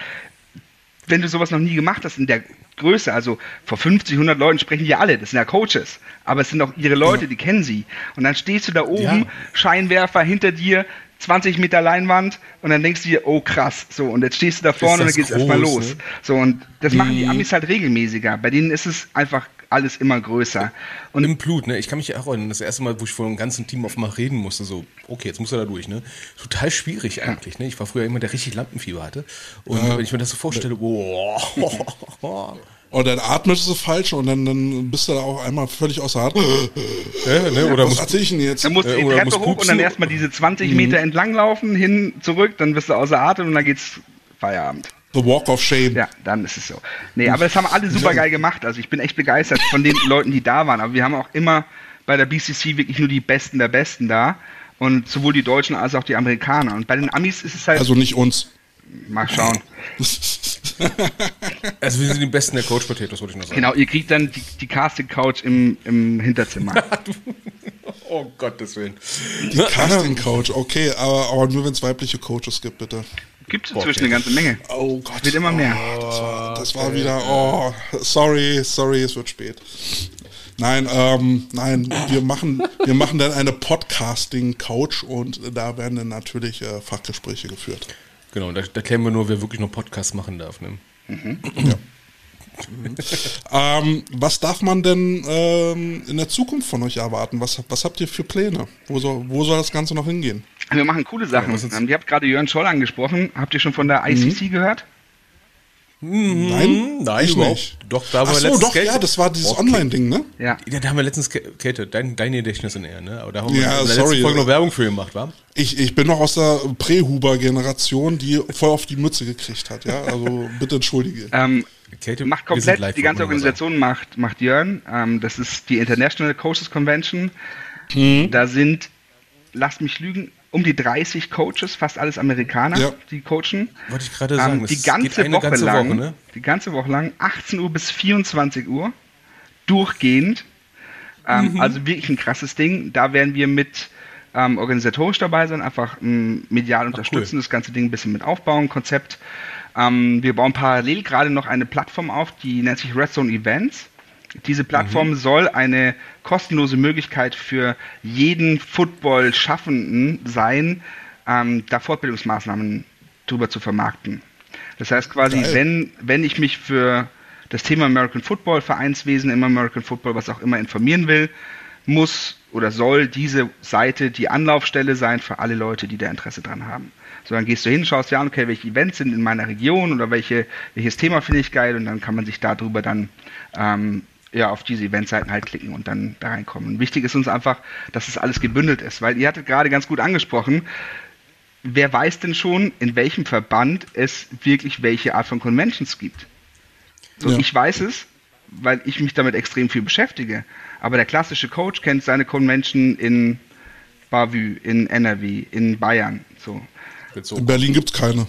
Wenn du sowas noch nie gemacht hast in der Größe, also vor 50, 100 Leuten sprechen die alle, das sind ja Coaches, aber es sind auch ihre Leute, die kennen sie. Und dann stehst du da oben, ja. Scheinwerfer hinter dir, 20 Meter Leinwand und dann denkst du dir, oh krass, so und jetzt stehst du da vorne und dann geht's erstmal los. Ne? So und das machen die. Amis halt regelmäßiger. Bei denen ist es einfach alles immer größer. Und Im Blut, ne? Ich kann mich auch erinnern, das erste Mal, wo ich vor einem ganzen Team auf mal reden musste, so, okay, jetzt muss er da durch, ne? Total schwierig eigentlich, ne? Ich war früher immer der richtig Lampenfieber hatte. Und ja. wenn ich mir das so vorstelle, oh, Und dann atmest du falsch und dann, dann bist du da auch einmal völlig außer Atem. Ja, ne? Oder was erzähl ich denn jetzt? Dann musst du die Treppe hoch pupsen. und dann erstmal diese 20 mhm. Meter entlang laufen, hin, zurück, dann bist du außer Atem und dann geht's Feierabend. The Walk of Shame. Ja, dann ist es so. Nee, aber das haben alle super geil gemacht. Also ich bin echt begeistert von den Leuten, die da waren. Aber wir haben auch immer bei der BCC wirklich nur die Besten der Besten da. Und sowohl die Deutschen als auch die Amerikaner. Und bei den Amis ist es halt. Also nicht uns. Mal schauen. also wir sind die Besten der Coach Potatoes, wollte ich noch sagen. Genau, ihr kriegt dann die, die Casting Couch im, im Hinterzimmer. oh Gottes Willen. Die Casting Couch, okay, aber, aber nur wenn es weibliche Coaches gibt, bitte. Gibt es inzwischen okay. eine ganze Menge. Oh Gott. Wird immer mehr. Oh, das war, das war wieder, oh, sorry, sorry, es wird spät. Nein, ähm, nein, wir machen, wir machen dann eine Podcasting-Couch und da werden dann natürlich äh, Fachgespräche geführt. Genau, da, da klären wir nur, wer wirklich noch Podcasts machen darf. Ne? Mhm. Ja. ähm, was darf man denn ähm, in der Zukunft von euch erwarten? Was, was habt ihr für Pläne? Wo soll, wo soll das Ganze noch hingehen? Wir machen coole Sachen. Ja, ihr habt gerade Jörn Scholl angesprochen. Habt ihr schon von der ICC mhm. gehört? Nein, nein, ich nicht. Doch, da war so, doch, Kate. ja, das war dieses okay. Online-Ding, ne? Ja. ja. Da haben wir letztens, Kate, dein, dein Gedächtnis in eher, ne? Aber da haben wir ja, in der sorry. letzten Folge noch Werbung für gemacht, wa? Ich, ich bin noch aus der Prä-Huber-Generation, die voll auf die Mütze gekriegt hat, ja? Also bitte entschuldige. Ähm, Kate, macht komplett, die ganze Organisation macht, macht Jörn. Ähm, das ist die International Coaches Convention. Mhm. Da sind, lasst mich lügen, um die 30 Coaches, fast alles Amerikaner, ja. die coachen. Wollte ich gerade sagen, ähm, die ganze Woche ganze lang, Woche, ne? die ganze Woche lang, 18 Uhr bis 24 Uhr, durchgehend. Ähm, mhm. Also wirklich ein krasses Ding. Da werden wir mit ähm, organisatorisch dabei sein, einfach ähm, medial unterstützen, cool. das ganze Ding ein bisschen mit aufbauen, Konzept. Ähm, wir bauen parallel gerade noch eine Plattform auf, die nennt sich Redstone Events. Diese Plattform mhm. soll eine kostenlose Möglichkeit für jeden Football-Schaffenden sein, ähm, da Fortbildungsmaßnahmen drüber zu vermarkten. Das heißt quasi, wenn, wenn ich mich für das Thema American Football, Vereinswesen im American Football, was auch immer informieren will, muss oder soll diese Seite die Anlaufstelle sein für alle Leute, die da Interesse dran haben. So, dann gehst du hin, schaust dir an, okay, welche Events sind in meiner Region oder welche, welches Thema finde ich geil und dann kann man sich darüber dann ähm, ja, auf diese Eventseiten halt klicken und dann da reinkommen. Wichtig ist uns einfach, dass es das alles gebündelt ist, weil ihr hattet gerade ganz gut angesprochen, wer weiß denn schon, in welchem Verband es wirklich welche Art von Conventions gibt? So, ja. Ich weiß es, weil ich mich damit extrem viel beschäftige. Aber der klassische Coach kennt seine Convention in Bavü, in NRW, in Bayern. So. In Berlin gibt es keine.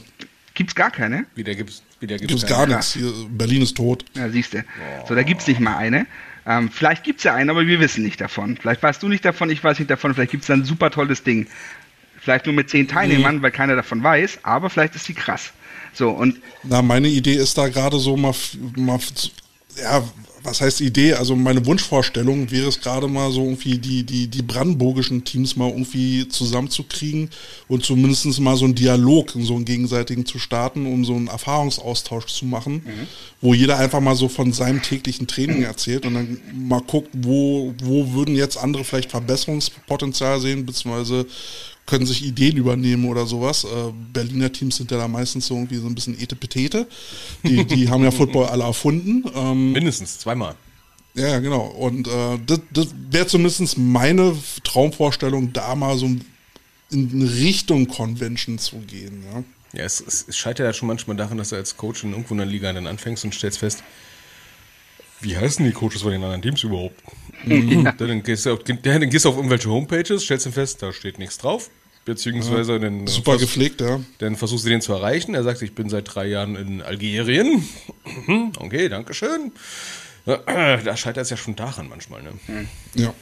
Gibt es gar keine? Wie der gibt's? Wieder gibt's gibt's gar nichts. Hier, Berlin ist tot. Ja, siehst du. So, da gibt es nicht mal eine. Ähm, vielleicht gibt es ja eine, aber wir wissen nicht davon. Vielleicht weißt du nicht davon, ich weiß nicht davon. Vielleicht gibt es ein super tolles Ding. Vielleicht nur mit zehn Teilnehmern, mhm. weil keiner davon weiß, aber vielleicht ist sie krass. So, und. Na, meine Idee ist da gerade so mal, mal ja, was heißt Idee? Also meine Wunschvorstellung wäre es gerade mal so irgendwie die, die, die brandenburgischen Teams mal irgendwie zusammenzukriegen und zumindest mal so einen Dialog, so einen gegenseitigen zu starten, um so einen Erfahrungsaustausch zu machen, mhm. wo jeder einfach mal so von seinem täglichen Training erzählt und dann mal guckt, wo, wo würden jetzt andere vielleicht Verbesserungspotenzial sehen, beziehungsweise können sich Ideen übernehmen oder sowas. Äh, Berliner Teams sind ja da meistens so irgendwie so ein bisschen Etepetete. Die, die haben ja Football alle erfunden. Ähm, Mindestens zweimal. Ja, genau. Und äh, das, das wäre zumindest meine Traumvorstellung, da mal so in Richtung Convention zu gehen. Ja, ja es, es, es scheitert ja schon manchmal daran, dass du als Coach in irgendwo in der Liga dann anfängst und stellst fest, wie heißen die Coaches von den anderen Teams überhaupt? Mhm. dann, gehst du auf, dann gehst du auf irgendwelche Homepages, stellst du fest, da steht nichts drauf. Beziehungsweise ja, dann, super gepflegt, ja. Dann versuchst du den zu erreichen. Er sagt, ich bin seit drei Jahren in Algerien. okay, danke schön. Da scheitert es ja schon daran manchmal. Ne? Ja.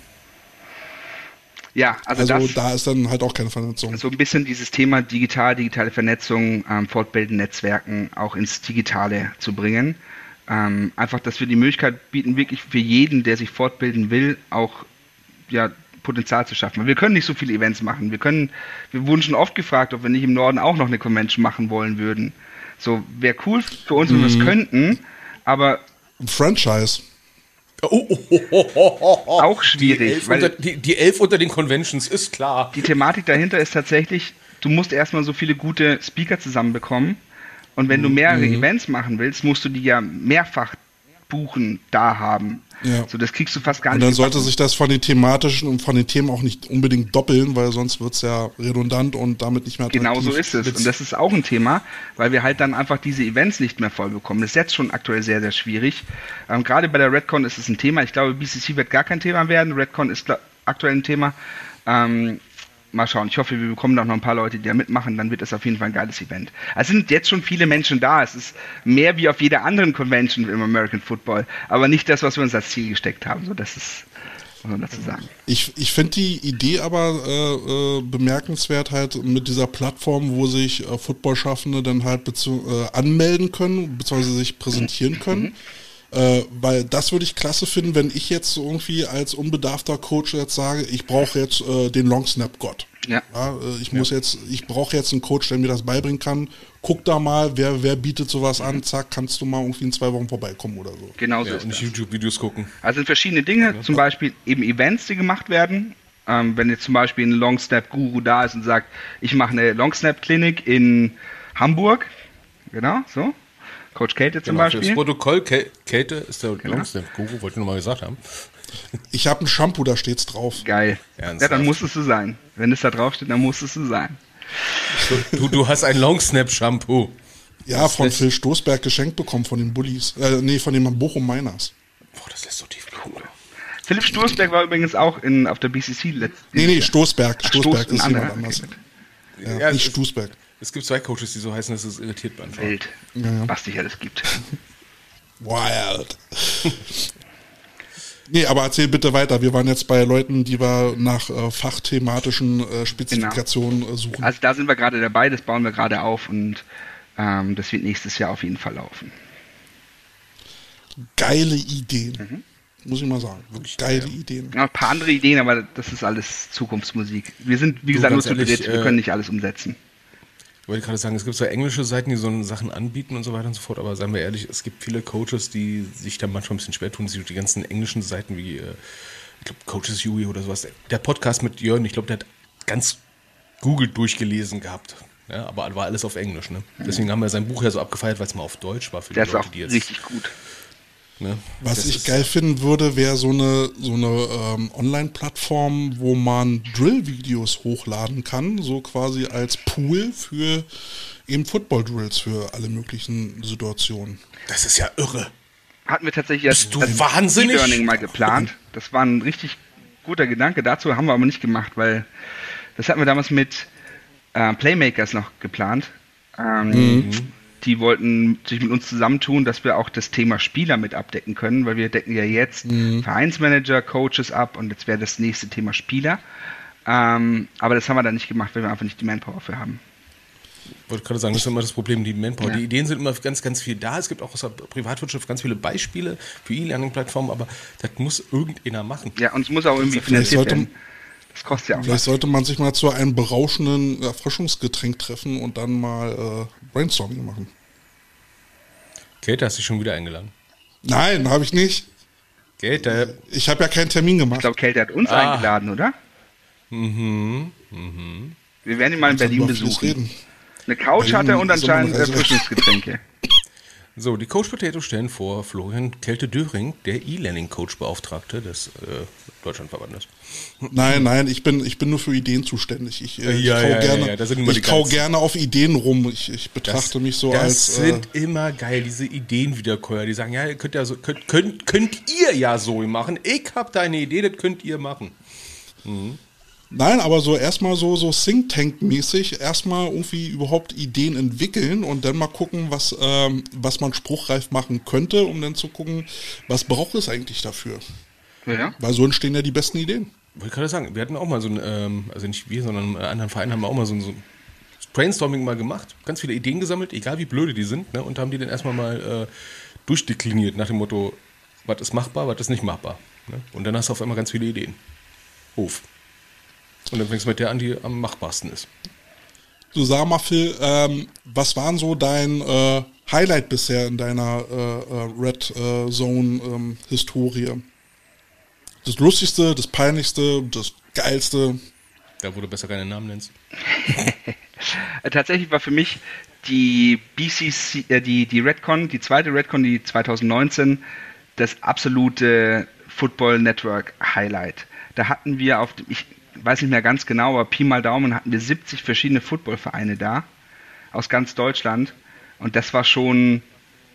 Ja, also, Also das, da ist dann halt auch keine Vernetzung. so ein bisschen dieses Thema digital, digitale Vernetzung, ähm, fortbildende Netzwerken auch ins Digitale zu bringen. Ähm, einfach, dass wir die Möglichkeit bieten, wirklich für jeden, der sich fortbilden will, auch ja, Potenzial zu schaffen. Wir können nicht so viele Events machen. Wir können, wir wurden schon oft gefragt, ob wir nicht im Norden auch noch eine Convention machen wollen würden. So, wäre cool für uns, wenn wir es könnten, aber Ein Franchise. Oh, oh, oh, auch Die schwierig, elf, weil unter, die, die elf unter den Conventions ist klar. die Thematik dahinter ist tatsächlich, du musst erstmal so viele gute Speaker zusammenbekommen. Und wenn du mehrere Events machen willst, musst du die ja mehrfach buchen, da haben. Ja. So, das kriegst du fast gar Und nicht. dann sollte gebacken. sich das von den thematischen und von den Themen auch nicht unbedingt doppeln, weil sonst wird's ja redundant und damit nicht mehr attraktiv. Genau so ist es. Und das ist auch ein Thema, weil wir halt dann einfach diese Events nicht mehr voll bekommen. Das ist jetzt schon aktuell sehr, sehr schwierig. Ähm, gerade bei der Redcon ist es ein Thema. Ich glaube, BCC wird gar kein Thema werden. Redcon ist aktuell ein Thema. Ähm, mal schauen. Ich hoffe, wir bekommen auch noch ein paar Leute, die da mitmachen. Dann wird es auf jeden Fall ein geiles Event. Es sind jetzt schon viele Menschen da. Es ist mehr wie auf jeder anderen Convention im American Football. Aber nicht das, was wir uns als Ziel gesteckt haben. So, das ist, muss man dazu sagen. Ich, ich finde die Idee aber äh, äh, bemerkenswert halt mit dieser Plattform, wo sich äh, Footballschaffende dann halt äh, anmelden können, beziehungsweise sich präsentieren können. Äh, weil das würde ich klasse finden, wenn ich jetzt so irgendwie als unbedarfter Coach jetzt sage, ich brauche jetzt äh, den Long Snap Gott. Ja. äh, ich muss jetzt, ich brauche jetzt einen Coach, der mir das beibringen kann. Guck da mal, wer, wer bietet sowas an, zack, kannst du mal irgendwie in zwei Wochen vorbeikommen oder so. Genau so Ja, ist und nicht YouTube-Videos gucken. Also sind verschiedene Dinge, zum Beispiel eben Events, die gemacht werden. Ähm, wenn jetzt zum Beispiel ein Long Snap Guru da ist und sagt, ich mache eine Long Snap Klinik in Hamburg, genau, so. Coach Kälte zum Genau, Beispiel. Protokoll, Kä- Kälte ist der Longsnap Guru, wollte ich nur mal gesagt haben. Ich habe ein Shampoo, da steht's drauf. Geil. Ernsthaft? Ja, dann muss es so sein. Wenn es da drauf steht, dann muss es so sein. Du, du hast ein Longsnap-Shampoo. Ja, von lässt- Phil Stoßberg geschenkt bekommen, von den Bullies. Äh, nee, von den Bochum Miners. Boah, das lässt so tief blicken. Philipp Sturzberg war übrigens auch in, auf der BCC letztes Nee, nee, Stoßberg. Ach, Stoßberg Stoß- ist jemand anderer. anders. Okay, Ja, Ja, nicht Stoßberg. Es gibt zwei Coaches, die so heißen, dass es irritiert beim. Welt. Ja, ja. Was dich alles gibt. Wild. nee, aber erzähl bitte weiter. Wir waren jetzt bei Leuten, die wir nach äh, fachthematischen äh, Spezifikationen äh, suchen. Also da sind wir gerade dabei, das bauen wir gerade auf und ähm, das wird nächstes Jahr auf jeden Fall laufen. Geile Ideen. Mhm. Muss ich mal sagen. Wirklich geile Ideen. Ja, ein paar andere Ideen, aber das ist alles Zukunftsmusik. Wir sind, wie gesagt, nur zu ehrlich, dritt. Wir äh, können nicht alles umsetzen. Ich wollte gerade sagen, es gibt zwar englische Seiten, die so Sachen anbieten und so weiter und so fort, aber seien wir ehrlich, es gibt viele Coaches, die sich da manchmal ein bisschen schwer tun, sich durch die ganzen englischen Seiten wie, äh, ich glaube, Coaches Yui oder sowas. Der Podcast mit Jörn, ich glaube, der hat ganz Google durchgelesen gehabt. Ja, aber war alles auf Englisch, ne? Deswegen haben wir sein Buch ja so abgefeiert, weil es mal auf Deutsch war für die ist Leute, auch die jetzt. richtig gut. Ne? Was Das ich geil finden würde, wäre so eine, so eine ähm, Online-Plattform, wo man Drill-Videos hochladen kann, so quasi als Pool für eben Football-Drills für alle möglichen Situationen. Das ist ja irre. Hatten wir tatsächlich als, Bist du als wahnsinnig? E-Learning mal geplant. Das war ein richtig guter Gedanke. Dazu haben wir aber nicht gemacht, weil das hatten wir damals mit äh, Playmakers noch geplant. Ähm, Die wollten sich mit uns zusammentun, dass wir auch das Thema Spieler mit abdecken können, weil wir decken ja jetzt Vereinsmanager, Coaches ab und jetzt wäre das nächste Thema Spieler. Ähm, aber das haben wir dann nicht gemacht, weil wir einfach nicht die Manpower für haben. Ich wollte gerade sagen, das ist immer das Problem, die Manpower. Ja. Die Ideen sind immer ganz, ganz viel da. Es gibt auch aus der Privatwirtschaft ganz viele Beispiele für E-Learning-Plattformen, aber das muss irgendeiner machen. Ja, und es muss auch irgendwie finanziert werden. Das kostet ja auch Vielleicht was. sollte man sich mal zu einem berauschenden Erfrischungsgetränk treffen und dann mal äh, Brainstorming machen. Kate, hast dich schon wieder eingeladen. Nein, habe ich nicht. Kate, Ich habe ja keinen Termin Ich gemacht. glaube, Kälte hat uns Ah. eingeladen, oder? mhm. Wir werden ihn mal in Berlin besuchen. reden. Eine Couch hat er und anscheinend. Erfrischungsgetränke. So, die Coach Potato stellen vor Florian Kälte-Döring, der E-Learning-Coach-Beauftragte des äh, Deutschlandverbandes. Nein, nein, ich bin, ich bin nur für Ideen zuständig. Ich, äh, ich Ja, kau, ja, ja, gerne, ja, das die ich kau gerne auf Ideen rum. Ich, ich betrachte mich so das als. Äh, sind immer geil, diese Ideenwiederkäuer, die sagen, ja, ihr könnt ja so, könnt, könnt, könnt ihr ja so machen. Ich hab da eine Idee, das könnt ihr machen. Nein, aber so erstmal so, so Think Tank-mäßig erstmal irgendwie überhaupt Ideen entwickeln und dann mal gucken, was, ähm, was man spruchreif machen könnte, um dann zu gucken, was braucht es eigentlich dafür. Ja. Weil so entstehen ja die besten Ideen. Wollte gerade sagen, wir hatten auch mal so ein, ähm, also nicht wir, sondern einen anderen Verein haben wir auch mal so ein, so ein Brainstorming mal gemacht, ganz viele Ideen gesammelt, egal wie blöde die sind, ne, und haben die dann erstmal mal äh, durchdekliniert nach dem Motto, was ist machbar, was ist nicht machbar. Ne? Und dann hast du auf einmal ganz viele Ideen. Hof. Und dann fängst du mit der an, die am machbarsten ist. Du sag mal, Phil, ähm, was waren so dein äh, Highlight bisher in deiner äh, äh Red äh, Zone ähm, Historie? Das lustigste, das peinlichste, das geilste? Da, wo du besser keine Namen nennst. Tatsächlich war für mich die BCC, äh, die, die Redcon, die zweite Redcon, die 2019, das absolute Football Network Highlight. Da hatten wir auf dem, ich weiß nicht mehr ganz genau, aber Pi mal Daumen hatten wir 70 verschiedene Footballvereine da aus ganz Deutschland und das war schon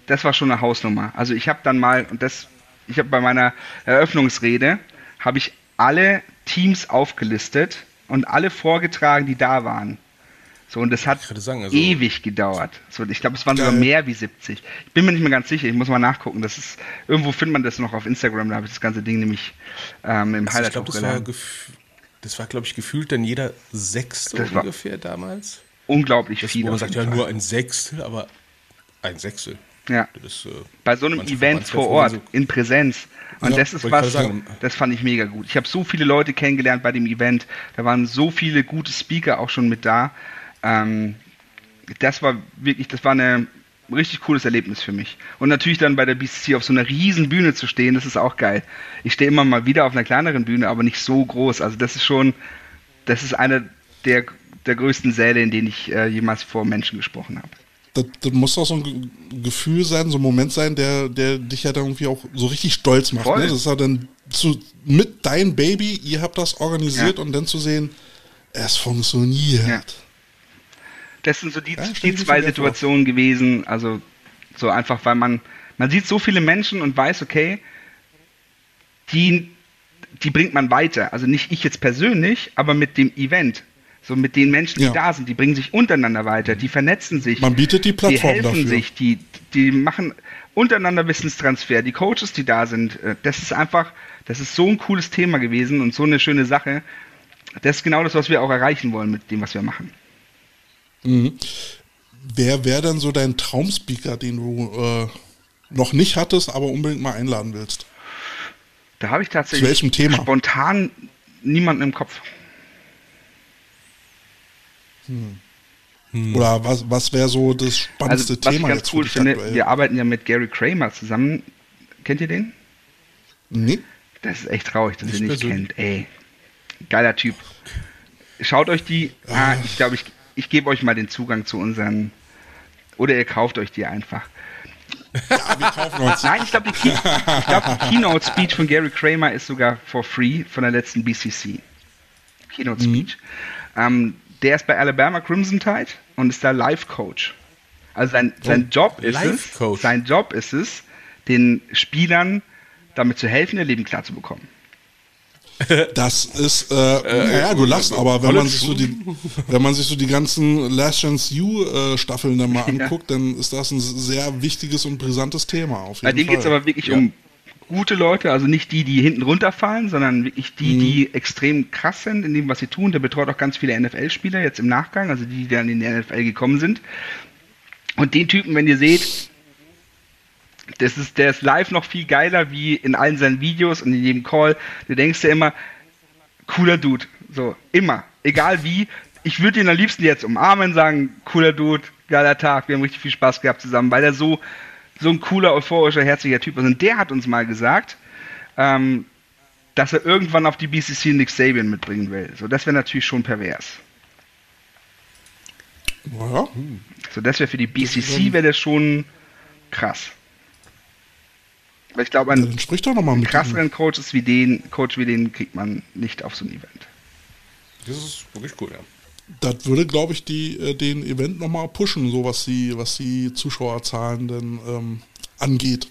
das war schon eine Hausnummer. Also ich habe dann mal und das ich habe bei meiner Eröffnungsrede habe ich alle Teams aufgelistet und alle vorgetragen, die da waren. So, und das hat sagen, also ewig gedauert. So, ich glaube, es waren sogar mehr wie 70. Ich bin mir nicht mehr ganz sicher, ich muss mal nachgucken. Das ist, irgendwo findet man das noch auf Instagram, da habe ich das ganze Ding nämlich ähm, im also Highlight ich glaub, das war, das war, glaube ich, gefühlt dann jeder Sechstel das ungefähr damals. Unglaublich das, viel. Man sagt ja Fall. nur ein Sechstel, aber ein Sechstel. Ja. Ist, äh, Bei so einem Event vor Ort, so in Präsenz. Und ja, das ist was, das fand ich mega gut. Ich habe so viele Leute kennengelernt bei dem Event. Da waren so viele gute Speaker auch schon mit da. Ähm, das war wirklich, das war ein richtig cooles Erlebnis für mich. Und natürlich dann bei der BCC auf so einer riesen Bühne zu stehen, das ist auch geil. Ich stehe immer mal wieder auf einer kleineren Bühne, aber nicht so groß. Also das ist schon, das ist einer der, der größten Säle, in denen ich äh, jemals vor Menschen gesprochen habe. Das, das, muss auch so ein Gefühl sein, so ein Moment sein, der, der dich ja dann irgendwie auch so richtig stolz macht. Ne? Das ist ja dann zu, mit dein Baby, ihr habt das organisiert ja. und dann zu sehen, es funktioniert. Ja. Das sind so die, ja, die zwei Situationen gewesen. Also so einfach, weil man, man sieht so viele Menschen und weiß, okay, die, die bringt man weiter. Also nicht ich jetzt persönlich, aber mit dem Event. So mit den Menschen, die ja. da sind, die bringen sich untereinander weiter, die vernetzen sich. Man bietet die Plattform Die helfen dafür. sich, die, die machen untereinander Wissenstransfer, die Coaches, die da sind. Äh, das ist einfach, das ist so ein cooles Thema gewesen und so eine schöne Sache. Das ist genau das, was wir auch erreichen wollen mit dem, was wir machen. Mhm. Wer wäre denn so dein Traumspeaker, den du äh, noch nicht hattest, aber unbedingt mal einladen willst? Da habe ich tatsächlich Zu welchem Thema? spontan niemanden im Kopf. Hm. Hm. Oder was, was wäre so das spannendste also, was Thema? Was ich ganz cool finde, aktuell? wir arbeiten ja mit Gary Kramer zusammen. Kennt ihr den? Nee. Das ist echt traurig, dass nicht ihr nicht kennt. Ey, geiler Typ. Schaut euch die. Ah, ich glaube, ich, ich gebe euch mal den Zugang zu unseren. Oder ihr kauft euch die einfach. Ja, wir kaufen uns. Nein, ich glaube, die, glaub, die Keynote Speech von Gary Kramer ist sogar for free von der letzten BCC. Keynote mhm. Speech. Mhm. Ähm, der ist bei Alabama Crimson Tide und ist da Life Coach. Also sein, sein oh, Job ist es, sein Job ist es, den Spielern damit zu helfen, ihr Leben klar zu bekommen. Das ist, äh, äh ja, du lachst, aber wenn man sich so die, wenn man sich so die ganzen Last Chance U äh, Staffeln dann mal anguckt, ja. dann ist das ein sehr wichtiges und brisantes Thema. Auf jeden Bei dem geht es aber wirklich ja. um gute Leute, also nicht die, die hinten runterfallen, sondern wirklich die, mhm. die extrem krass sind in dem, was sie tun. Der betreut auch ganz viele NFL-Spieler jetzt im Nachgang, also die, die dann in die NFL gekommen sind. Und den Typen, wenn ihr seht, das ist, der ist live noch viel geiler wie in allen seinen Videos und in jedem Call. Du denkst dir immer, cooler Dude. So, immer. Egal wie. Ich würde ihn am liebsten jetzt umarmen, sagen, cooler Dude, geiler Tag, wir haben richtig viel Spaß gehabt zusammen, weil er so, so ein cooler, euphorischer, herzlicher Typ ist. Und der hat uns mal gesagt, ähm, dass er irgendwann auf die BCC Nick Sabian mitbringen will. So, das wäre natürlich schon pervers. Ja. So, das wäre für die BCC wäre das schon krass. Weil ich glaube, einen, ja, doch noch mal mit krasseren Coaches wie den, Coach wie den kriegt man nicht auf so ein Event. Das ist wirklich cool, ja. Das würde, glaube ich, die, äh, den Event nochmal pushen, so was die, was die Zuschauerzahlen denn ähm, angeht.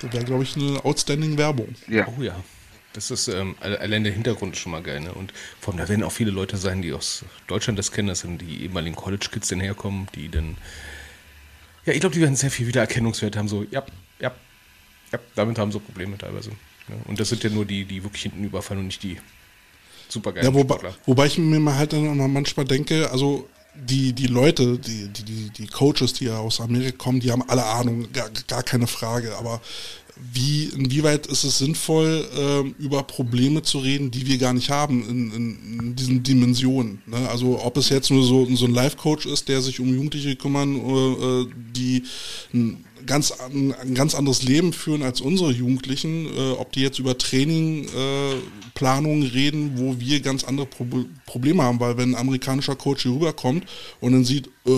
Das wäre, glaube ich, eine outstanding Werbung. Ja. Oh ja. Das ist ähm, allein der Hintergrund schon mal geil. Ne? Und vor allem, da werden auch viele Leute sein, die aus Deutschland das kennen. Das sind die ehemaligen College-Kids dann herkommen, die dann. Ja, ich glaube, die werden sehr viel Wiedererkennungswert haben. So, ja, ja, ja, damit haben sie Probleme teilweise. Ja, und das sind ja nur die, die wirklich hinten überfallen und nicht die super geilen ja, wobei, wobei ich mir mal halt dann manchmal denke, also die, die Leute, die, die, die Coaches, die ja aus Amerika kommen, die haben alle Ahnung, gar, gar keine Frage. Aber wie, inwieweit ist es sinnvoll, äh, über Probleme zu reden, die wir gar nicht haben in, in, in diesen Dimensionen. Ne? Also ob es jetzt nur so, so ein Life-Coach ist, der sich um Jugendliche kümmern, äh, die ein ganz, ein ganz anderes Leben führen als unsere Jugendlichen, äh, ob die jetzt über Training, äh, Planungen reden, wo wir ganz andere Pro Probleme haben, weil wenn ein amerikanischer Coach hier rüberkommt und dann sieht, äh,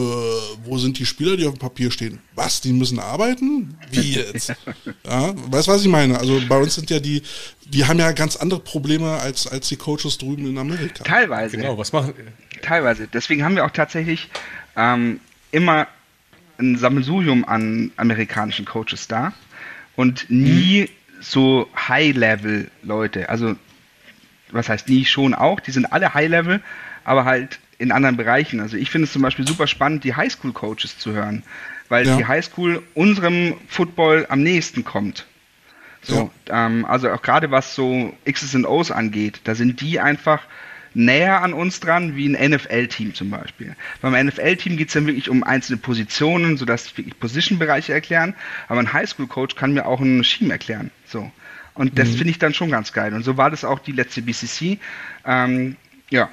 wo sind die Spieler, die auf dem Papier stehen? Was, die müssen arbeiten? Wie jetzt? ja, weißt du, was ich meine? Also bei uns sind ja die, die haben ja ganz andere Probleme als, als die Coaches drüben in Amerika. Teilweise. Genau, was machen Teilweise. Deswegen haben wir auch tatsächlich ähm, immer ein Sammelsurium an amerikanischen Coaches da und nie mhm. so High-Level-Leute. Also, was heißt nie schon auch? Die sind alle High-Level, aber halt in anderen Bereichen. Also, ich finde es zum Beispiel super spannend, die Highschool-Coaches zu hören, weil ja. die Highschool unserem Football am nächsten kommt. So, ja. ähm, also auch gerade was so X's und O's angeht, da sind die einfach näher an uns dran wie ein NFL-Team zum Beispiel. Beim NFL-Team geht es dann wirklich um einzelne Positionen, sodass ich wirklich Position-Bereiche erklären, aber ein Highschool-Coach kann mir auch ein Scheme erklären. So. Und das mhm. finde ich dann schon ganz geil. Und so war das auch die letzte BCC. Ähm, ja,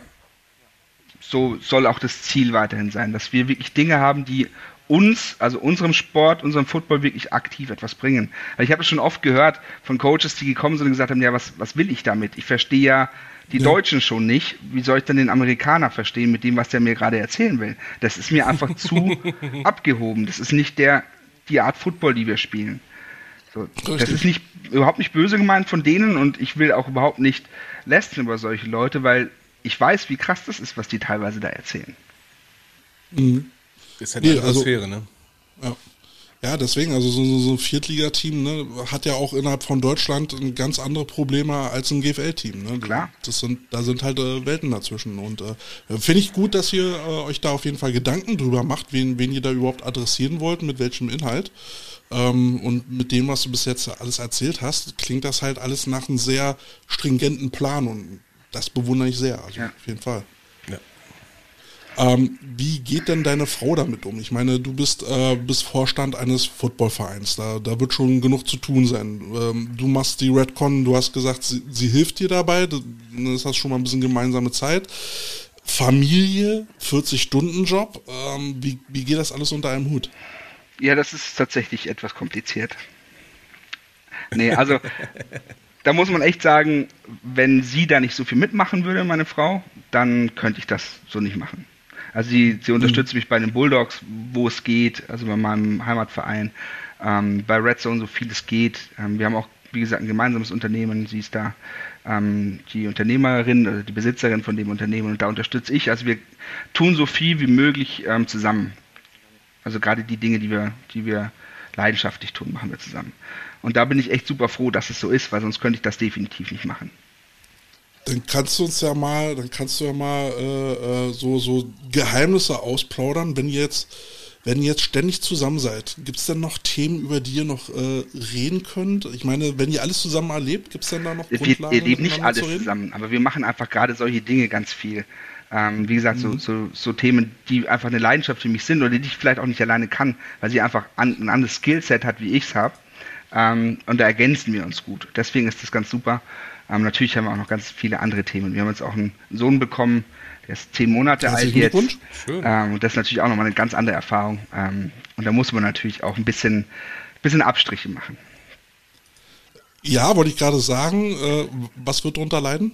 so soll auch das Ziel weiterhin sein, dass wir wirklich Dinge haben, die uns, also unserem Sport, unserem Football wirklich aktiv etwas bringen. Weil ich habe es schon oft gehört von Coaches, die gekommen sind und gesagt haben, ja, was, was will ich damit? Ich verstehe ja die ja. Deutschen schon nicht. Wie soll ich dann den Amerikaner verstehen mit dem, was der mir gerade erzählen will? Das ist mir einfach zu abgehoben. Das ist nicht der, die Art Football, die wir spielen. So, das ist nicht, überhaupt nicht böse gemeint von denen und ich will auch überhaupt nicht lästern über solche Leute, weil ich weiß, wie krass das ist, was die teilweise da erzählen. Mhm. Ist halt eine nee, Atmosphäre, also, ne? Ja. Ja, deswegen, also so, so, so ein Viertligateam ne, hat ja auch innerhalb von Deutschland ganz andere Probleme als ein GFL-Team. Ne? Klar. Das sind, da sind halt äh, Welten dazwischen. Und äh, finde ich gut, dass ihr äh, euch da auf jeden Fall Gedanken drüber macht, wen, wen ihr da überhaupt adressieren wollt, mit welchem Inhalt. Ähm, und mit dem, was du bis jetzt alles erzählt hast, klingt das halt alles nach einem sehr stringenten Plan und das bewundere ich sehr, also ja. auf jeden Fall. Ähm, wie geht denn deine Frau damit um? Ich meine, du bist, äh, bist Vorstand eines Footballvereins. Da, da wird schon genug zu tun sein. Ähm, du machst die Redcon, du hast gesagt, sie, sie hilft dir dabei. Das hast schon mal ein bisschen gemeinsame Zeit. Familie, 40-Stunden-Job. Ähm, wie, wie geht das alles unter einem Hut? Ja, das ist tatsächlich etwas kompliziert. Nee, also da muss man echt sagen, wenn sie da nicht so viel mitmachen würde, meine Frau, dann könnte ich das so nicht machen. Also sie, sie unterstützt mhm. mich bei den Bulldogs, wo es geht, also bei meinem Heimatverein, ähm, bei Red Zone so viel es geht. Ähm, wir haben auch, wie gesagt, ein gemeinsames Unternehmen. Sie ist da ähm, die Unternehmerin, also die Besitzerin von dem Unternehmen und da unterstütze ich. Also wir tun so viel wie möglich ähm, zusammen. Also gerade die Dinge, die wir, die wir leidenschaftlich tun, machen wir zusammen. Und da bin ich echt super froh, dass es so ist, weil sonst könnte ich das definitiv nicht machen dann kannst du uns ja mal, dann kannst du ja mal äh, äh, so, so Geheimnisse ausplaudern, wenn ihr jetzt, wenn ihr jetzt ständig zusammen seid. Gibt es denn noch Themen, über die ihr noch äh, reden könnt? Ich meine, wenn ihr alles zusammen erlebt, gibt es denn da noch wir, Grundlagen? Wir leben nicht alles zu zusammen, aber wir machen einfach gerade solche Dinge ganz viel. Ähm, wie gesagt, mhm. so, so, so, Themen, die einfach eine Leidenschaft für mich sind oder die ich vielleicht auch nicht alleine kann, weil sie einfach an, ein anderes Skillset hat, wie ich es habe. Ähm, und da ergänzen wir uns gut. Deswegen ist das ganz super. Ähm, natürlich haben wir auch noch ganz viele andere Themen. Wir haben jetzt auch einen Sohn bekommen, der ist zehn Monate alt jetzt. Ähm, und das ist natürlich auch nochmal eine ganz andere Erfahrung. Ähm, und da muss man natürlich auch ein bisschen, bisschen Abstriche machen. Ja, wollte ich gerade sagen. Äh, was wird darunter leiden?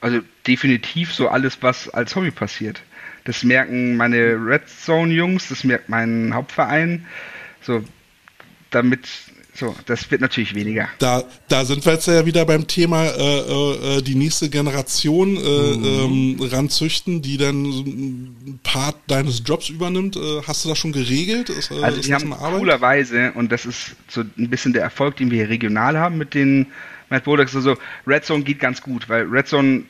Also definitiv so alles, was als Hobby passiert. Das merken meine Red Zone Jungs, das merkt mein Hauptverein. So, damit so, das wird natürlich weniger. Da, da sind wir jetzt ja wieder beim Thema äh, äh, die nächste Generation äh, mhm. ähm, ranzüchten, die dann ein Part deines Jobs übernimmt. Äh, hast du das schon geregelt? Ist, äh, also ist wir haben coolerweise, und das ist so ein bisschen der Erfolg, den wir hier regional haben mit den Mad Bulldogs, also Red Zone geht ganz gut, weil Red Zone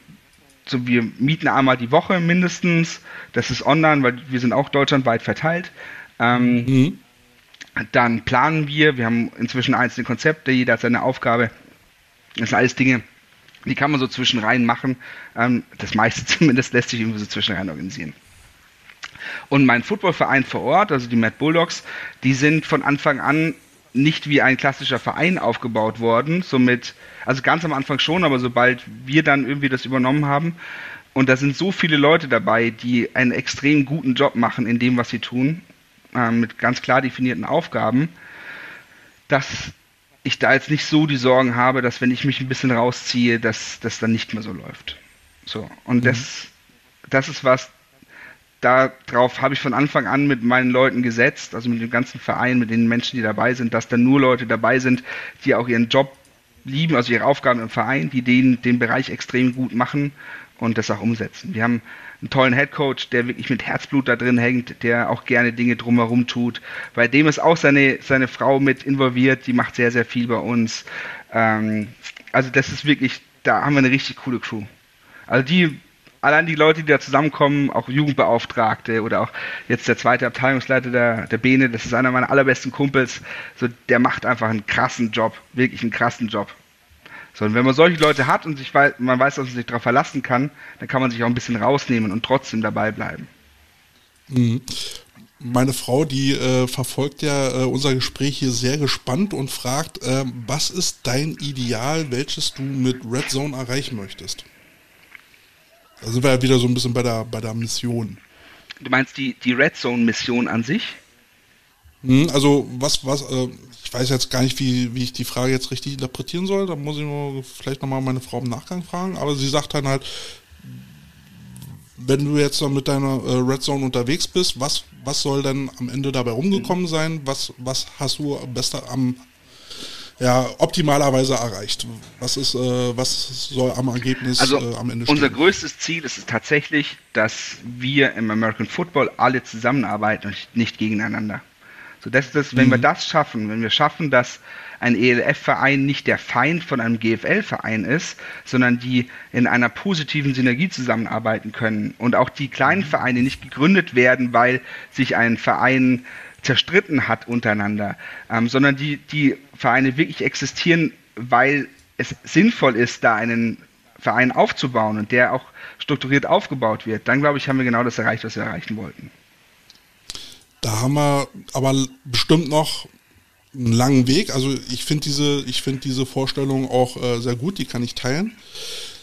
so wir mieten einmal die Woche mindestens. Das ist online, weil wir sind auch deutschlandweit verteilt. Ähm, mhm. Dann planen wir, wir haben inzwischen einzelne Konzepte, jeder hat seine Aufgabe. Das sind alles Dinge, die kann man so zwischenrein machen. Ähm, das meiste zumindest lässt sich irgendwie so zwischenrein organisieren. Und mein Footballverein vor Ort, also die Mad Bulldogs, die sind von Anfang an nicht wie ein klassischer Verein aufgebaut worden. Somit, also ganz am Anfang schon, aber sobald wir dann irgendwie das übernommen haben, und da sind so viele Leute dabei, die einen extrem guten Job machen in dem, was sie tun äh, mit ganz klar definierten Aufgaben, dass ich da jetzt nicht so die Sorgen habe, dass wenn ich mich ein bisschen rausziehe, dass das dann nicht mehr so läuft. So, und mhm. das, das ist was, darauf habe ich von Anfang an mit meinen Leuten gesetzt, also mit dem ganzen Verein, mit den Menschen, die dabei sind, dass dann nur Leute dabei sind, die auch ihren Job lieben, also ihre Aufgaben im Verein, die den, den Bereich extrem gut machen und das auch umsetzen. Wir haben einen tollen Headcoach, der wirklich mit Herzblut da drin hängt, der auch gerne Dinge drumherum tut. Bei dem ist auch seine, seine Frau mit involviert, die macht sehr, sehr viel bei uns. Ähm, also das ist wirklich, da haben wir eine richtig coole Crew. Also die, allein die Leute, die da zusammenkommen, auch Jugendbeauftragte oder auch jetzt der zweite Abteilungsleiter der, der Bene, das ist einer meiner allerbesten Kumpels, so, der macht einfach einen krassen Job, wirklich einen krassen Job. Sondern wenn man solche Leute hat und sich weiß, man weiß, dass man sich darauf verlassen kann, dann kann man sich auch ein bisschen rausnehmen und trotzdem dabei bleiben. Mhm. Meine Frau, die äh, verfolgt ja äh, unser Gespräch hier sehr gespannt und fragt, äh, was ist dein Ideal, welches du mit Red Zone erreichen möchtest? Da sind wir ja wieder so ein bisschen bei der, bei der Mission. Du meinst die, die Red Zone-Mission an sich? Hm, also was, was, äh, ich weiß jetzt gar nicht, wie, wie ich die Frage jetzt richtig interpretieren soll. Da muss ich nur vielleicht nochmal meine Frau im Nachgang fragen. Aber sie sagt dann halt, wenn du jetzt mit deiner äh, Red Zone unterwegs bist, was, was soll denn am Ende dabei rumgekommen sein? Was, was hast du bester am ja, optimalerweise erreicht? Was ist, äh, was soll am Ergebnis also äh, am Ende stehen? Unser größtes Ziel ist es tatsächlich, dass wir im American Football alle zusammenarbeiten und nicht gegeneinander. So, das das, wenn mhm. wir das schaffen, wenn wir schaffen, dass ein ELF-Verein nicht der Feind von einem GFL-Verein ist, sondern die in einer positiven Synergie zusammenarbeiten können und auch die kleinen Vereine nicht gegründet werden, weil sich ein Verein zerstritten hat untereinander, ähm, sondern die, die Vereine wirklich existieren, weil es sinnvoll ist, da einen Verein aufzubauen und der auch strukturiert aufgebaut wird, dann glaube ich, haben wir genau das erreicht, was wir erreichen wollten. Da haben wir aber bestimmt noch einen langen Weg. Also ich finde diese, ich finde diese Vorstellung auch äh, sehr gut, die kann ich teilen.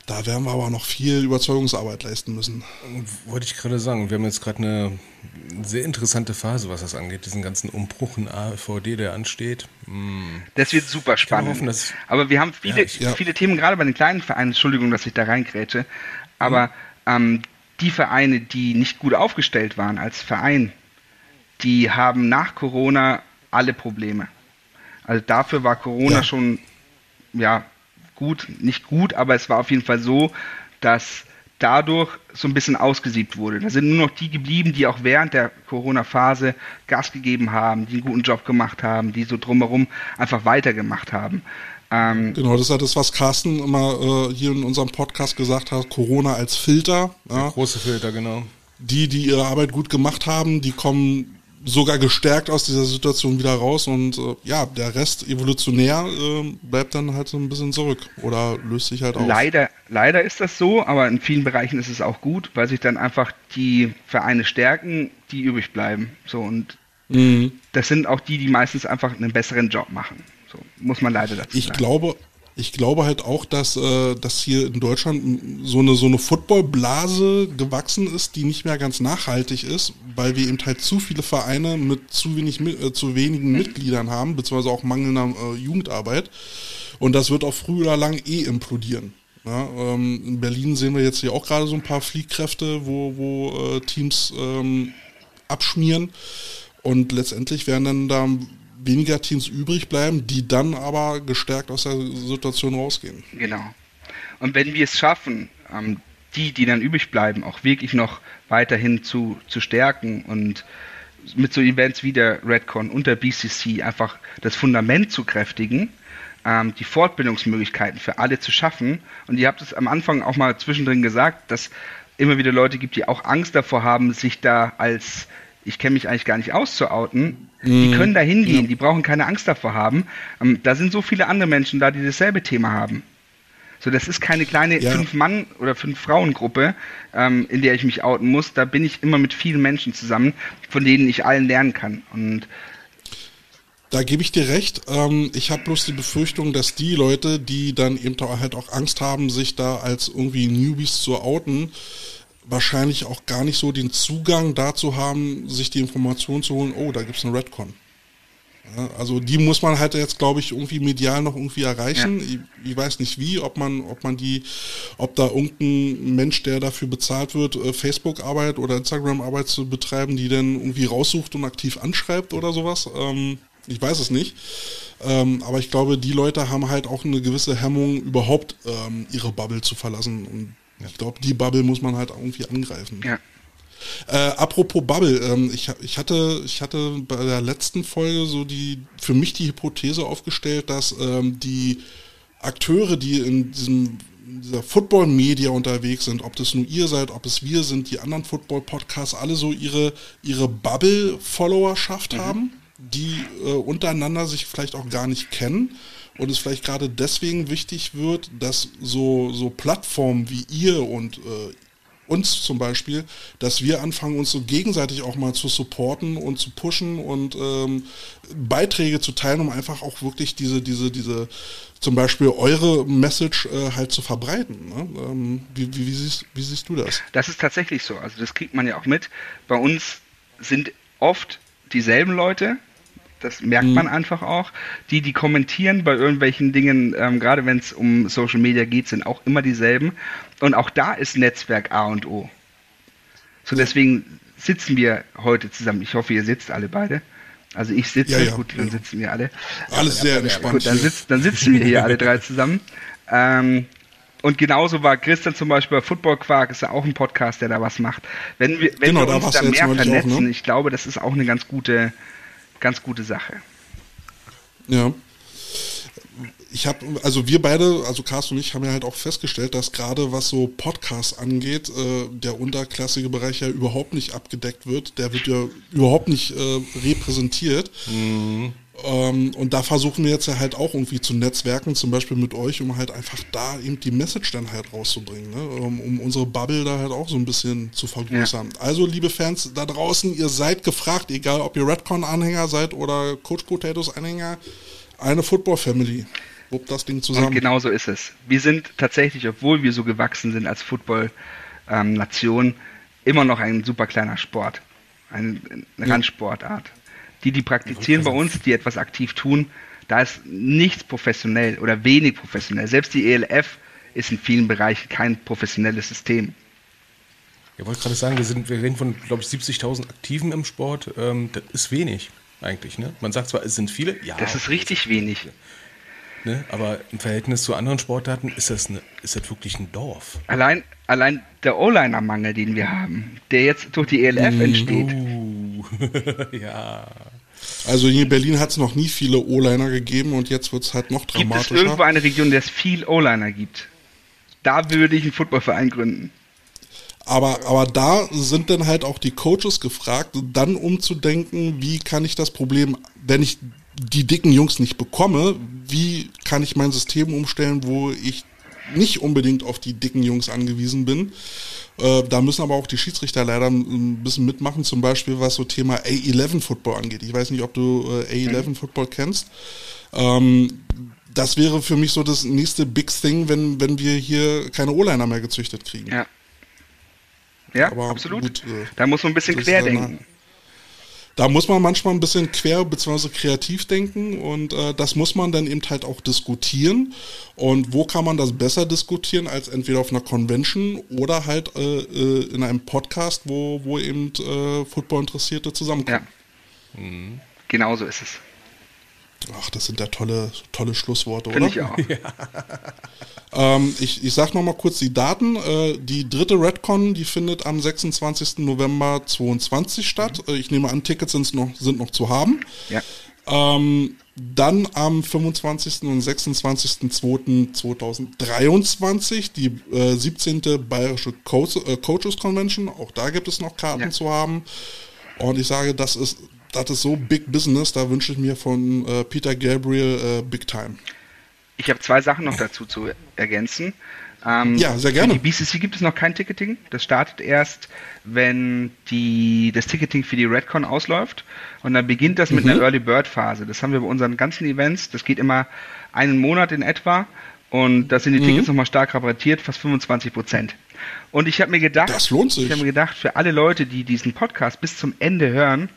Da werden wir aber noch viel Überzeugungsarbeit leisten müssen. Wollte ich gerade sagen, wir haben jetzt gerade eine sehr interessante Phase, was das angeht, diesen ganzen Umbruch in AVD, der ansteht. Hm. Das wird super spannend. Hoffen, dass, aber wir haben viele, ja, ich, ja. viele Themen, gerade bei den kleinen Vereinen, Entschuldigung, dass ich da reingrätsche, aber mhm. ähm, die Vereine, die nicht gut aufgestellt waren als Verein, die haben nach Corona alle Probleme. Also dafür war Corona ja. schon, ja, gut, nicht gut, aber es war auf jeden Fall so, dass dadurch so ein bisschen ausgesiebt wurde. Da sind nur noch die geblieben, die auch während der Corona-Phase Gas gegeben haben, die einen guten Job gemacht haben, die so drumherum einfach weitergemacht haben. Ähm, genau, das ist ja das, was Carsten immer äh, hier in unserem Podcast gesagt hat, Corona als Filter. Ja. Große Filter, genau. Die, die ihre Arbeit gut gemacht haben, die kommen sogar gestärkt aus dieser Situation wieder raus und äh, ja, der Rest evolutionär äh, bleibt dann halt so ein bisschen zurück oder löst sich halt auf. Leider, leider ist das so, aber in vielen Bereichen ist es auch gut, weil sich dann einfach die Vereine stärken, die übrig bleiben. So und mhm. das sind auch die, die meistens einfach einen besseren Job machen. So muss man leider dazu ich sagen. Ich glaube, ich glaube halt auch, dass, äh, dass hier in Deutschland so eine, so eine Footballblase gewachsen ist, die nicht mehr ganz nachhaltig ist, weil wir eben halt zu viele Vereine mit zu wenig äh, zu wenigen Mitgliedern haben, beziehungsweise auch mangelnder äh, Jugendarbeit. Und das wird auch früh oder lang eh implodieren. Ja, ähm, in Berlin sehen wir jetzt hier auch gerade so ein paar Fliehkräfte, wo, wo äh, Teams ähm, abschmieren. Und letztendlich werden dann da weniger Teams übrig bleiben, die dann aber gestärkt aus der Situation rausgehen. Genau. Und wenn wir es schaffen, ähm, die, die dann übrig bleiben, auch wirklich noch weiterhin zu, zu stärken und mit so Events wie der Redcon und der BCC einfach das Fundament zu kräftigen, ähm, die Fortbildungsmöglichkeiten für alle zu schaffen. Und ihr habt es am Anfang auch mal zwischendrin gesagt, dass immer wieder Leute gibt, die auch Angst davor haben, sich da als ich kenne mich eigentlich gar nicht aus zu outen. Mm. Die mhm. können da hingehen, ja. die brauchen keine Angst davor haben. Ähm, da sind so viele andere Menschen da, die dasselbe Thema haben. So, das ist keine kleine ja. Fünf-Mann- oder Fünf-Frauen-Gruppe, ähm, in der ich mich outen muss. Da bin ich immer mit vielen Menschen zusammen, von denen ich allen lernen kann. Und da gebe ich dir recht. Ähm, ich habe bloß die Befürchtung, dass die Leute, die dann eben halt auch Angst haben, sich da als irgendwie Newbies zu outen, wahrscheinlich auch gar nicht so den Zugang dazu haben, sich die Information zu holen, oh, da gibt es eine Redcon. Ja, also die muss man halt jetzt, glaube ich, irgendwie medial noch irgendwie erreichen. Ja. Ich, ich, weiß nicht wie, ob man, ob man die, ob da irgendein Mensch, der dafür bezahlt wird, äh, Facebook-Arbeit oder Instagram-Arbeit zu betreiben, die dann irgendwie raussucht und aktiv anschreibt oder sowas. Ähm, ich weiß es nicht. Ähm, aber ich glaube, die Leute haben halt auch eine gewisse Hemmung, überhaupt ähm, ihre Bubble zu verlassen. Und ich glaube, die Bubble muss man halt irgendwie angreifen. Ja. Äh, apropos Bubble, ähm, ich, ich, hatte, ich hatte bei der letzten Folge so die, für mich die Hypothese aufgestellt, dass ähm, die Akteure, die in diesem dieser Football-Media unterwegs sind, ob das nur ihr seid, ob es wir sind, die anderen Football-Podcasts, alle so ihre, ihre Bubble-Followerschaft mhm. haben, die äh, untereinander sich vielleicht auch gar nicht kennen und es vielleicht gerade deswegen wichtig wird, dass so, so Plattformen wie ihr und äh, uns zum Beispiel, dass wir anfangen, uns so gegenseitig auch mal zu supporten und zu pushen und ähm, Beiträge zu teilen, um einfach auch wirklich diese, diese, diese, zum Beispiel eure Message äh, halt zu verbreiten. Ne? Ähm, wie, wie, wie, siehst, wie siehst du das? Das ist tatsächlich so. Also das kriegt man ja auch mit. Bei uns sind oft dieselben Leute, das merkt man mhm. einfach auch. Die, die kommentieren bei irgendwelchen Dingen, ähm, gerade wenn es um Social Media geht, sind auch immer dieselben. Und auch da ist Netzwerk A und O. So deswegen sitzen wir heute zusammen. Ich hoffe, ihr sitzt alle beide. Also ich sitze, ja, ja, gut, dann ja. sitzen wir alle. Alles sehr entspannt. Gut, dann, sitz, dann, sitzen wir hier alle drei zusammen. Ähm, und genauso war Christian zum Beispiel bei Football Quark, ist ja auch ein Podcast, der da was macht. Wenn wir, wenn genau, wir uns da, da mehr vernetzen, auch, ne? ich glaube, das ist auch eine ganz gute, ganz gute Sache. Ja. Ich habe, also wir beide, also Carsten und ich, haben ja halt auch festgestellt, dass gerade was so Podcasts angeht, äh, der unterklassige Bereich ja überhaupt nicht abgedeckt wird. Der wird ja überhaupt nicht äh, repräsentiert. Mhm. Ähm, und da versuchen wir jetzt ja halt auch irgendwie zu netzwerken, zum Beispiel mit euch, um halt einfach da eben die Message dann halt rauszubringen, ne? um, um, unsere Bubble da halt auch so ein bisschen zu vergrößern. Ja. Also, liebe Fans da draußen, ihr seid gefragt, egal ob ihr Redcon-Anhänger seid oder Coach Potatoes-Anhänger, eine Football-Family. Wupp das Ding zusammen. Und genau so ist es. Wir sind tatsächlich, obwohl wir so gewachsen sind als Football-Nation, ähm, immer noch ein super kleiner Sport. Eine, eine Randsportart die, die praktizieren bei uns, die etwas aktiv tun, da ist nichts professionell oder wenig professionell. Selbst die ELF ist in vielen Bereichen kein professionelles System. Ich wollte gerade sagen, wir, sind, wir reden von, glaube ich, 70.000 Aktiven im Sport. Ähm, das ist wenig eigentlich. Ne? Man sagt zwar, es sind viele. Ja, das ist richtig wenig. Ne? Aber im Verhältnis zu anderen Sportarten ist das, eine, ist das wirklich ein Dorf. Allein, allein der O-Liner-Mangel, den wir haben, der jetzt durch die ELF mm, entsteht. Uh, ja. Also hier in Berlin hat es noch nie viele O-Liner gegeben und jetzt wird es halt noch dramatischer. Gibt es irgendwo eine Region, in der es viel O-Liner gibt? Da würde ich einen Footballverein gründen. Aber, aber da sind dann halt auch die Coaches gefragt, dann umzudenken, wie kann ich das Problem, wenn ich die dicken Jungs nicht bekomme, wie kann ich mein System umstellen, wo ich nicht unbedingt auf die dicken Jungs angewiesen bin. Äh, da müssen aber auch die Schiedsrichter leider ein bisschen mitmachen, zum Beispiel was so Thema A11 Football angeht. Ich weiß nicht, ob du äh, A11 Football kennst. Ähm, das wäre für mich so das nächste Big Thing, wenn, wenn wir hier keine O-Liner mehr gezüchtet kriegen. Ja. Ja, aber absolut. Gut, äh, da muss man ein bisschen querdenken da muss man manchmal ein bisschen quer bzw. kreativ denken und äh, das muss man dann eben halt auch diskutieren. Und wo kann man das besser diskutieren als entweder auf einer Convention oder halt äh, äh in einem Podcast, wo, wo eben äh, Football-Interessierte zusammenkommen. Ja. Mhm. Genau so ist es. Ach, das sind ja tolle, tolle Schlussworte, Finde oder? ich auch. Ähm, ich ich sag noch mal kurz die Daten. Äh, die dritte Redcon, die findet am 26. November 22 statt. Äh, ich nehme an, Tickets sind noch, sind noch zu haben. Ja. Ähm, dann am 25. und 26.02.2023 die äh, 17. Bayerische Coach, äh, Coaches Convention. Auch da gibt es noch Karten Ja. zu haben. Und ich sage, das ist, das ist so Big Business. Da wünsche ich mir von äh, Peter Gabriel äh, Big Time. Ich habe zwei Sachen noch dazu zu ergänzen. Ähm, Ja, sehr gerne. Für die BCC gibt es noch kein Ticketing. Das startet erst, wenn die, das Ticketing für die Redcon ausläuft. Und dann beginnt das mit Mhm. einer Early Bird Phase. Das haben wir bei unseren ganzen Events. Das geht immer einen Monat in etwa. Und da sind Mhm. die Tickets nochmal stark rabattiert, fast 25 Prozent. Und ich habe mir gedacht, Das lohnt sich. ich habe mir gedacht, für alle Leute, die diesen Podcast bis zum Ende hören,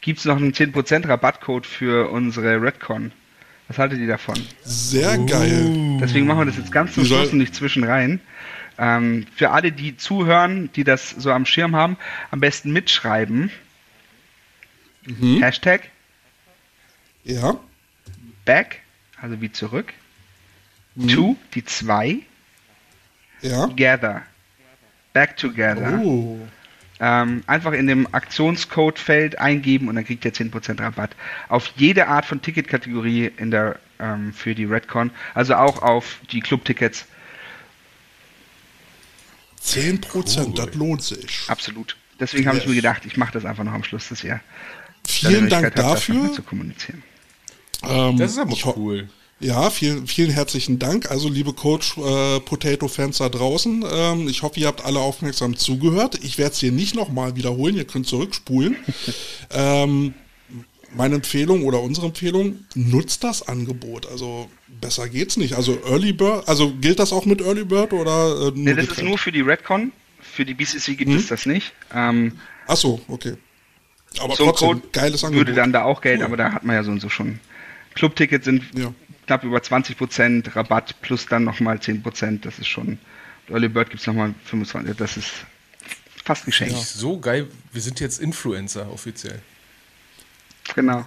gibt es noch einen 10% Rabattcode für unsere Redcon. Was haltet ihr davon? Sehr geil. Deswegen machen wir das jetzt ganz zum Schluss und nicht zwischen rein. Ähm, für alle, die zuhören, die das so am Schirm haben, am besten mitschreiben. Mhm. Hashtag Ja. back, also wie zurück. Mhm. To, die zwei. Ja. Together. Back together. Oh. Ähm, einfach in dem Aktionscode-Feld eingeben und dann kriegt ihr 10% Rabatt auf jede Art von Ticketkategorie in der, ähm, für die Redcon. Also auch auf die Clubtickets. 10 Prozent, das lohnt sich. Absolut. Deswegen habe ich mir gedacht, ich mache das einfach noch am Schluss des Jahres. Vielen Dank dafür. zu kommunizieren. Ähm, Das ist aber ich cool. Ja, vielen, vielen herzlichen Dank. Also liebe Coach äh, Potato Fans da draußen, ähm, ich hoffe, ihr habt alle aufmerksam zugehört. Ich werde es hier nicht nochmal wiederholen, ihr könnt zurückspulen. ähm, meine Empfehlung oder unsere Empfehlung, nutzt das Angebot. Also besser geht's nicht. Also Early Bird, also gilt das auch mit Early Bird oder äh, Nee, das ist getrennt? nur für die Redcon. Für die BCC gibt Mhm. es das nicht. Ähm, Ach so, okay. Aber so trotzdem, Code geiles Angebot. würde dann da auch Geld, Cool. aber da hat man ja so und so schon. Clubtickets sind Ja. Knapp über 20% Rabatt plus dann nochmal 10%. Das ist schon. Early Bird gibt es nochmal 25%. Das ist fast geschenkt. So geil, wir sind jetzt Influencer offiziell. Genau.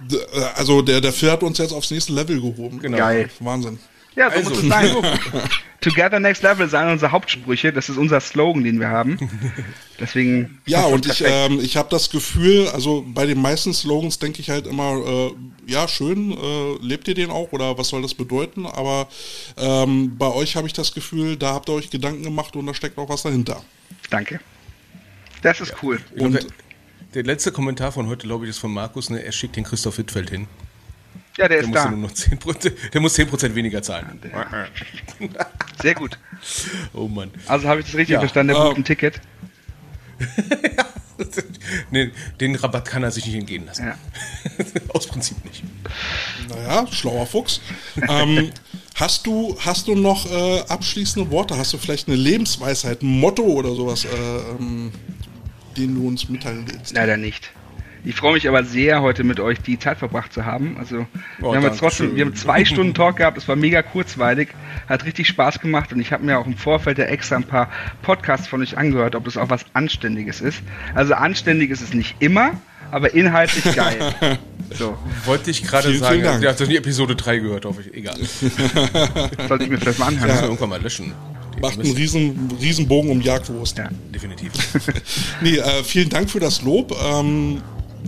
Also der, der Phil hat uns jetzt aufs nächste Level gehoben. Genau. Geil. Wahnsinn. Ja, so Also. muss es sein. Together Next Level sind unsere Hauptsprüche. Das ist unser Slogan, den wir haben. Deswegen. Ja, und ich, ähm, ich habe das Gefühl, also bei den meisten Slogans denke ich halt immer, äh, ja, schön, äh, lebt ihr den auch oder was soll das bedeuten? Aber ähm, bei euch habe ich das Gefühl, da habt ihr euch Gedanken gemacht und da steckt auch was dahinter. Danke. Das ist cool. Ich glaub, Und- der, der letzte Kommentar von heute, glaube ich, ist von Markus. Ne? Er schickt den Christoph Wittfeld hin. Ja, der Der ist muss da. nur noch 10%, der muss 10% weniger zahlen. Sehr gut. Oh Mann. Also habe ich das richtig Ja, verstanden, der ähm, bucht ein Ticket. nee, den Rabatt kann er sich nicht entgehen lassen. Ja. Aus Prinzip nicht. Naja, schlauer Fuchs. ähm, hast, du, hast du noch äh, abschließende Worte? Hast du vielleicht eine Lebensweisheit, ein Motto oder sowas, äh, ähm, den du uns mitteilen willst? Leider nicht. Ich freue mich aber sehr, heute mit euch die Zeit verbracht zu haben. Also Oh, wir haben jetzt trotzdem, schön. wir haben zwei Stunden Talk gehabt, es war mega kurzweilig, hat richtig Spaß gemacht und ich habe mir auch im Vorfeld ja extra ein paar Podcasts von euch angehört, ob das auch was Anständiges ist. Also anständig ist es nicht immer, aber inhaltlich geil. So, Wollte ich gerade sagen. vielen Dank. Der hat doch nie Episode 3 gehört, hoffe ich. Egal. sollte ich mir vielleicht mal anhören. Müssen wir irgendwann mal löschen. Die Macht einen riesen, riesen Bogen um Jagdwurst. Ja. Definitiv. Nee, äh, vielen Dank für das Lob. Ähm,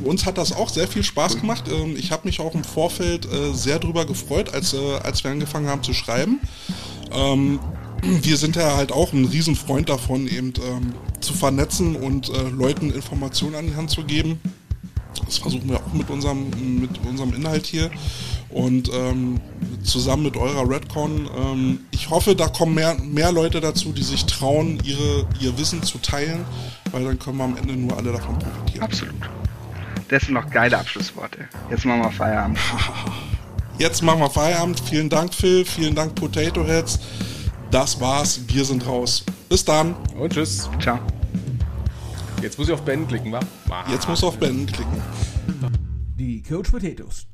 uns hat das auch sehr viel Spaß gemacht. Ähm, ich habe mich auch im Vorfeld äh, sehr drüber gefreut, als, äh, als wir angefangen haben zu schreiben. Ähm, wir sind ja halt auch ein Riesenfreund davon, eben ähm, zu vernetzen und äh, Leuten Informationen an die Hand zu geben. Das versuchen wir auch mit unserem, mit unserem Inhalt hier. Und ähm, zusammen mit eurer Redcon, ähm, ich hoffe, da kommen mehr, mehr Leute dazu, die sich trauen, ihre, ihr Wissen zu teilen, weil dann können wir am Ende nur alle davon profitieren. Absolut. Das sind noch geile Abschlussworte. Jetzt machen wir Feierabend. Jetzt machen wir Feierabend. Vielen Dank, Phil. Vielen Dank, Potato Heads. Das war's. Wir sind raus. Bis dann. Und tschüss. Ciao. Jetzt muss ich auf Beenden klicken, wa? Jetzt muss auf Beenden klicken. Die Coach Potatoes.